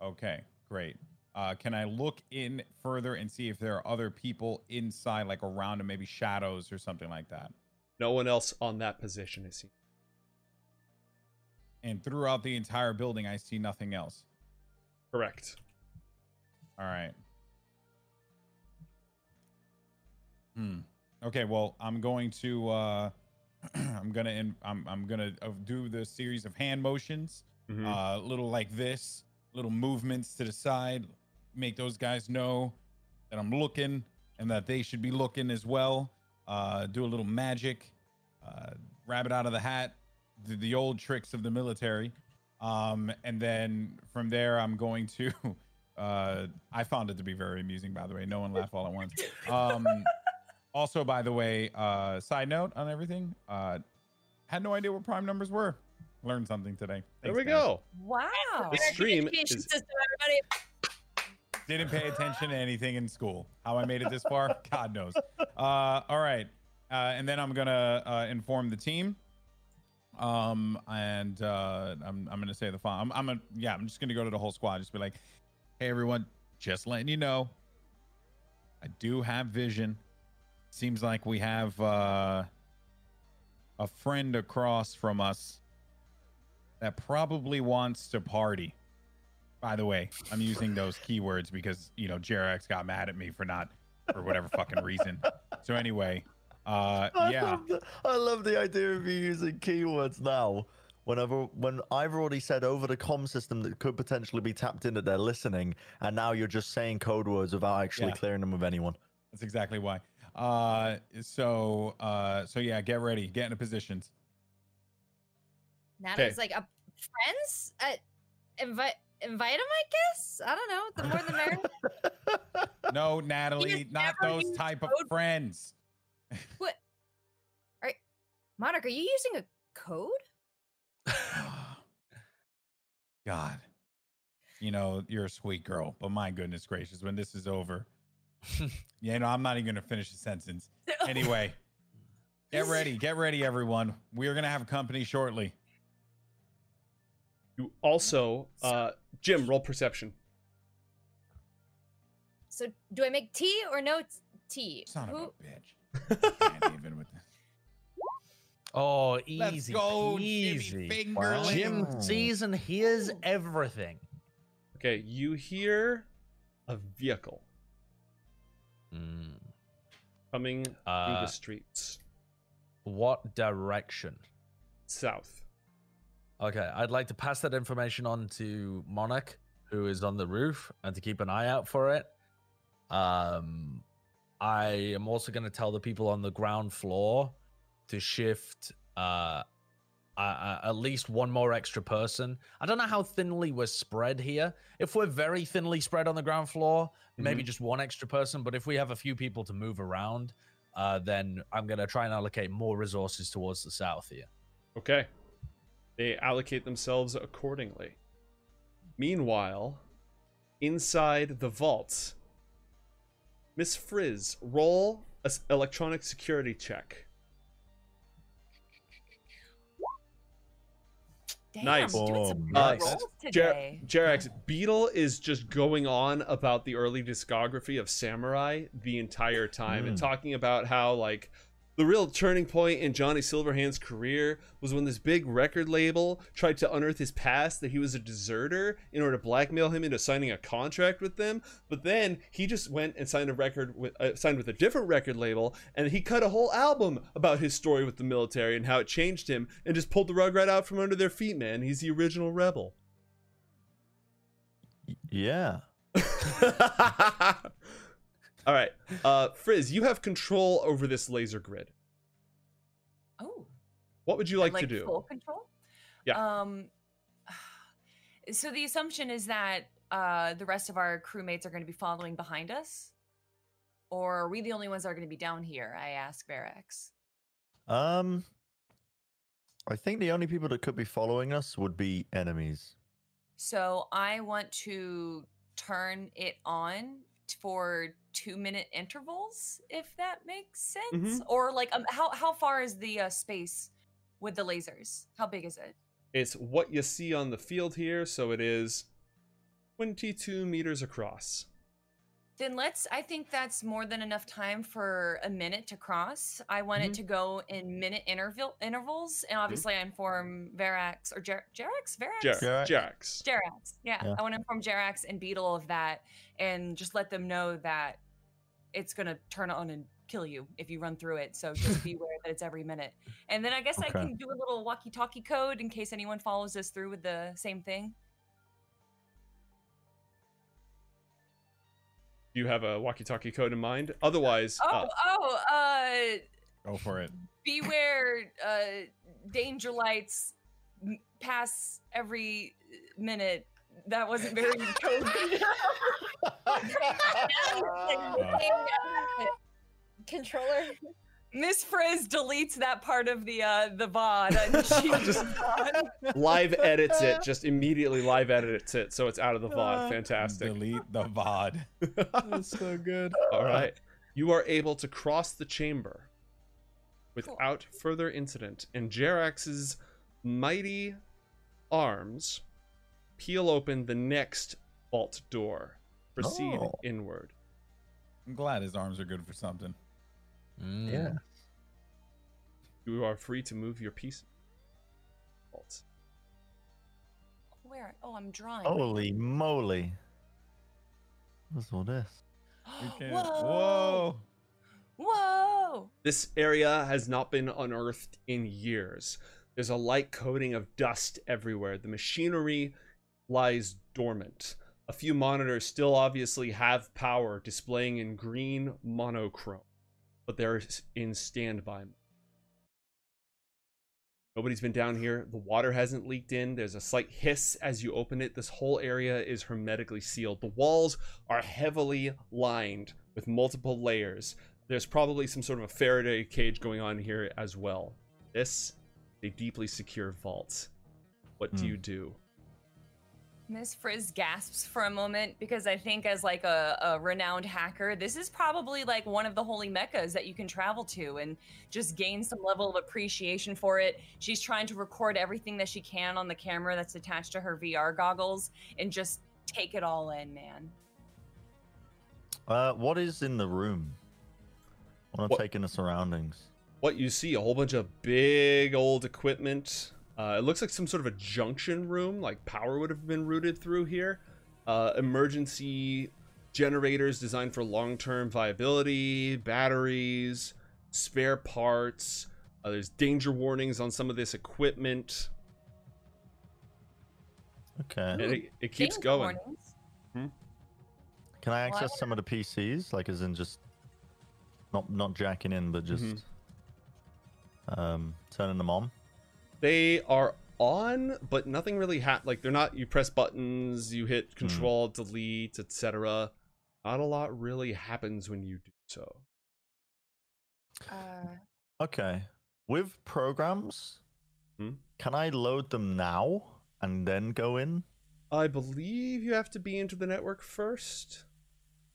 Okay, great. Uh, can I look in further and see if there are other people inside, like around him, maybe shadows or something like that? No one else on that position is seen. and throughout the entire building, I see nothing else. Correct. All right. Hmm. Okay. Well, I'm going to. uh I'm gonna. In, I'm. I'm gonna uh, do the series of hand motions. Mhm. Uh, little like this, little movements to the side, make those guys know that I'm looking and that they should be looking as well. Uh, do a little magic, uh, rabbit out of the hat, the, the old tricks of the military. Um, and then from there, I'm going to. Uh, I found it to be very amusing, by the way. No one laugh all at once. Um, also, by the way, uh, side note on everything, uh, had no idea what prime numbers were. Learned something today. there we guys. go. Wow. The stream is system, everybody. Didn't pay attention to anything in school. How I made it this far, God knows. Uh, all right, uh, and then I'm gonna uh, inform the team. Um, and uh, I'm I'm gonna say the file. I'm I'm gonna yeah. I'm just gonna go to the whole squad. Just be like, hey everyone, just letting you know. I do have vision. Seems like we have uh, a friend across from us that probably wants to party. By the way, I'm using those keywords because you know Jerax got mad at me for not for whatever fucking reason. So anyway, uh I yeah. love, the, I love the idea of you using keywords now. Whenever when I've already said over the com system that could potentially be tapped in that they're listening, and now you're just saying code words without actually Yeah. clearing them with anyone. That's exactly why. Uh so uh so yeah, get ready, get into positions. Natalie's like, uh, friends? Uh, invite invite them, I guess. I don't know. The more the merrier. No, Natalie, not those used type of friends. What? Are Monarch? Are you using a code? God. You know, you're a sweet girl, but my goodness gracious, when this is over. yeah, no, I'm not even gonna finish the sentence. Anyway, get ready, get ready, everyone. We're gonna have company shortly. You also, uh, Jim, roll perception. So do I make tea or no t- tea? Son of Who- a bitch. Can't even with this. Oh, Let's easy, go, easy. Fingerling. Jim Wow. sees and hears everything. Okay, you hear a vehicle Mm. coming through Uh, the streets What direction? south. Okay, I'd like to pass that information on to Monarch, who is on the roof, and to keep an eye out for it. Um, I am also going to tell the people on the ground floor to shift uh, uh, at least one more extra person. I don't know how thinly we're spread here. If we're very thinly spread on the ground floor, maybe just one extra person. But if we have a few people to move around, uh, then I'm going to try and allocate more resources towards the south here. Okay. They allocate themselves accordingly. Meanwhile, inside the vault, Miss Frizz, roll a s- electronic security check. Damn, Nice. doing some nice. rolls Jer- today. Beetle is just going on about the early discography of Samurai the entire time and Mm. talking about how, like, the real turning point in Johnny Silverhand's career was when this big record label tried to unearth his past that he was a deserter in order to blackmail him into signing a contract with them. But then he just went and signed a record with uh, signed with a different record label, and he cut a whole album about his story with the military and how it changed him, and just pulled the rug right out from under their feet. Man, he's the original rebel. Yeah. All right, uh, Frizz, you have control over this laser grid. Oh, What would you I'd like, to do? Full control. Yeah. Um. So the assumption is that uh, the rest of our crewmates are going to be following behind us, or are we the only ones that are going to be down here? I ask Verax. Um, I think the only people that could be following us would be enemies. So I want to turn it on for two minute intervals, if that makes sense. Or like, um, how how far is the uh, space with the lasers? How big is it? It's what you see on the field here, so it is 22 meters across. Then let's. I think that's more than enough time for a minute to cross. I want Mm-hmm. it to go in minute interval intervals, and obviously I inform Verax or Jer- Jerax. Verax. Jerax. Jerax. Jerax. Yeah, Yeah. I want to inform Jerax and Beetle of that, and just let them know that it's gonna turn on and kill you if you run through it. So just be aware that it's every minute. And then I guess I can do a little walkie-talkie code in case anyone follows us through with the same thing. Do you have a walkie-talkie code in mind? Otherwise, Oh, uh, oh, uh, Go for it. beware uh danger lights m- pass every minute that wasn't very code Controller. miss frizz deletes that part of the uh the vod and she Just- live edits it. Just immediately live edits it, so it's out of the VOD. Fantastic. Delete the VOD. That's so good. All right. You are able to cross the chamber without further incident, and Jerax's mighty arms peel open the next vault door. Proceed Oh. inward. I'm glad his arms are good for something. Mm. Yeah. You are free to move your piece. Vault. where oh i'm drawing Holy moly. What's all this? Whoa Whoa. whoa This area has not been unearthed in years. There's a light coating of dust everywhere. The machinery lies dormant. A few monitors still obviously have power, displaying in green monochrome, but they're in standby. Nobody's been down here. The water hasn't leaked in. There's a slight hiss as you open it. This whole area is hermetically sealed. The walls are heavily lined with multiple layers. There's probably some sort of a Faraday cage going on here as well. This, a deeply secure vault. What do Hmm. you do? Miss Frizz gasps for a moment because I think, as like a, a renowned hacker, this is probably like one of the holy meccas that you can travel to and just gain some level of appreciation for it. She's trying to record everything that she can on the camera that's attached to her VR goggles and just take it all in, man. Uh, what is in the room? I want to take in the surroundings. What you see, a whole bunch of big old equipment. Uh, it looks like some sort of a junction room, like power would have been routed through here. Uh, emergency generators designed for long term viability, batteries, spare parts. Uh, there's danger warnings on some of this equipment. Okay. And it, it keeps Danger going. warnings. Can I Well, I access some of the PCs? Like, as in just not not jacking in, but just Mhm. um turning them on. They are on, but nothing really ha like they're not. You press buttons, you hit Control, Delete, etc. Not a lot really happens when you do so. Uh, Okay. With programs, Hmm? can I load them now and then go in? I believe you have to be into the network first.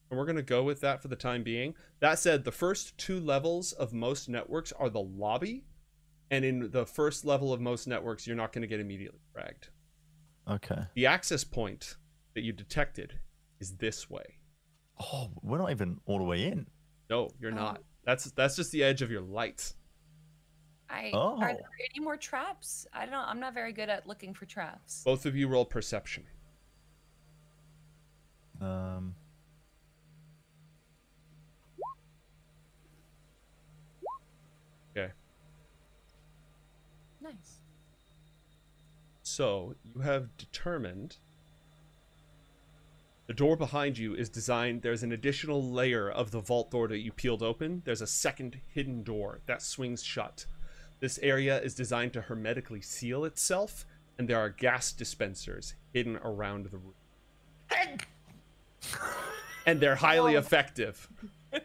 And we're going to go with that for the time being. That said, the first two levels of most networks are the lobby. And in the first level of most networks, you're not going to get immediately fragged. Okay. The access point that you detected is this way. Oh, we're not even all the way in. No, you're Oh. not. That's that's just the edge of your light. I Oh. are there any more traps? I don't know. I'm not very good at looking for traps. Both of you roll perception. Um. Okay. Nice. So you have determined the door behind you is designed. There's an additional layer of the vault door that you peeled open. There's a second hidden door that swings shut. This area is designed to hermetically seal itself, and there are gas dispensers hidden around the room. and they're highly Whoa. effective.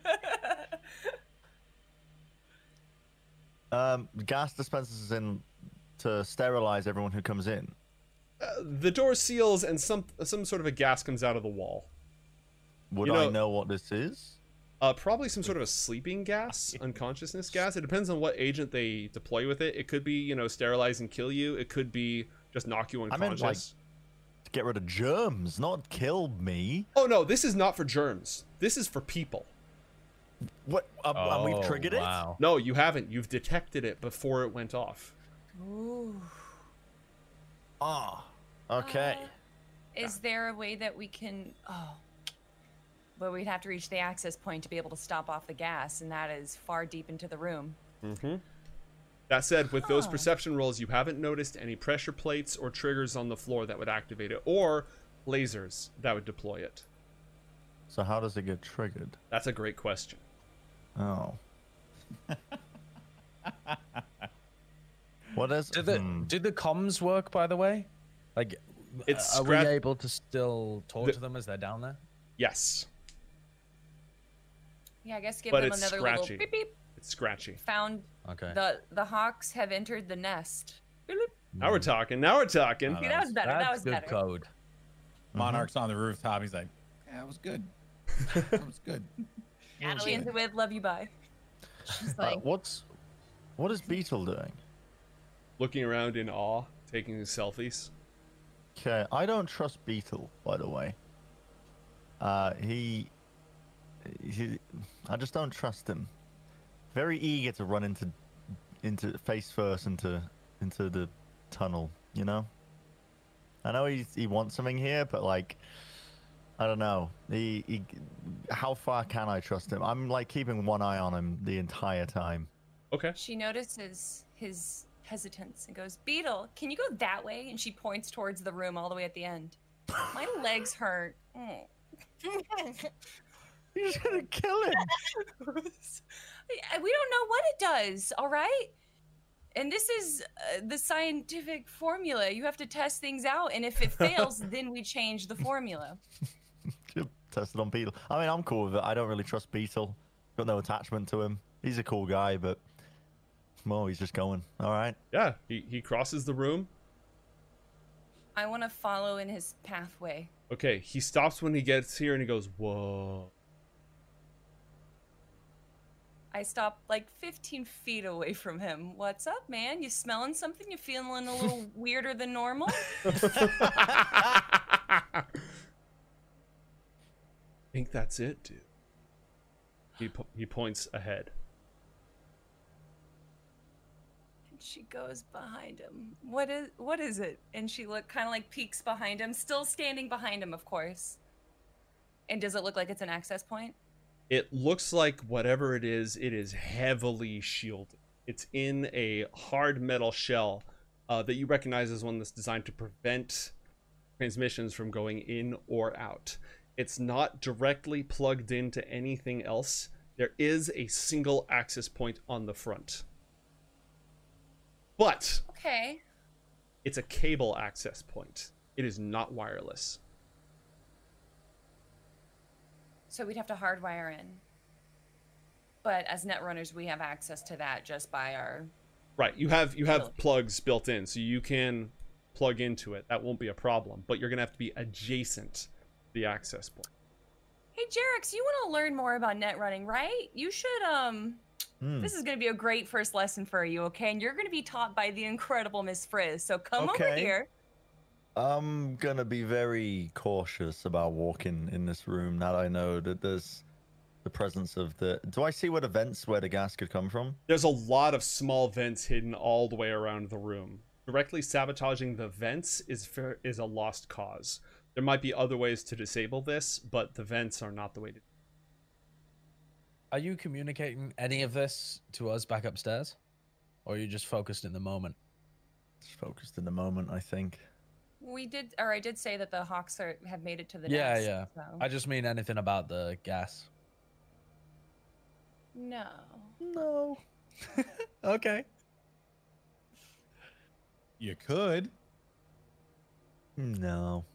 Um, gas dispensers in to sterilize everyone who comes in. Uh, the door seals, and some some sort of a gas comes out of the wall. Would You I know- know what this is? Uh, probably some sort of a sleeping gas, unconsciousness gas. It depends on what agent they deploy with it. It could be, you know, sterilize and kill you. It could be just knock you I unconscious. meant, like, get rid of germs, not kill me. Oh no, this is not for germs. This is for people. What? Uh, and we've Oh, triggered it. No, you haven't. You've detected it before it went off. Ooh. Ah. Okay. Uh, is there a way that we can? Oh, but we'd have to reach the access point to be able to stop off the gas, and that is far deep into the room. Mm-hmm. That said, with those Huh. perception rolls, you haven't noticed any pressure plates or triggers on the floor that would activate it, or lasers that would deploy it. So how does it get triggered? That's a great question. Oh. what is? Do the hmm. do the comms work by the way? Like, It's are scrap- we able to still talk The- to them as they're down there? Yes, Yeah, I guess give But them another scratchy. little beep beep. it's scratchy. Found Okay. the the hawks have entered the nest. Beep, beep. Now we're Mm. talking. Now we're talking. Oh, See, that was better, that was good better. code. Monarch's on the rooftop. He's like, "Yeah, that was good. That was good." That was She ends it with "Love you, bye." She's Uh, what's what is Beetle doing? Looking around in awe, taking his selfies. Okay, I don't trust Beetle, by the way. Uh, he, he, I just don't trust him. Very eager to run into, into face first into into the tunnel. You know. I know he he wants something here, but like, I don't know. He, he, how far can I trust him? I'm like keeping one eye on him the entire time. Okay. She notices his hesitance and goes, "Beetle, can you go that way?" And she points towards the room all the way at the end. My legs hurt. Mm. You're just gonna kill it. We don't know what it does, all right? And this is uh, the scientific formula. You have to test things out, and if it fails, then we change the formula. Should test it on Beetle. I mean, I'm cool with it. I don't really trust Beetle. Got no attachment to him. He's a cool guy, but well, he's just going. All right. Yeah. He he crosses the room. I want to follow in his pathway. Okay. He stops when he gets here and he goes, "Whoa." I stop like 15 feet away from him. What's up, man? You smelling something? You feeling a little weirder than normal? I think that's it, dude. He po- he points ahead. And she goes behind him. What is what is it? And she look kind of like peeks behind him, still standing behind him, of course. And does it look like it's an access point? It looks like whatever it is, it is heavily shielded. It's in a hard metal shell uh, that you recognize as one that's designed to prevent transmissions from going in or out. It's not directly plugged into anything else. There is a single access point on the front. But Okay. it's a cable access point. It is not wireless. So we'd have to hardwire in. But as netrunners, we have access to that just by our. Right. You have you have plugs built in, so you can plug into it. That won't be a problem. But you're gonna have to be adjacent the access point. Hey, Jerax, you want to learn more about net running, right? You should. Um, Hmm. this is going to be a great first lesson for you, okay? And you're going to be taught by the incredible Miss Frizz. So come over Okay. here. I'm gonna be very cautious about walking in this room. Now that I know that there's the presence of the. Do I see where the vents where the gas could come from? There's a lot of small vents hidden all the way around the room. Directly sabotaging the vents is fair, is a lost cause. There might be other ways to disable this, but the vents are not the way to. Are you communicating any of this to us back upstairs, or are you just focused in the moment? Just focused in the moment, I think. We did, or I did say that the Hawks are, have made it to the Yeah, nest. yeah. so- I just mean anything about the gas. No. No. okay. You could. No.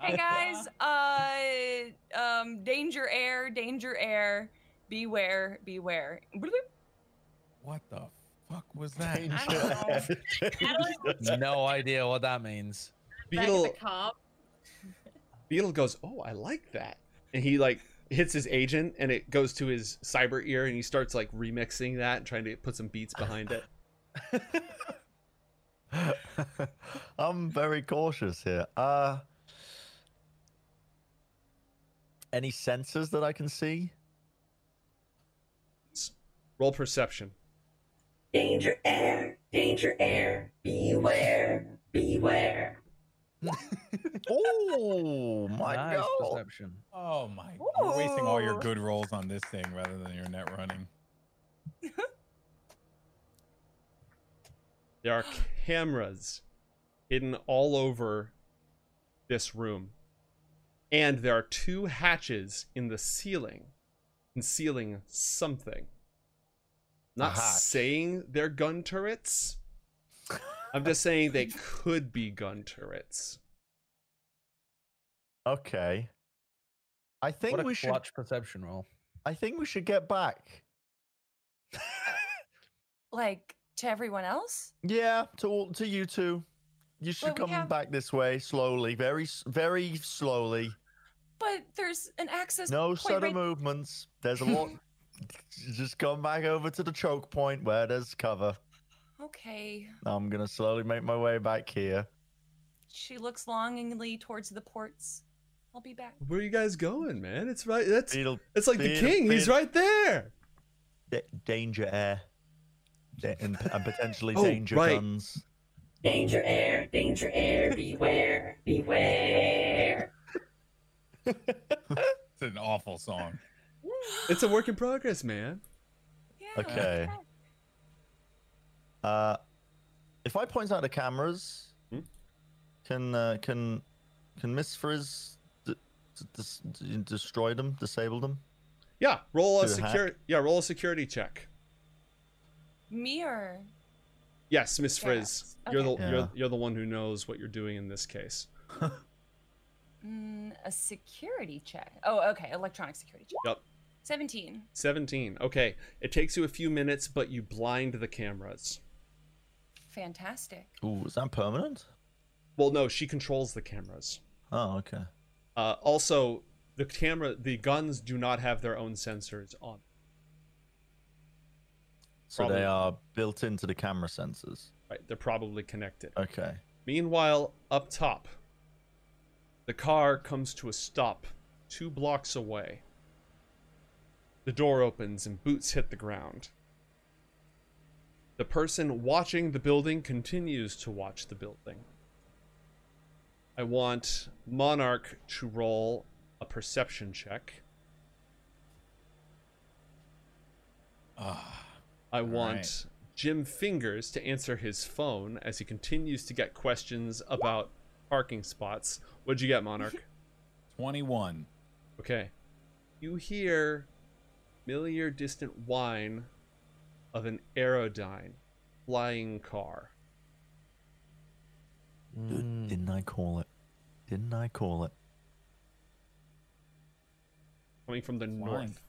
Hey guys, uh, um, danger air, danger air, beware, beware. What the fuck was that? I don't know. no idea what that means. Beetle cop. Beetle goes, "Oh, I like that," and he like hits his agent, and it goes to his cyber ear, and he starts like remixing that, and trying to put some beats behind it. I'm very cautious here. Uh any sensors that I can see? Roll perception. Danger air, danger air, beware, beware. oh my nice god! perception. Oh my! God. You're wasting all your good rolls on this thing rather than your net running. There are cameras hidden all over this room. And there are two hatches in the ceiling concealing something. Not saying they're gun turrets. I'm just saying they could be gun turrets. Okay. I think What a we should. clutch perception roll. I think we should get back. Like to everyone else? Yeah, to all, to you two. You should But come have- back this way slowly, very very slowly. But there's an access No point sudden right- movements. There's a lot. Just come back over to the choke point where there's cover. Okay. I'm gonna slowly make my way back here. She looks longingly towards the ports. I'll be back. Where are you guys going, man? It's right. That's Beetle, it's like the Beetle, king. He's right there. da- danger air, Da- and, and potentially Oh, danger right. guns. Danger air, danger air, beware, beware. It's an awful song. It's a work in progress, man. Yeah. Okay. Uh, if I point out the cameras, Hmm? can uh, can can Miss Frizz d- d- d- destroy them, disable them? Yeah, roll a Do the hack? security. Yeah, roll a security check. Me or Yes, Miss Frizz. Yes, You're the okay. you're, you're the one who knows what you're doing in this case. mm, a security check? Oh, okay. Electronic security check. Yep. 17. 17. Okay. It takes you a few minutes, but you blind the cameras. Fantastic. Ooh, is that permanent? Well, no, she controls the cameras. Oh, okay. Uh, also, the camera, the guns do not have their own sensors on. So they are built into the camera sensors. Right? They're probably connected. Okay. Meanwhile, up top, the car comes to a stop two blocks away. The door opens and boots hit the ground. The person watching the building continues to watch the building. I want Monarch to roll a perception check. Ah, I All want right. Jim Fingers to answer his phone as he continues to get questions about parking spots. What'd you get, Monarch? 21. Okay. You hear familiar distant whine of an Aerodyne flying car. Mm. Didn't I call it? Didn't I call it? coming from the Flying. north.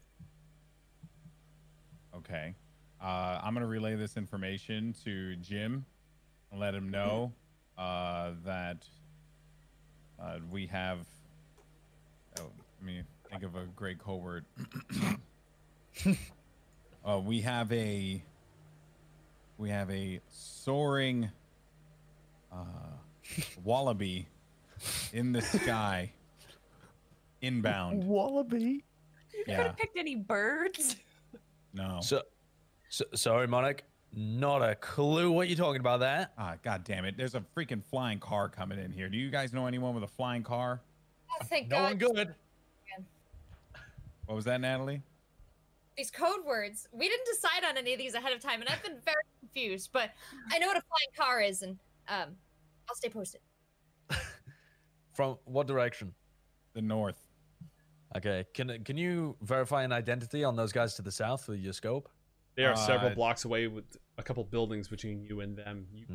Okay. Uh, I'm gonna relay this information to Jim and let him know uh, that uh, we have. Oh, let me think of a great covert. uh, we have a. We have a soaring uh, wallaby in the sky, inbound. Wallaby. You could have picked any birds. No. So, so, sorry, Monarch. Not a clue what you're talking about there. Ah, god damn it. There's a freaking flying car coming in here. Do you guys know anyone with a flying car? Oh, thank No God. one good. What was that, Natalie? These code words. We didn't decide on any of these ahead of time, and I've been very confused. But I know what a flying car is, and um, I'll stay posted. From what direction? The north. Okay. Can can you verify an identity on those guys to the south with your scope? They are several Uh, blocks away with a couple buildings between you and them. You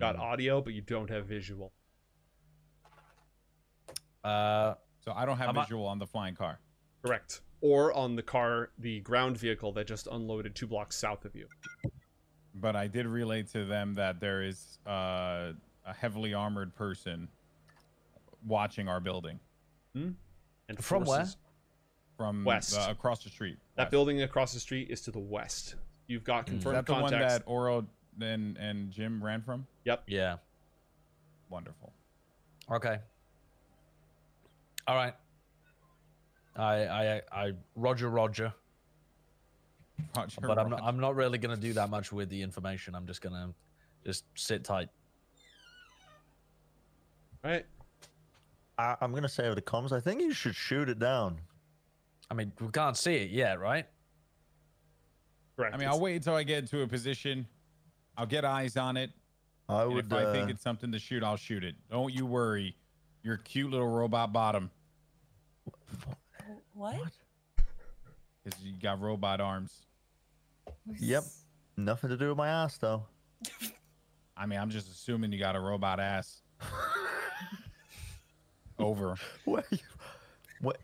got Mm, audio, but you don't have visual. Uh, So I don't have I'm visual on the flying car. Correct. Or on the car, the ground vehicle that just unloaded two blocks south of you. But I did relay to them that there is uh, a heavily armored person watching our building Hmm? And From where? from West. uh, across the street. That West. building across the street is to the west. You've got Mm. Is Is that the one that Oro and, and Jim ran from? Yep. Yeah. Wonderful. Okay. All right. I I I Roger Roger. Roger, But I'm not I'm not really gonna do that much with the information. I'm just gonna just sit tight. Right? I, I'm gonna say over the comms. I think you should shoot it down. I mean, we can't see it yet, right? Correct. I mean, I'll wait until I get into a position. I'll get eyes on it. I And would. if I think uh, it's something to shoot, I'll shoot it. Don't you worry. Your cute little robot bottom, What? because you got robot arms. Yep. Nothing to do with my ass though. I mean, I'm just assuming you got a robot ass. Over. What? Are you, what?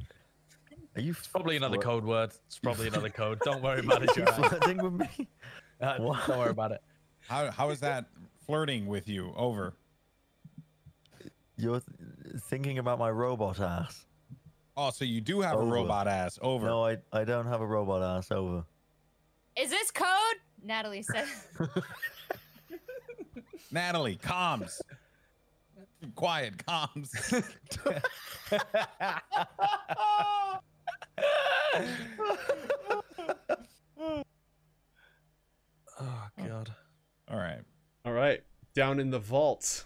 Are you Probably another flirt- code word. It's probably another code. Don't worry about it, you Joanne. flirting with me? Uh, Don't worry about it. How how is that flirting with you? Over. You're th- thinking about my robot ass. Oh, so you do have Over. a robot ass. Over. No, I I don't have a robot ass. Over. Is this code? Natalie said. Natalie, comms. Quiet, comms. Oh god. All right. All right. Down in the vault.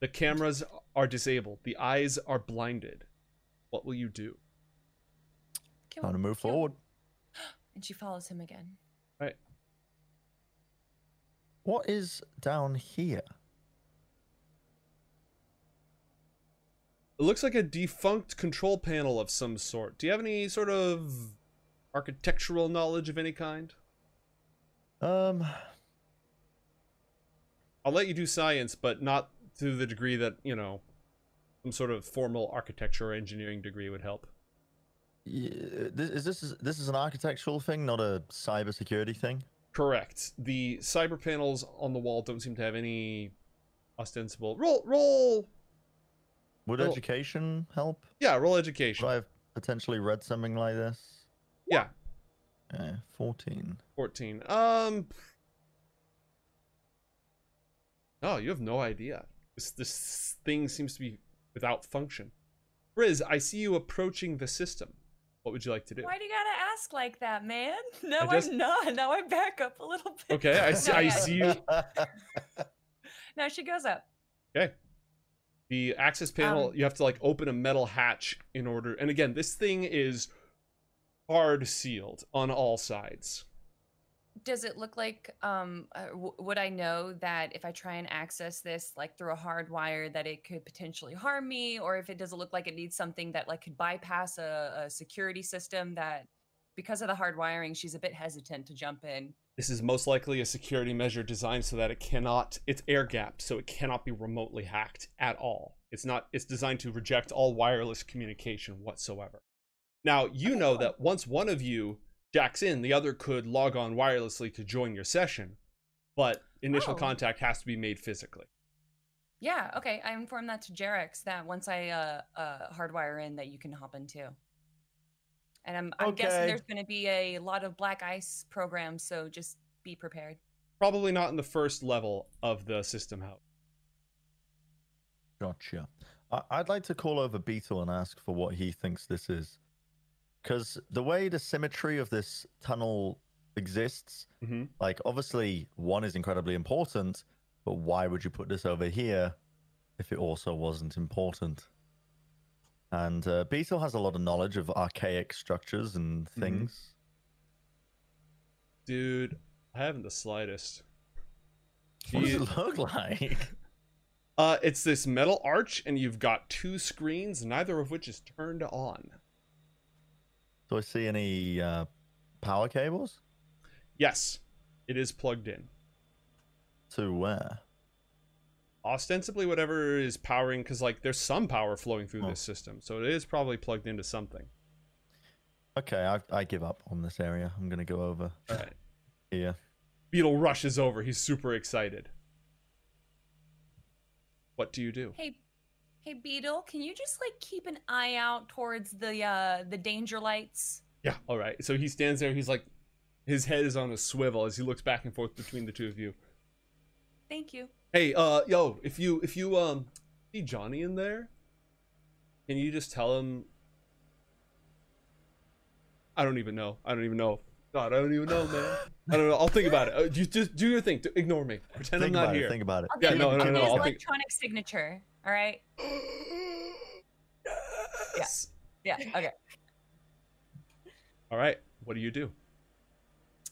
the cameras are disabled. The eyes are blinded. What will you do? Kill Time to move kill forward. And she follows him again. Right. What is down here? It looks like a defunct control panel of some sort. Do you have any sort of architectural knowledge of any kind? Um, I'll let you do science, but not to the degree that, you know, some sort of formal architecture or engineering degree would help. y- this, is this this is an architectural thing, not a cybersecurity thing? Correct. The cyber panels on the wall don't seem to have any ostensible roll roll Would Well- education help? yeah, roll education. Would I have potentially read something like this? Yeah, Yeah, fourteen. 14. Um No, you have no idea. This this thing seems to be without function. Riz, I see you approaching the system. What would you like to do? Why do you gotta ask like that, man? No, just- I'm not. Now I back up a little bit. Okay, I see No, I yeah. see you Now she goes up. Okay. The access panel, Um, you have to like open a metal hatch in order. And again, this thing is hard sealed on all sides. Does it look like um uh, w- would I know that if I try and access this like through a hard wire that it could potentially harm me or if it doesn't look like it needs something that like could bypass a, a security system that because of the hard wiring she's a bit hesitant to jump in. This is most likely a security measure designed so that it cannot it's air gapped, so it cannot be remotely hacked at all. It's not it's designed to reject all wireless communication whatsoever. Now, you know that once one of you jacks in, the other could log on wirelessly to join your session, but initial Oh. contact has to be made physically. Yeah, okay. I informed that to Jerax that once I uh, uh hardwire in that you can hop in too. And I'm I'm guessing there's going to be a lot of black ice programs, so just be prepared. Probably not in the first level of the system house. Gotcha. I- I'd like to call over Beetle and ask for what he thinks this is. Because the way the symmetry of this tunnel exists, Mm-hmm. like, obviously, one is incredibly important, but why would you put this over here if it also wasn't important? And uh, Beetle has a lot of knowledge of archaic structures and Mhm. things. Dude, I haven't the slightest. What does You- it look like? Uh, it's this metal arch, and you've got two screens, neither of which is turned on. Do I see any uh, power cables? Yes, it is plugged in. To where? Ostensibly, whatever is powering, because like there's some power flowing through Oh. this system, so it is probably plugged into something. Okay, I, I give up on this area. I'm going to go over All right. here. Beetle rushes over. He's super excited. What do you do? Hey, hey Beetle, can you just like keep an eye out towards the uh the danger lights? Yeah. All right. So he stands there. He's like, his head is on a swivel as he looks back and forth between the two of you. Thank you. Hey, uh, yo, if you if you um see Johnny in there, can you just tell him? I don't even know. I don't even know. God, I don't even know, man. I don't know. I'll think about it. Uh, you just do your thing. Ignore me. Pretend think I'm not about here. it. Think about it. I'll Yeah, give no, you- no, no, give you I'll his think- electronic signature. All right. yes. Yeah. Okay. All right. What do you do?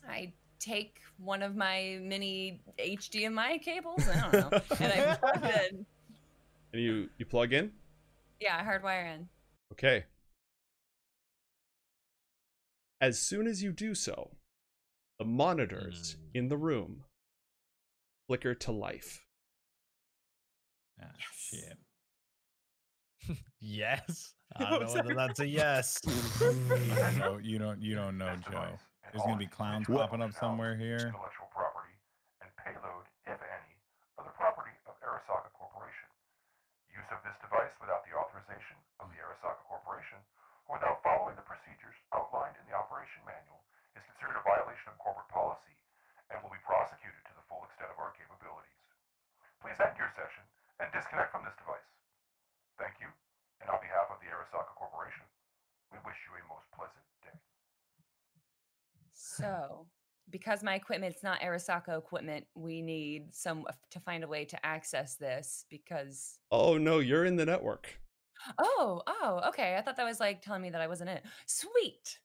I take one of my mini HDMI cables. I don't know, and I plug in. And you you plug in. Yeah, I hardwire in. Okay. As soon as you do so, the monitors Mm. in the room flicker to life. Ah, shit. Yes. I don't know whether that's a yes. you don't. You don't. You don't know, Joe. There's gonna be clowns popping up somewhere here. Intellectual property and payload, if any, are the property of Arasaka Corporation. Use of this device without the authorization of the Arasaka Corporation or without following the procedures outlined in the operation manual is considered a violation of corporate policy and will be prosecuted to the full extent of our capabilities. Please end your session and disconnect from this device. Thank you, and on behalf of the Arasaka Corporation, we wish you a most pleasant day. So, because my equipment's not Arasaka equipment, we need some to find a way to access this because Oh no, you're in the network. Oh, oh, okay. I thought that was like telling me that I wasn't in it. Sweet.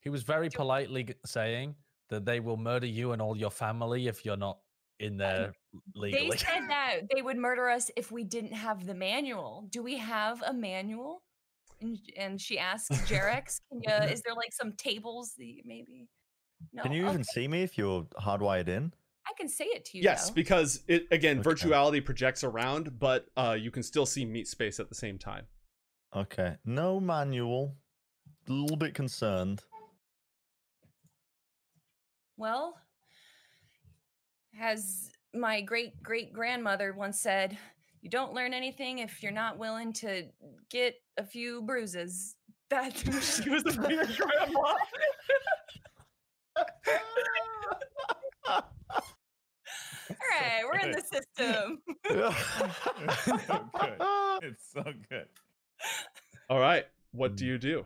He was very politely saying that they will murder you and all your family if you're not in there legally. They said that they would murder us if we didn't have the manual. Do we have a manual? And, and she asks Jerax, can you, is there like some tables that you maybe? No. Can you even see me if you're hardwired in? I can say it to you. Yes, though. because it again Okay. virtuality projects around, but uh, you can still see meat space at the same time. Okay. No manual. A little bit concerned. Well, as my great great grandmother once said, you don't learn anything if you're not willing to get a few bruises. That she was a weird grandma. All right, we're in the system. so good. It's so good. All right, what do you do?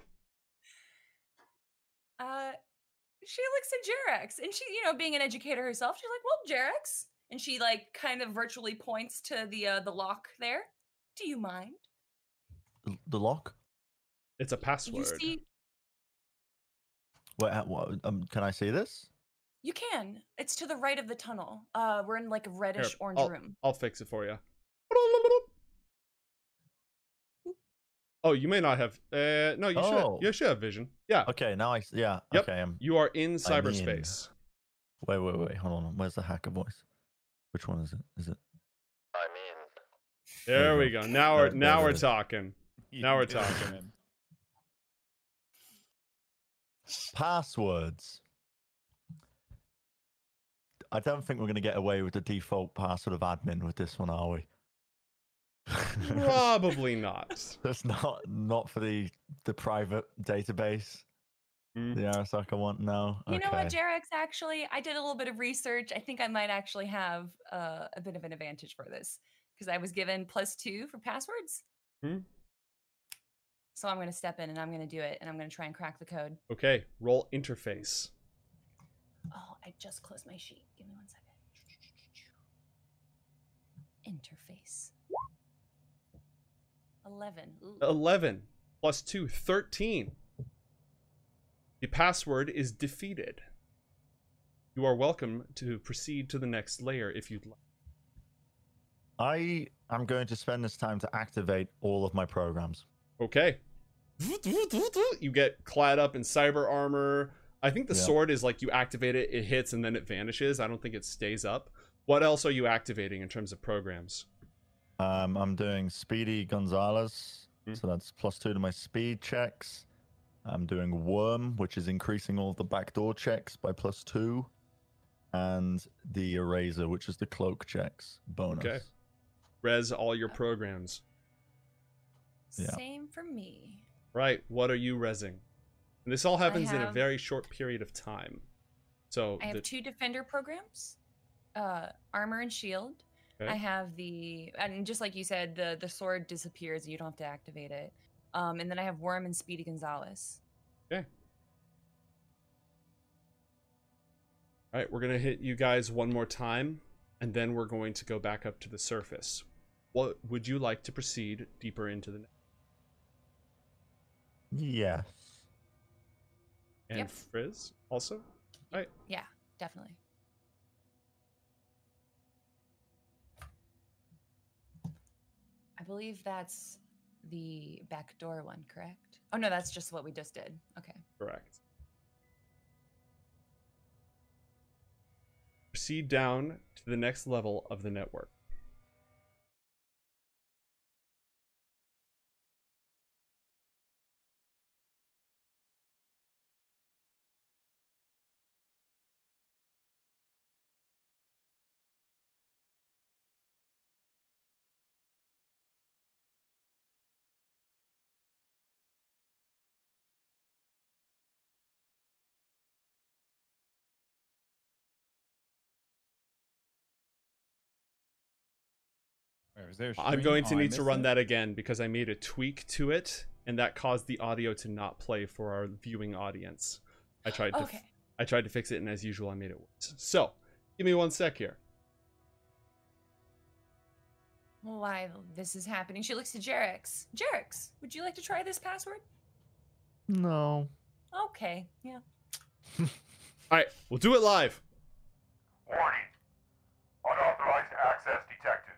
Uh, she looks at Jerax, and she, you know, being an educator herself, she's like, "Well, Jerax," and she like kind of virtually points to the uh, the lock there. Do you mind? the lock? It's a You password. see, Wait, uh, what, um, can I see this? You can. It's to the right of the tunnel. Uh, we're in like a Here, reddish orange I'll, room. I'll fix it for you. Oh, you may not have. Uh, no, you Oh. should. You should have vision. Yeah, Okay, now I. yeah. Yep. Okay, um, you are in I'm in. cyberspace. wait, wait, wait. Hold on. Where's the hacker voice? Which one is it? Is it? I mean, There There we go. go. Now we're now we're is. talking. You Now we're talking. Passwords. I don't think we're going to get away with the default password of admin with this one, are we? Probably not. That's not not for the the private database. The Arasaka one, no. You know what. Jerax? Actually, I did a little bit of research. I think I might actually have uh, a bit of an advantage for this because I was given plus two for passwords. Hmm. So I'm going to step in and I'm going to do it and I'm going to try and crack the code. Okay, roll interface. Oh, I just closed my sheet. Give me one second. Interface. 11. Ooh. 11 plus 2, 13. The password is defeated. You are welcome to proceed to the next layer if you'd like. I am going to spend this time to activate all of my programs. Okay. You get clad up in cyber armor. I think the Yeah. sword is like you activate it, it hits, and then it vanishes. I don't think it stays up. What else are you activating in terms of programs? Um, I'm doing Speedy Gonzalez, Hmm. so that's plus two to my speed checks. I'm doing Worm, which is increasing all of the backdoor checks by plus two, and the Eraser, which is the cloak checks bonus. Res all your programs. Yeah. Same for me. Right. What are you resing? And this all happens in a very short period of time. So I have the- two defender programs, uh, armor and shield. Okay. I have the, and just like you said, the the sword disappears. You don't have to activate it. Um, and then I have Worm and Speedy Gonzalez. Okay. All right, we're gonna hit you guys one more time, and then we're going to go back up to the surface. What would you like to proceed deeper into the? Yes. And Yep. Frizz also. Yeah, definitely. I believe that's the back door one, correct? Oh no, that's just what we just did. Okay. Correct. Proceed down to the next level of the network. Is there a I'm going to Oh, need to run it? that again because I made a tweak to it, and that caused the audio to not play for our viewing audience. I tried to, f- Okay. I tried to fix it, and as usual, I made it worse. So, give me one sec here. Why this is happening? She looks to Jerax. Jerax, would you like to try this password? No. Okay. Yeah. All right, we'll do it live. Warning. Unauthorized access detected.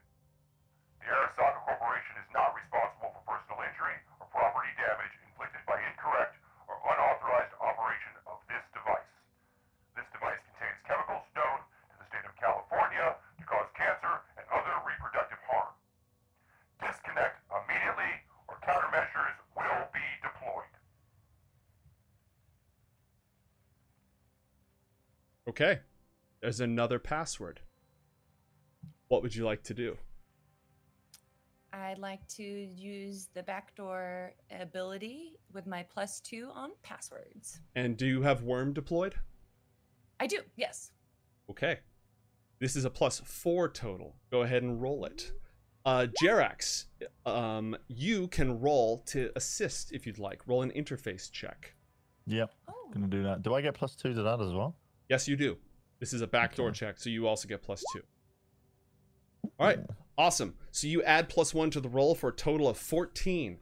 The Arasaka Corporation is not responsible for personal injury or property damage inflicted by incorrect or unauthorized operation of this device. This device contains chemicals known to the state of California to cause cancer and other reproductive harm. Disconnect immediately or countermeasures will be deployed. Okay, there's another password. What would you like to do? I'd like to use the backdoor ability with my plus two on passwords. And do you have Worm deployed? I do, yes. Okay. This is a plus four total. Go ahead and roll it. Uh, Jerax, um, you can roll to assist if you'd like. Roll an interface check. Yep. Oh, Gonna do that. Do I get plus two to that as well? Yes, you do. This is a backdoor Okay. check, so you also get plus two. All right, awesome. So you add plus one to the roll for a total of 14.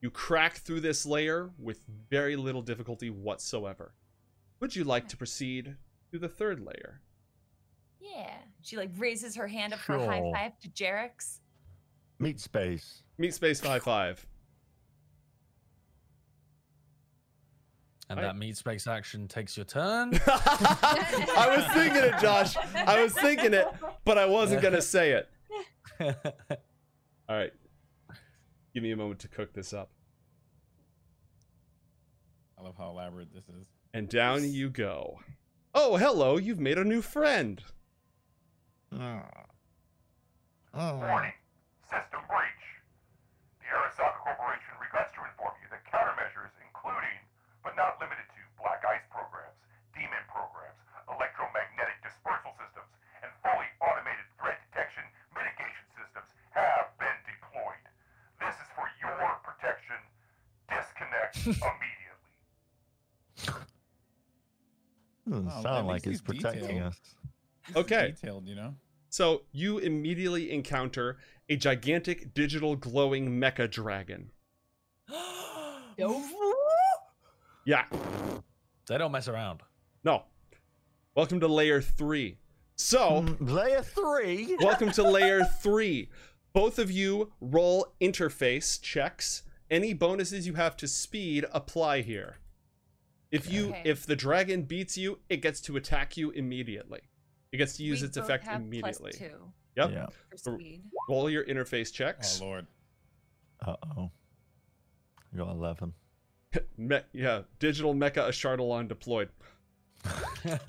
You crack through this layer with very little difficulty whatsoever. Would you like to proceed to the third layer? yeah. She like raises her hand up for a high Sure. five to Jerax. Meat space. Meet space high five. And I- that meat space action takes your turn. I was thinking it, Josh. I was thinking it, but I wasn't gonna say it. All right. Give me a moment to cook this up. I love how elaborate this is. And down you go. Oh, hello, you've made a new friend. Ah. Oh. Warning. System breach. The Arasaka Corporation regrets to inform you that countermeasures including, but not limited to, black ice programs, demon programs, electromagnetic dispersal systems, and fully automated threat detection mitigation systems have been deployed. This is for your protection. Disconnect immediately. Doesn't Oh, sound like it's he's protecting detailed. us. Okay. Detailed, you know. So you immediately encounter a gigantic digital glowing mecha dragon. Yeah, they don't mess around. no. Welcome to layer three. So, Mm, layer three. welcome to layer three. Both of you roll interface checks. Any bonuses you have to speed apply here. If you Okay. if the dragon beats you, it gets to attack you immediately. It gets to use We its effect have immediately. Plus two Yep. Yeah. for speed. Roll your interface checks. Oh lord. Uh oh. I got eleven. Me- yeah, digital mecha Ashardalon deployed.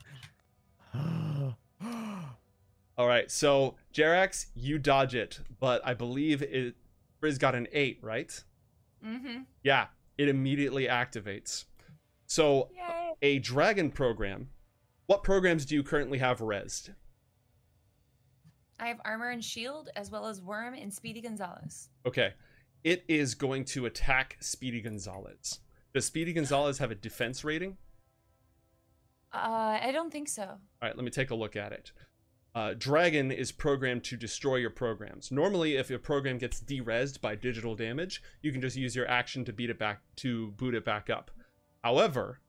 All right, so Jerax, you dodge it, but I believe it Frizz got an eight, right? Mm-hmm. Yeah, it immediately activates. So Yay. a dragon program. What programs do you currently have resed? I have armor and shield, as well as Worm and Speedy Gonzalez. Okay. It is going to attack Speedy Gonzalez. Does Speedy Gonzalez have a defense rating? Uh, I don't think so. All right, let me take a look at it. Uh, Dragon is programmed to destroy your programs. Normally, if your program gets derezzed by digital damage, you can just use your action to beat it back to boot it back up. However,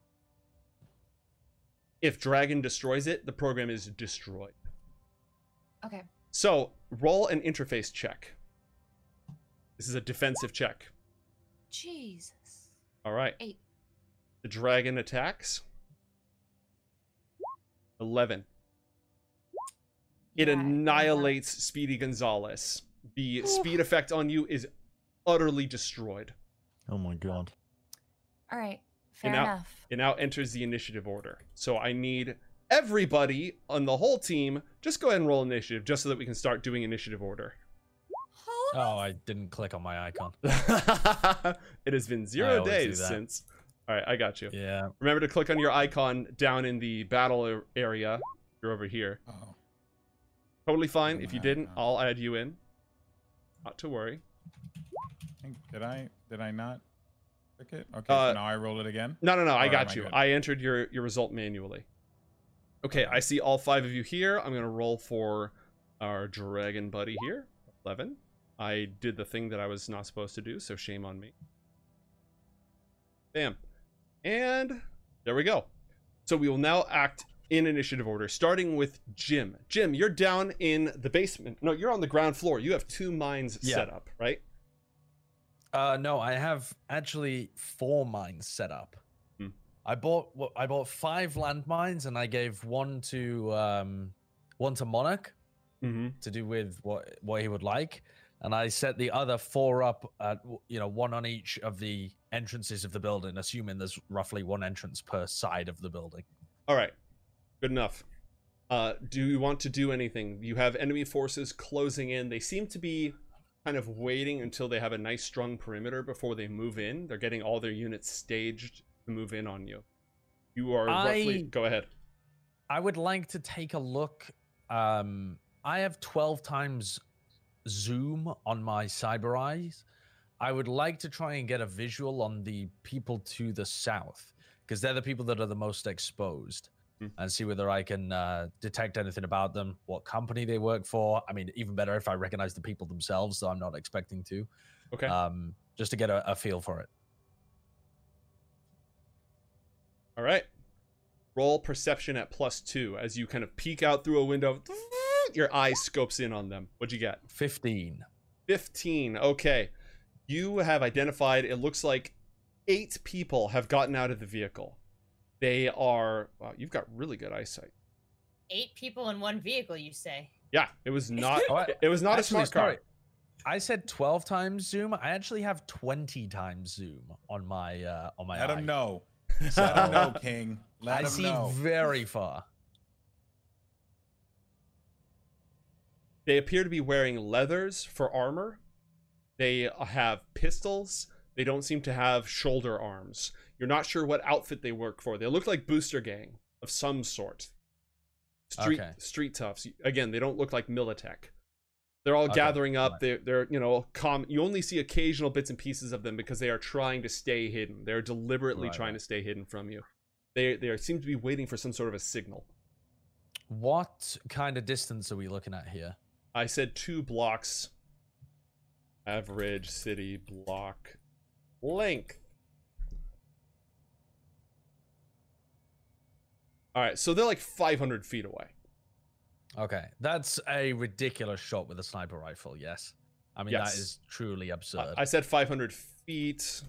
if Dragon destroys it, the program is destroyed. Okay. So roll an interface check. This is a defensive check. Jesus. All right. Eight. The dragon attacks. 11. It Yeah, I think that- annihilates Speedy Gonzalez. The speed effect on you is utterly destroyed. Oh my god. All right. Fair now- enough. It now enters the initiative order. So I need everybody on the whole team just go ahead and roll initiative just so that we can start doing initiative order. Oh, I didn't click on my icon. it has been zero days since. All right, I got you. Yeah. Remember to click on your icon down in the battle area. You're over here. Oh. Totally fine. If you didn't. I'll add you in. Not to worry. Did I did I not click it? Okay, Uh, so now I roll it again. No, no, no. I got am I you. I entered your your result manually. Okay, I see all five of you here. I'm gonna roll for our dragon buddy here. Eleven. I did the thing that I was not supposed to do, so shame on me. Bam. And there we go. So we will now act in initiative order, starting with Jim. Jim, you're down in the basement. No, you're on the ground floor. You have two mines Yeah. set up, right? Uh, no, I have actually four mines set up. Hmm. I bought wh- I bought five landmines and I gave one to um one to Monarch Mm-hmm. to do with what what he would like, and I set the other four up at you know one on each of the entrances of the building, assuming there's roughly one entrance per side of the building. All right. Good enough. Uh, do you want to do anything? You have enemy forces closing in. They seem to be kind of waiting until they have a nice strong perimeter before they move in. They're getting all their units staged to move in on you. You are roughly. I- Go ahead. I would like to take a look. Um, I have 12 times zoom on my cyber eyes. I would like to try and get a visual on the people to the south because they're the people that are the most exposed Hmm. and see whether I can uh, detect anything about them, what company they work for. I mean, even better if I recognize the people themselves, though I'm not expecting to, Okay. um, just to get a, a feel for it. all right. Roll perception at plus two as you kind of peek out through a window. Your eye scopes in on them. What'd you get? 15. 15. Okay. You have identified, it looks like eight people have gotten out of the vehicle. They are, wow, you've got really good eyesight. Eight people in one vehicle, you say? Yeah, it was not, I- it was not a smart car. sorry. I said 12 times zoom. I actually have 20 times zoom on my uh on my Let eye. him know. Let him know, King. Let I him see know. very far. They appear to be wearing leathers for armor. They have pistols. They don't seem to have shoulder arms. You're not sure what outfit they work for. They look like booster gang of some sort. Street Okay. street toughs. Again, they don't look like Militech. They're all Okay, gathering up. right. They're they're you know com. You only see occasional bits and pieces of them because they are trying to stay hidden. They're deliberately Right, trying to stay hidden from you. They they seem to be waiting for some sort of a signal. What kind of distance are we looking at here? I said two blocks. Average city block length. All right, so they're like 500 feet away. Okay, that's a ridiculous shot with a sniper rifle. Yes, I mean Yes. that is truly absurd. I said 500 feet.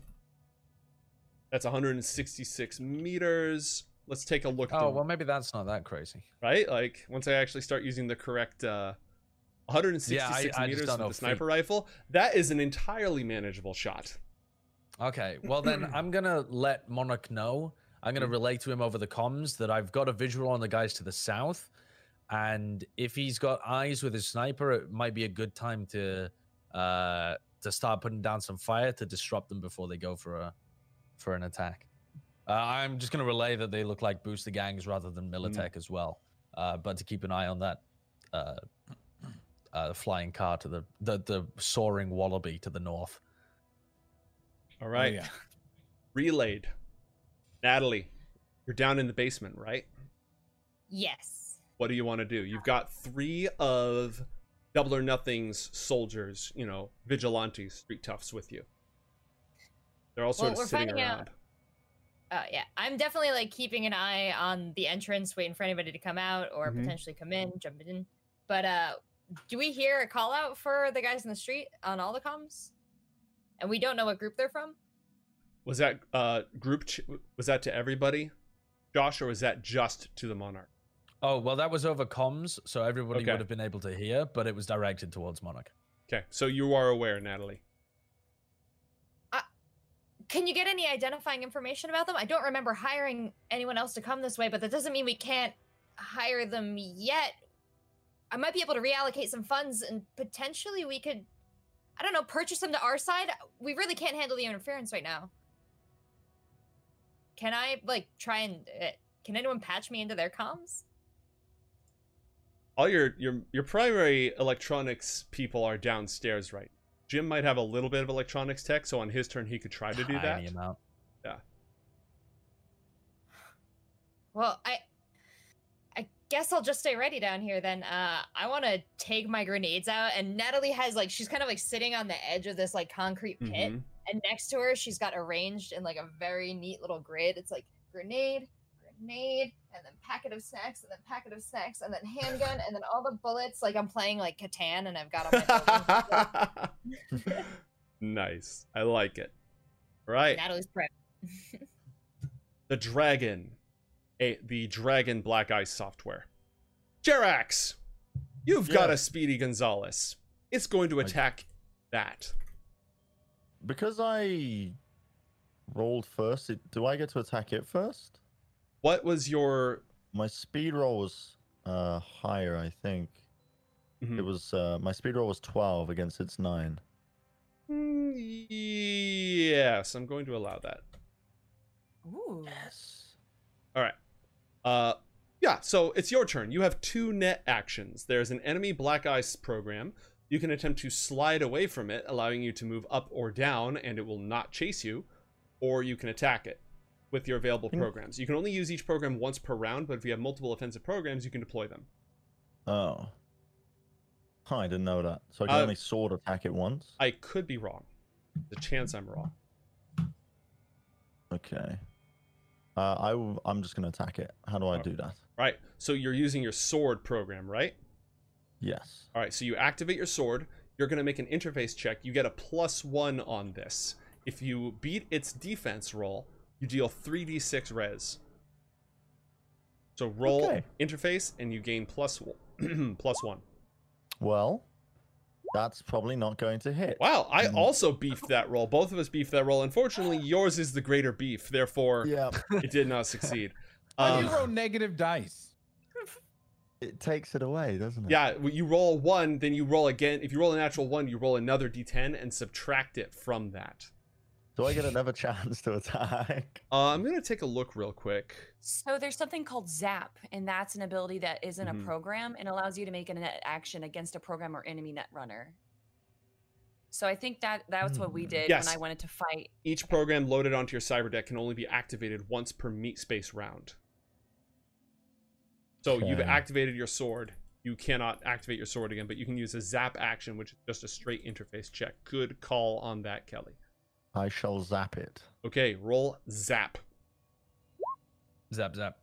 That's 166 meters. Let's take a look. oh well, maybe that's not that crazy. right? Like once I actually start using the correct uh 166 I just meters with the sniper feet. rifle, that is an entirely manageable shot. Okay, well then I'm gonna let Monarch know. I'm Hmm. gonna relay to him over the comms that I've got a visual on the guys to the south, and if he's got eyes with his sniper, it might be a good time to uh to start putting down some fire to disrupt them before they go for a for an attack. Uh, I'm just gonna relay that they look like booster gangs rather than Hmm. Militech as well, uh, but to keep an eye on that uh, uh, flying car to the, the the soaring wallaby to the north. All right, Oh, yeah. Relayed. Natalie, you're down in the basement, right? Yes. What do you want to do? You've got three of Double or Nothing's soldiers, you know, vigilantes, street toughs with you. They're all sort Well, we're of sitting finding out- around. Uh, yeah, I'm definitely like keeping an eye on the entrance, waiting for anybody to come out or Mhm. potentially come in, jump in. But uh, do we hear a call out for the guys in the street on all the comms? And we don't know what group they're from. Was that uh group ch- was that to everybody? Josh or was that just to the monarch? Oh well, that was over comms, so everybody Okay. would have been able to hear, but it was directed towards Monarch. Okay, so you are aware, Natalie. Can you get any identifying information about them? I don't remember hiring anyone else to come this way, but that doesn't mean we can't hire them yet. I might be able to reallocate some funds and potentially we could, I don't know, purchase them to our side. We really can't handle the interference right now. Can I, like, try and. Uh, can anyone patch me into their comms? All your your your primary electronics people are downstairs, right? Jim might have a little bit of electronics tech, so on his turn he could try to do that. Tiny amount. Yeah. Well, I I guess I'll just stay ready down here then. Uh I want to take my grenades out and Natalie has like she's kind of like sitting on the edge of this like concrete pit Mhm. And next to her she's got arranged in like a very neat little grid. It's like grenade, grenade, and then packet of snacks and then packet of snacks and then handgun and then all the bullets like I'm playing like Catan and I've got all my nice. I like it. Right. Natalie's prep. The dragon. A the dragon black ice software. Jerax! You've got a Speedy Gonzalez. It's going to attack that. Because I rolled first, it, do I get to attack it first? What was your My speed roll was uh, higher, I think. Mhm. It was uh, my speed roll was twelve against its nine. Mm, Yes, I'm going to allow that. Ooh. Yes. All right. Uh, yeah. So it's your turn. You have two net actions. There's an enemy black ice program. You can attempt to slide away from it, allowing you to move up or down, and it will not chase you. Or you can attack it with your available Hmm. programs. You can only use each program once per round, but if you have multiple offensive programs, you can deploy them. Oh. Huh, I didn't know that. So I can Uh, only sword attack it once. I could be wrong. The chance I'm wrong. Okay. Uh, I w- I'm just gonna attack it. How do I do that? Right. So you're using your sword program, right? Yes. All right, so you activate your sword. You're going to make an interface check. You get a plus one on this. If you beat its defense roll, you deal 3d6 res. So roll Okay. interface and you gain plus, one- plus. Well, that's probably not going to hit. Wow, I Mhm. also beefed that roll. Both of us beefed that roll. Unfortunately, yours is the greater beef. Therefore, Yeah. it did not succeed. Why do you Um, roll negative dice? It takes it away, doesn't it? yeah, you roll one, then you roll again. If you roll a natural one, you roll another d10 and subtract it from that. Do I get another chance to attack? Uh, I'm going to take a look real quick. So there's something called Zap, and that's an ability that isn't Mhm. a program and allows you to make an action against a program or enemy net runner. So I think that that's what we Hmm. did Yes. when I wanted to fight. Each program loaded onto your cyber deck can only be activated once per meat space round. So you've activated your sword. You cannot activate your sword again, but you can use a zap action, which is just a straight interface check. Good call on that, Kelly. I shall zap it. Okay, roll zap. Zap zap.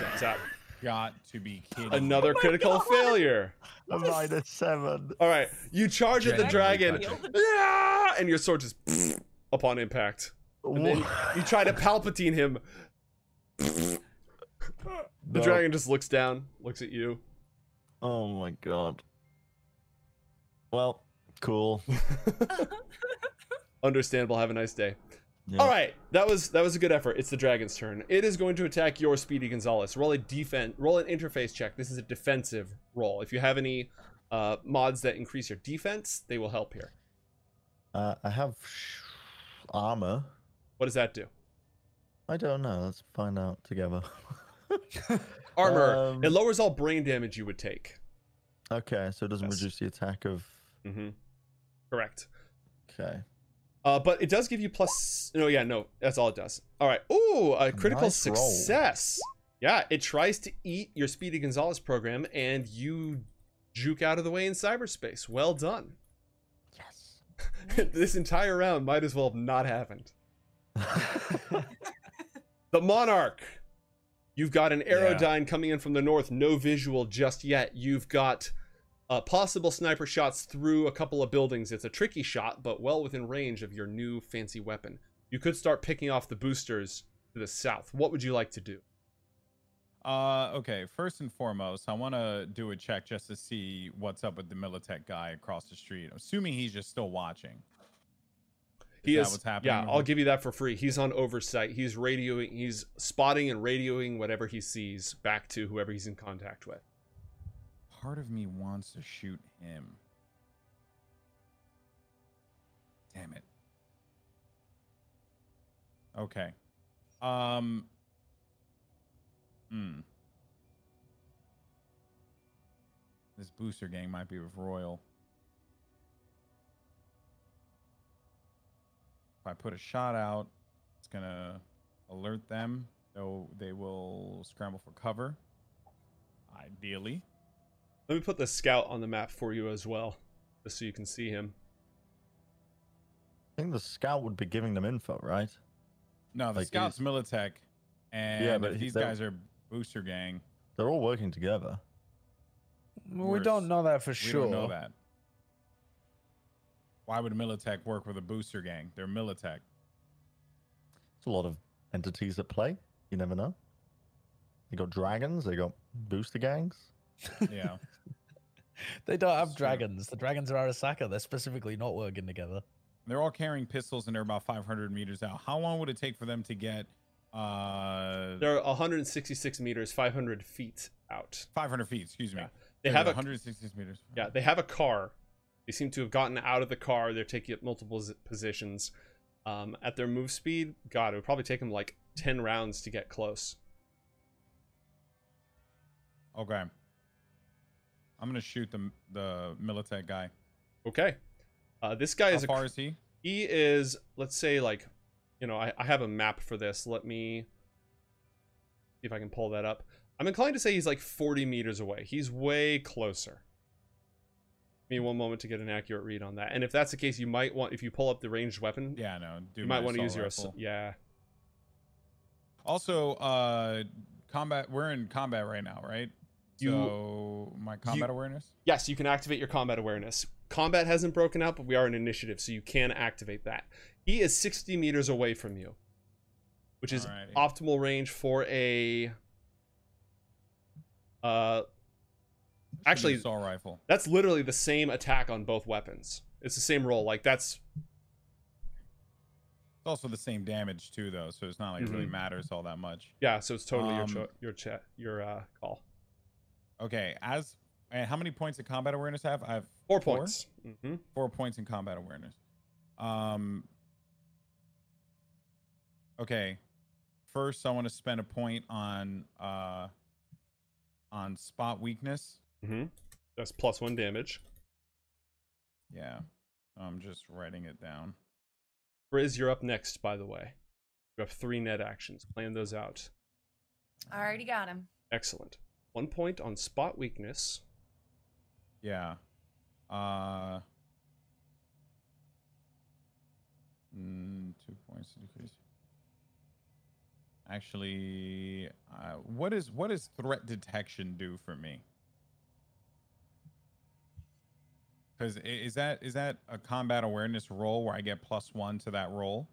Zap, zap. Got to be kidding. Another critical failure. A minus seven. All right, you charge at the dragon, yeah, and your sword just upon impact. And then you try to Palpatine him. The No. dragon just looks down, looks at you. Oh my god. Well, cool. Understandable. Have a nice day. Yeah. All right, that was that was a good effort. It's the dragon's turn. It is going to attack your Speedy Gonzalez. Roll a defense. Roll an interface check. This is a defensive roll. If you have any uh, mods that increase your defense, they will help here. Uh, I have sh- armor. What does that do? I don't know. Let's find out together. Armor. Um, it lowers all brain damage you would take. Okay, so it doesn't Yes. reduce the attack of. Mm-hmm. Correct. Okay. Uh, but it does give you plus. No, yeah, no, that's all it does. All right. Ooh, a critical nice roll. success. Yeah, it tries to eat your Speedy Gonzalez program, and you juke out of the way in cyberspace. Well done. Yes. this entire round might as well have not happened. The Monarch. You've got an Aerodyne coming in from the north. No visual just yet. You've got uh, possible sniper shots through a couple of buildings. It's a tricky shot, but well within range of your new fancy weapon. You could start picking off the boosters to the south. What would you like to do? Uh, okay. First and foremost, I want to do a check just to see what's up with the Militech guy across the street. Assuming he's just still watching. He is. what's happening yeah, I'll give you that for free. He's on oversight. He's radioing. He's spotting and radioing whatever he sees back to whoever he's in contact with. Part of me wants to shoot him. Damn it. Okay. Um. Hmm. This booster gang might be with Royal. I put a shot out, it's gonna alert them. So they will scramble for cover. Ideally. Let me put the scout on the map for you as well, just so you can see him. I think the scout would be giving them info, right? No, the Like, scouts Militech, and Yeah, but these guys are booster gang. They're all working together. We We're don't know that for sure. We sure. don't know that. Why would Militech work with a booster gang? They're Militech. It's a lot of entities at play. You never know. They got dragons. They got booster gangs. Yeah. They don't have It's true. dragons. The dragons are Arasaka. They're specifically not working together. they're all carrying pistols and they're about 500 meters out. How long would it take for them to get uh They're 166 meters, 500 feet out. 500 feet? Excuse me. Yeah. They Yeah, have they're a 166 meters. yeah, they have a car. They seem to have gotten out of the car. They're taking up multiple positions. Um, at their move speed, God, it would probably take them like 10 rounds to get close. Okay. I'm gonna shoot the the Militech guy. Okay. Uh, this guy How is a far is he? he is let's say like you know I, I have a map for this let me see if i can pull that up i'm inclined to say he's like 40 meters away he's way closer me one moment to get an accurate read on that and if that's the case you might want if you pull up the ranged weapon Yeah, no. Do you might want to use assault your rifle. yeah Also, uh, combat. We're in combat right now, right? You- so my combat awareness. yes you can activate your combat awareness combat hasn't broken out but we are in initiative so you can activate that he is 60 meters away from you which is Alrighty. optimal range for a uh an actually assault rifle. that's literally the same attack on both weapons it's the same roll like that's It's also the same damage too, though, so it's not like it really matters all that much. yeah so it's totally your Um, cho- your chat your uh call Okay, as and how many points of combat awareness I have? I have four points hmm Four points in combat awareness. Um. Okay, first I want to spend a point on uh on spot weakness. Hmm that's plus one damage Yeah, I'm just writing it down. Friz, you're up next by the way you have three net actions plan those out I already got him. excellent one point on spot weakness Yeah. Uh. Mm, two points to decrease. Actually, uh, what is what does threat detection do for me? Because is that is that a combat awareness roll where I get plus one to that roll?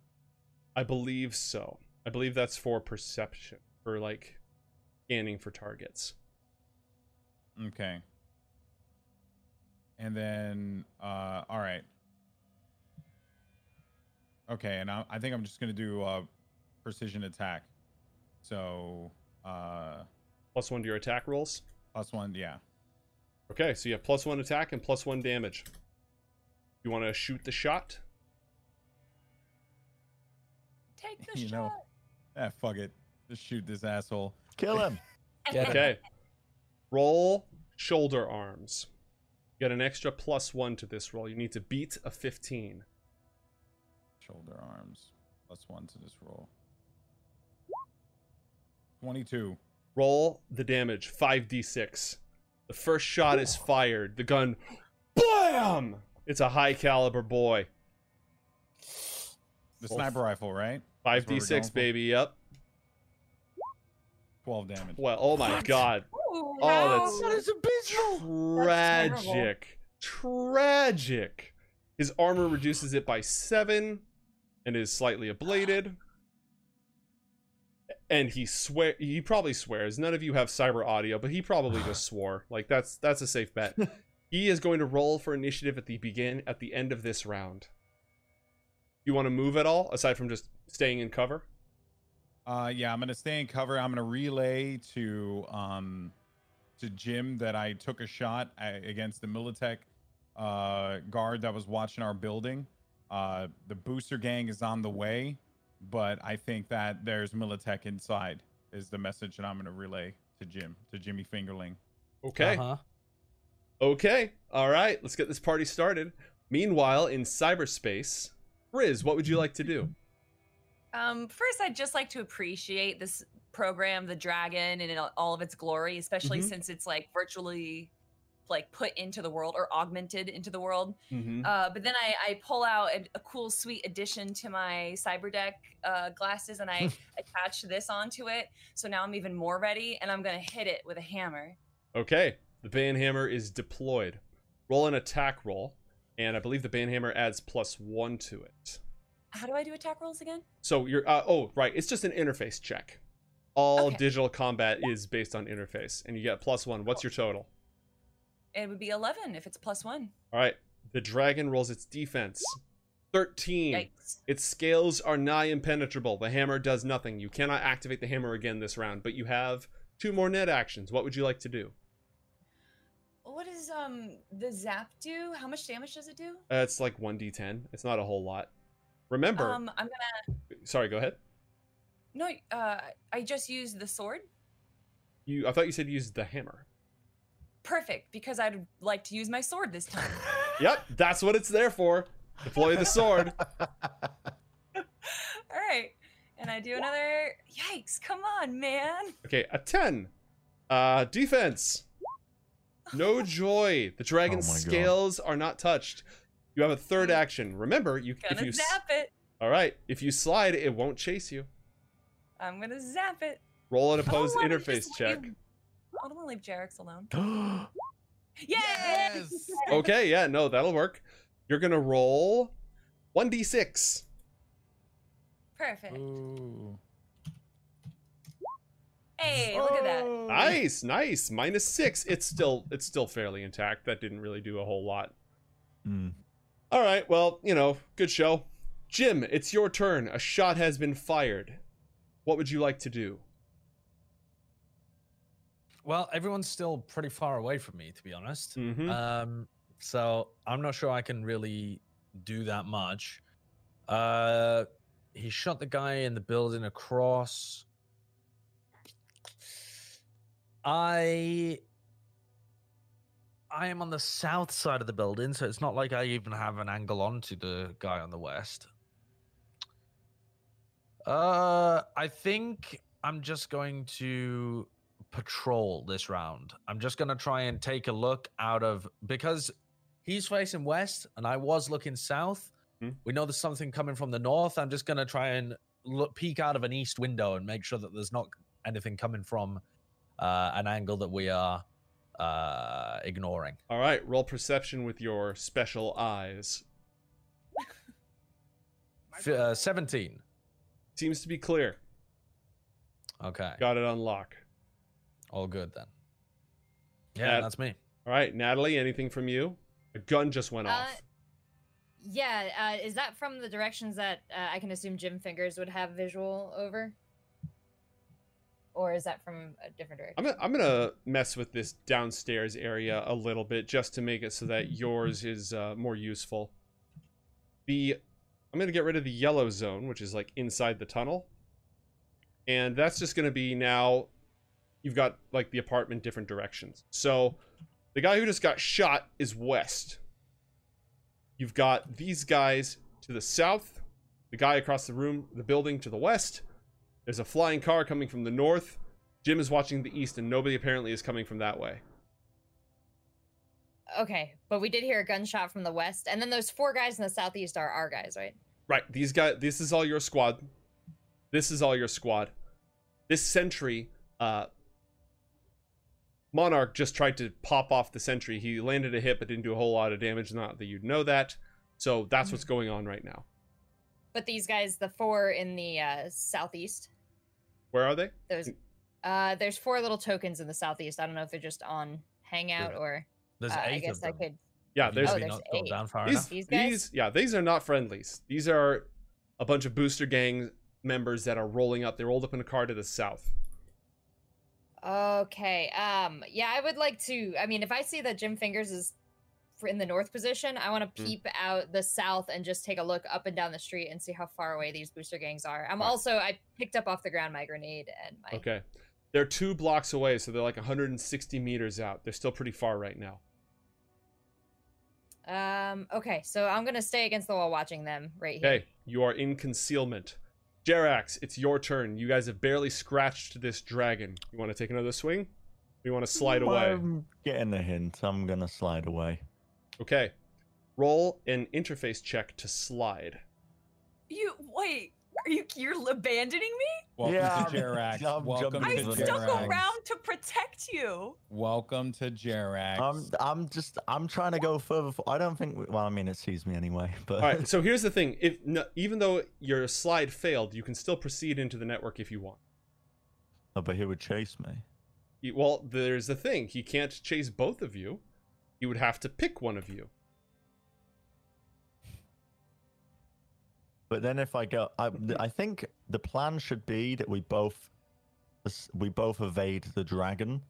i believe so i believe that's for perception for like scanning for targets Okay. And then, uh, all right. Okay, and I, I think I'm just gonna do uh, precision attack. So, uh, plus one to your attack rolls plus one, yeah. Okay, so you have plus one attack and plus one damage. You want to shoot the shot? Take the You shot. know, Ah, fuck it. Just shoot this asshole. Kill him. Okay. Roll shoulder arms. You get an extra plus one to this roll. You need to beat a 15. Shoulder arms. Plus one to this roll. 22. Roll the damage 5d6. The first shot is fired. The gun, BAM! It's a high caliber boy. The sniper rifle, right? That's what we're going 5d6, for? baby. Yep. 12 damage. Well, oh my god. Ooh, Oh, no. that's- That is abysmal. That's. Tragic. Tragic. His armor reduces it by seven and is slightly ablated. And he swear he probably swears. None of you have cyber audio, but he probably just swore. Like that's that's a safe bet. he is going to roll for initiative at the begin at the end of this round. You want to move at all aside from just staying in cover? Uh, yeah, I'm gonna stay in cover. I'm gonna relay to um to Jim that I took a shot against the Militech uh guard that was watching our building. Uh, the booster gang is on the way, but I think that there's Militech inside. Is the message that I'm gonna relay to Jim to Jimmy Fingerling. Okay. Uh-huh. Okay. All right. Let's get this party started. Meanwhile, in cyberspace, Friz, what would you like to do? Um, first, I'd just like to appreciate this program, the Dragon, and all of its glory, especially Mhm. since it's like virtually like put into the world or augmented into the world. Mm-hmm. Uh, but then I, I pull out a, a cool, sweet addition to my cyberdeck uh, glasses, and I attach this onto it. So now I'm even more ready, and I'm gonna hit it with a hammer. Okay. The Banhammer is deployed. Roll an attack roll, and I believe the Banhammer adds plus one to it. How do I do attack rolls again? So you're uh, oh right, it's just an interface check. All Okay. digital combat is based on interface, and you get plus one. What's your total? It would be 11 if it's plus one. All right. The dragon rolls its defense. Thirteen. Yikes. Its scales are nigh impenetrable. The hammer does nothing. You cannot activate the hammer again this round, but you have two more net actions. What would you like to do? What does um the zap do? How much damage does it do? Uh, it's like 1d10. It's not a whole lot. Remember, Um, I'm gonna sorry, go ahead. no. Uh, I just used the sword. You I thought you said use the hammer. Perfect, because I'd like to use my sword this time. Yep, that's what it's there for. Deploy the sword. All right, and I do another. Yikes! Come on, man. Okay, a 10. Uh defense. No joy. The dragon's Oh my God. scales are not touched. You have a third action. Remember, you can if Gonna you zap it. All right, if you slide, it won't chase you. I'm gonna zap it. Roll an I don't opposed wanna interface check. leave- I don't want to leave Jerax alone. Oh Yay! Yes! Okay, yeah, no, that'll work. You're gonna roll 1d6. Perfect. Ooh. Hey, look at that. Oh. Nice, nice. Minus six. It's still it's still fairly intact. That didn't really do a whole lot. Mm. All right, well, you know, good show. Jim, it's your turn. A shot has been fired. What would you like to do? Well, everyone's still pretty far away from me, to be honest. Mm-hmm. Um, so I'm not sure I can really do that much. Uh, he shot the guy in the building across. I I am on the south side of the building, so it's not like I even have an angle onto the guy on the west. Uh, I think I'm just going to patrol this round. I'm just going to try and take a look out of because he's facing west and I was looking south. Hmm. We know there's something coming from the north. I'm just going to try and look peek out of an east window and make sure that there's not anything coming from uh, an angle that we are uh, ignoring. All right, roll perception with your special eyes. F- uh, 17. Seems to be clear. Okay. Got it on lock. All good then. Yeah, Nat- that's me. All right, Natalie, anything from you? A gun just went Uh, off. Yeah, uh, is that from the directions that uh, I can assume Jim Fingers would have visual over? Or is that from a different direction? I'm gonna, I'm gonna mess with this downstairs area a little bit just to make it so that yours is uh, more useful. The I'm gonna get rid of the yellow zone, which is like inside the tunnel, and that's just gonna be now. You've got like the apartment different directions. So The guy who just got shot is west. You've got these guys to the south, the guy across the room, the building to the west. There's a flying car coming from the north. Jim is watching the east, and nobody apparently is coming from that way. Okay, but we did hear a gunshot from the west, and then those four guys in the southeast are our guys, right? Right, these guys. This is all your squad. This is all your squad. This sentry, uh, Monarch just tried to pop off the sentry. He landed a hit, but didn't do a whole lot of damage. Not that you'd know that. So that's what's going on right now. But these guys, the four in the uh, southeast, Where are they? those, uh, there's four little tokens in the southeast. I don't know if they're just on Hangout or There's uh, I eight guess of I them. could. Yeah, there's Oh, there's not eight. down far these, enough. These guys? these. Yeah, these are not friendlies. These are a bunch of booster gang members that are rolling up. They rolled up in a car to the south. Okay. Um. Yeah, I would like to. I mean, if I see that Jim Fingers is in the north position, I want to Mm. peep out the south and just take a look up and down the street and see how far away these booster gangs are. I'm Right. also I picked up off the ground my grenade and my. Okay. They're two blocks away, so they're like 160 meters out. They're still pretty far right now. Um. Okay. So I'm gonna stay against the wall watching them right here. Okay, you are in concealment. Jerax, it's your turn. You guys have barely scratched this dragon. You want to take another swing? Or you want to slide away? I'm getting a hint. I'm gonna slide away. Okay. Roll an interface check to slide. You wait. Are you you're abandoning me? Welcome Yeah, to I'm- Jerax. I'm Welcome jumping to into the stuck Jerax. around to protect you. Welcome to Jerax. I'm I'm just I'm trying to go further. For, I don't think. Well, I mean, it sees me anyway. But All right. So here's the thing: if no, even though your slide failed, you can still proceed into the network if you want. Oh, but he would chase me. He- Well, there's the thing: he can't chase both of you. He would have to pick one of you. But then if I go, I, mm-hmm. I think the plan should be that we both we both evade the dragon,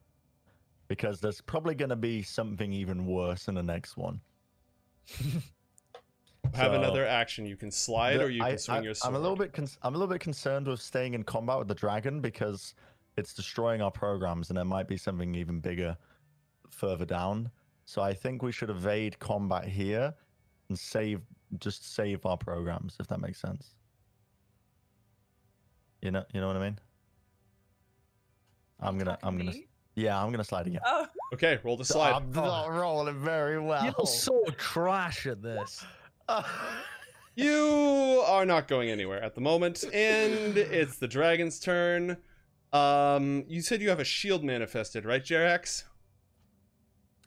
because there's probably going to be something even worse in the next one. Have So, another action. You can slide, the- or you I- can swing I, your sword. I'm a little bit con- I'm a little bit concerned with staying in combat with the dragon because it's destroying our programs, and there might be something even bigger further down. So I think we should evade combat here and save just save our programs, if that makes sense. You know, you know what I mean. I'm gonna, Talking I'm to gonna, me? yeah, I'm gonna slide again. Oh, Okay, roll the slide. I'm not rolling very well. You're so trash at this. You are not going anywhere at the moment, and it's the dragon's turn. Um, you said you have a shield manifested, right, Jerax?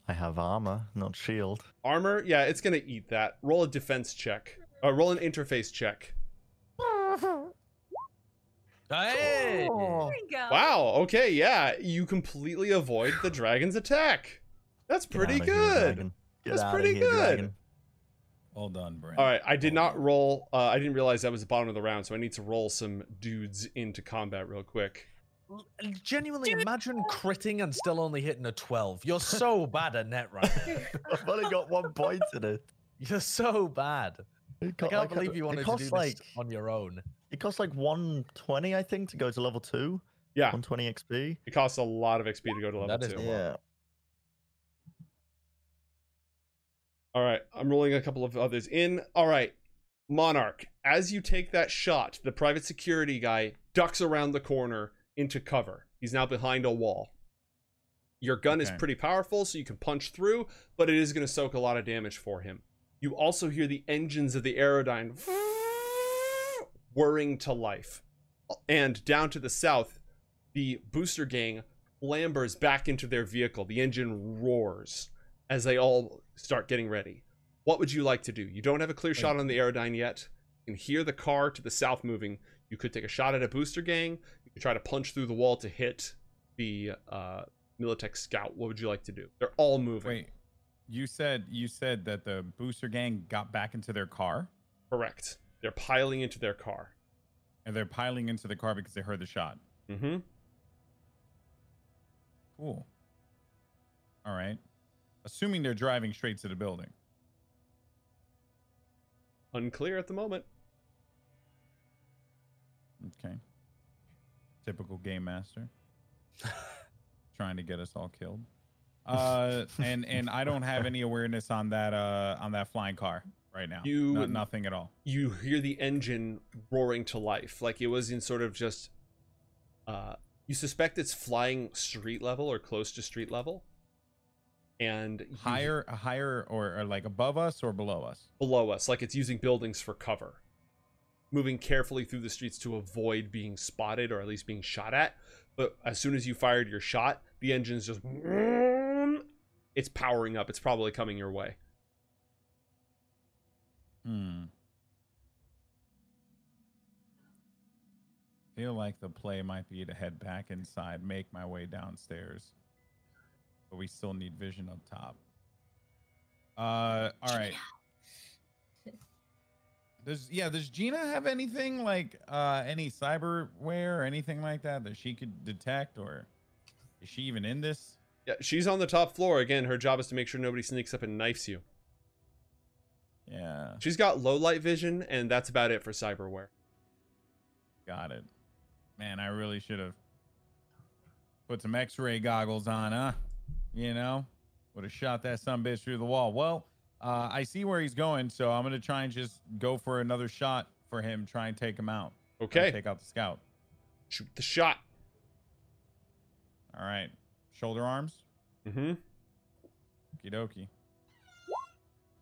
I have armor, not shield. Armor? Yeah, it's gonna eat that. Roll a defense check. Uh, roll an interface check. Hey! Oh. there you go. Wow. Okay. Yeah, you completely avoid the dragon's attack. That's pretty outta here, good. dragon. That's pretty here, good. dragon. well done, Brent. All right. I did not roll. Uh, I didn't realize that was the bottom of the round, so I need to roll some dudes into combat real quick. L- Genuinely, imagine critting and still only hitting a 12. You're so bad at net rank. I've only got one point in it. You're so bad. It I can't like, believe you it wanted to costs do this on your own. it costs like 120, I think, to go to level two. Yeah, 120 XP. it costs a lot of XP to go to level That is two. Yeah. All right, I'm rolling a couple of others in. All right, Monarch, as you take that shot, the private security guy ducks around the corner into cover. He's now behind a wall. Your gun is pretty powerful, so you can punch through, but it is going to soak a lot of damage for him. You also hear the engines of the Aerodyne whirring to life. And down to the south, the booster gang clambers back into their vehicle. The engine roars as they all start getting ready. What would you like to do? You don't have a clear shot on the Aerodyne yet. You can hear the car to the south moving. You could take a shot at a booster gang. You could try to punch through the wall to hit the uh, Militech scout. What would you like to do? They're all moving. Wait, you said you said that the booster gang got back into their car Correct. They're piling into their car. and they're piling into the car because they heard the shot. Mm-hmm. Cool. All right. Assuming they're driving straight to the building. Unclear at the moment. Okay. Typical game master. Trying to get us all killed. Uh, and and I don't have any awareness on that uh on that flying car right now. You- No- nothing at all. you hear the engine roaring to life like it was in sort of just uh you suspect it's flying street level or close to street level and you- Higher, higher, or, or like above us or below us. below us like it's using buildings for cover moving carefully through the streets to avoid being spotted or at least being shot at but as soon as you fired your shot the engine's just it's powering up it's probably coming your way Hmm. Feel like the play might be to head back inside, make my way downstairs. But we still need vision up top. Uh all right. Does yeah, does Gina have anything like uh any cyberware or anything like that that she could detect or is she even in this? yeah she's on the top floor again her job is to make sure nobody sneaks up and knifes you Yeah, She's got low light vision, and that's about it for cyberware. got it. Man, I really should have put some x-ray goggles on, huh? You know? Would have shot that some bitch through the wall. Well, uh, I see where he's going, so I'm gonna try and just go for another shot for him, try and take him out. Okay, Take out the scout. shoot the shot. All right. Shoulder arms. Mm-hmm. Okie dokie.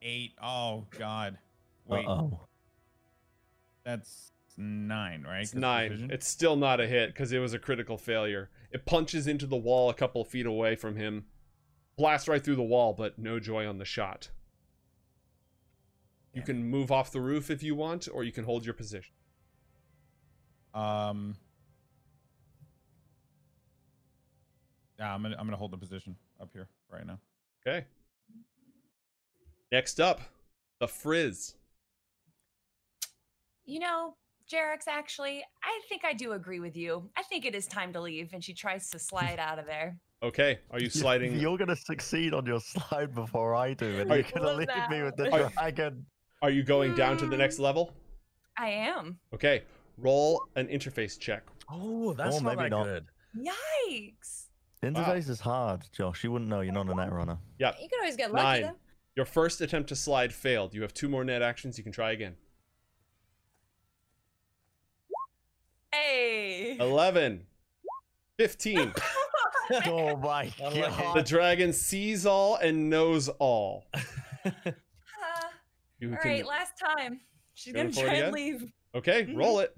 Eight. Oh God. Wait, Uh-oh. that's nine, right? It's 'Cause nine. precision? It's still not a hit because it was a critical failure. It punches into the wall a couple feet away from him, blasts right through the wall, but no joy on the shot. You can move off the roof if you want, or you can hold your position. Um. Yeah, I'm gonna I'm gonna hold the position up here right now. Okay. Next up, the Friz. You know, Jerax, actually, I think I do agree with you. I think it is time to leave, and she tries to slide out of there. Okay, are you sliding? You're gonna succeed on your slide before I do, and you're gonna Well, leave me with the no. dragon. Are you going down to the next mm. level? I am. Okay, roll an interface check. Oh, that's Or not maybe that not. good. Yikes. Interface is hard, Josh. You wouldn't know. You're not a net runner. Yep. You can always get lucky Nine. though. Your first attempt to slide failed. You have two more net actions. You can try again. Hey. 11. 15. oh my Unlucky. the dragon sees all and knows all. You all can- right, last time. She's Going gonna try again? and leave. Okay, Mhm. roll it.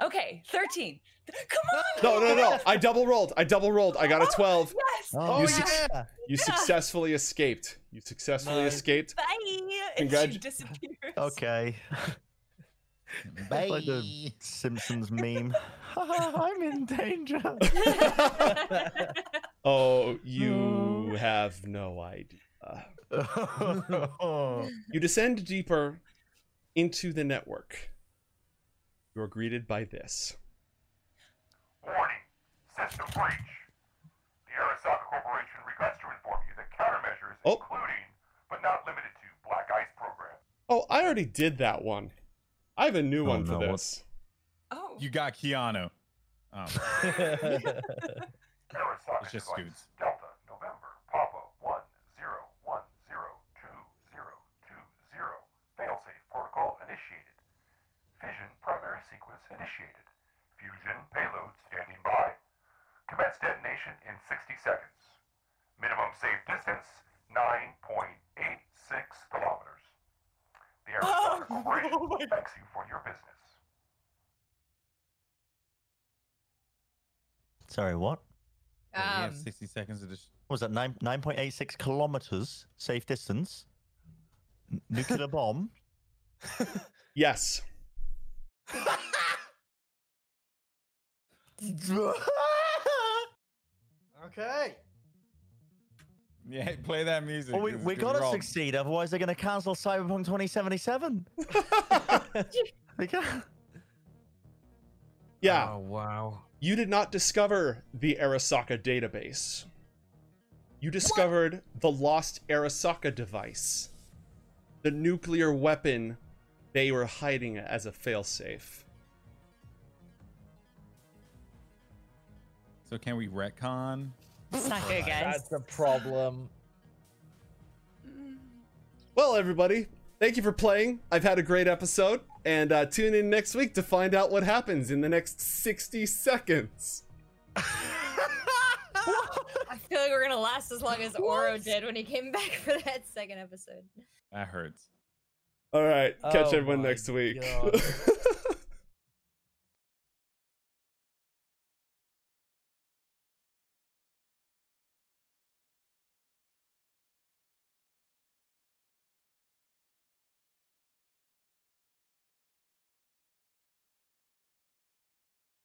Okay, 13. Come on. No, no, no. I double rolled. I double rolled. I got a 12. Yes. Oh, You yeah. suc- You successfully escaped. You successfully Nice. escaped. Bye. And Congrat- she disappears. Okay. Bye. like the Simpsons meme. I'm in danger. Oh, you have no idea. You descend deeper into the network. You are greeted by this. Warning. System breach. The Arasaka Corporation regrets to inform you that countermeasures, Oh. including but not limited to Black Ice Program, Oh, I already did that one. I have a new Oh, one for no, what- this. oh. You got Keanu. Um, Arasaka It's just device, Scoots. Delta, November, Papa, 10102020. Failsafe protocol initiated. Fission primary sequence initiated. Fusion payload standing by. Commence detonation in 60 seconds. Minimum safe distance 9.86 kilometers. The Arasaka Oh, Corporation oh my- thanks you for your business. Sorry, what? we have Um, 60 seconds to just. What was that nine nine point eight six kilometers safe distance? N- nuclear bomb. Yes. Okay. Yeah, play that music. Well, we 'cause- we 'cause gotta we're succeed, otherwise they're gonna cancel Cyberpunk 2077. They can't- yeah. Oh wow. You did not discover the Arasaka database. You discovered the lost Arasaka device. The nuclear weapon they were hiding as a failsafe. So can we retcon It's not good, guys. That's the problem. Well, everybody, thank you for playing. I've had a great episode, and uh, tune in next week to find out what happens in the next 60 seconds. I feel like we're gonna last as long as Oro did when he came back for that second episode. That hurts. All right, catch Oh everyone next week. God.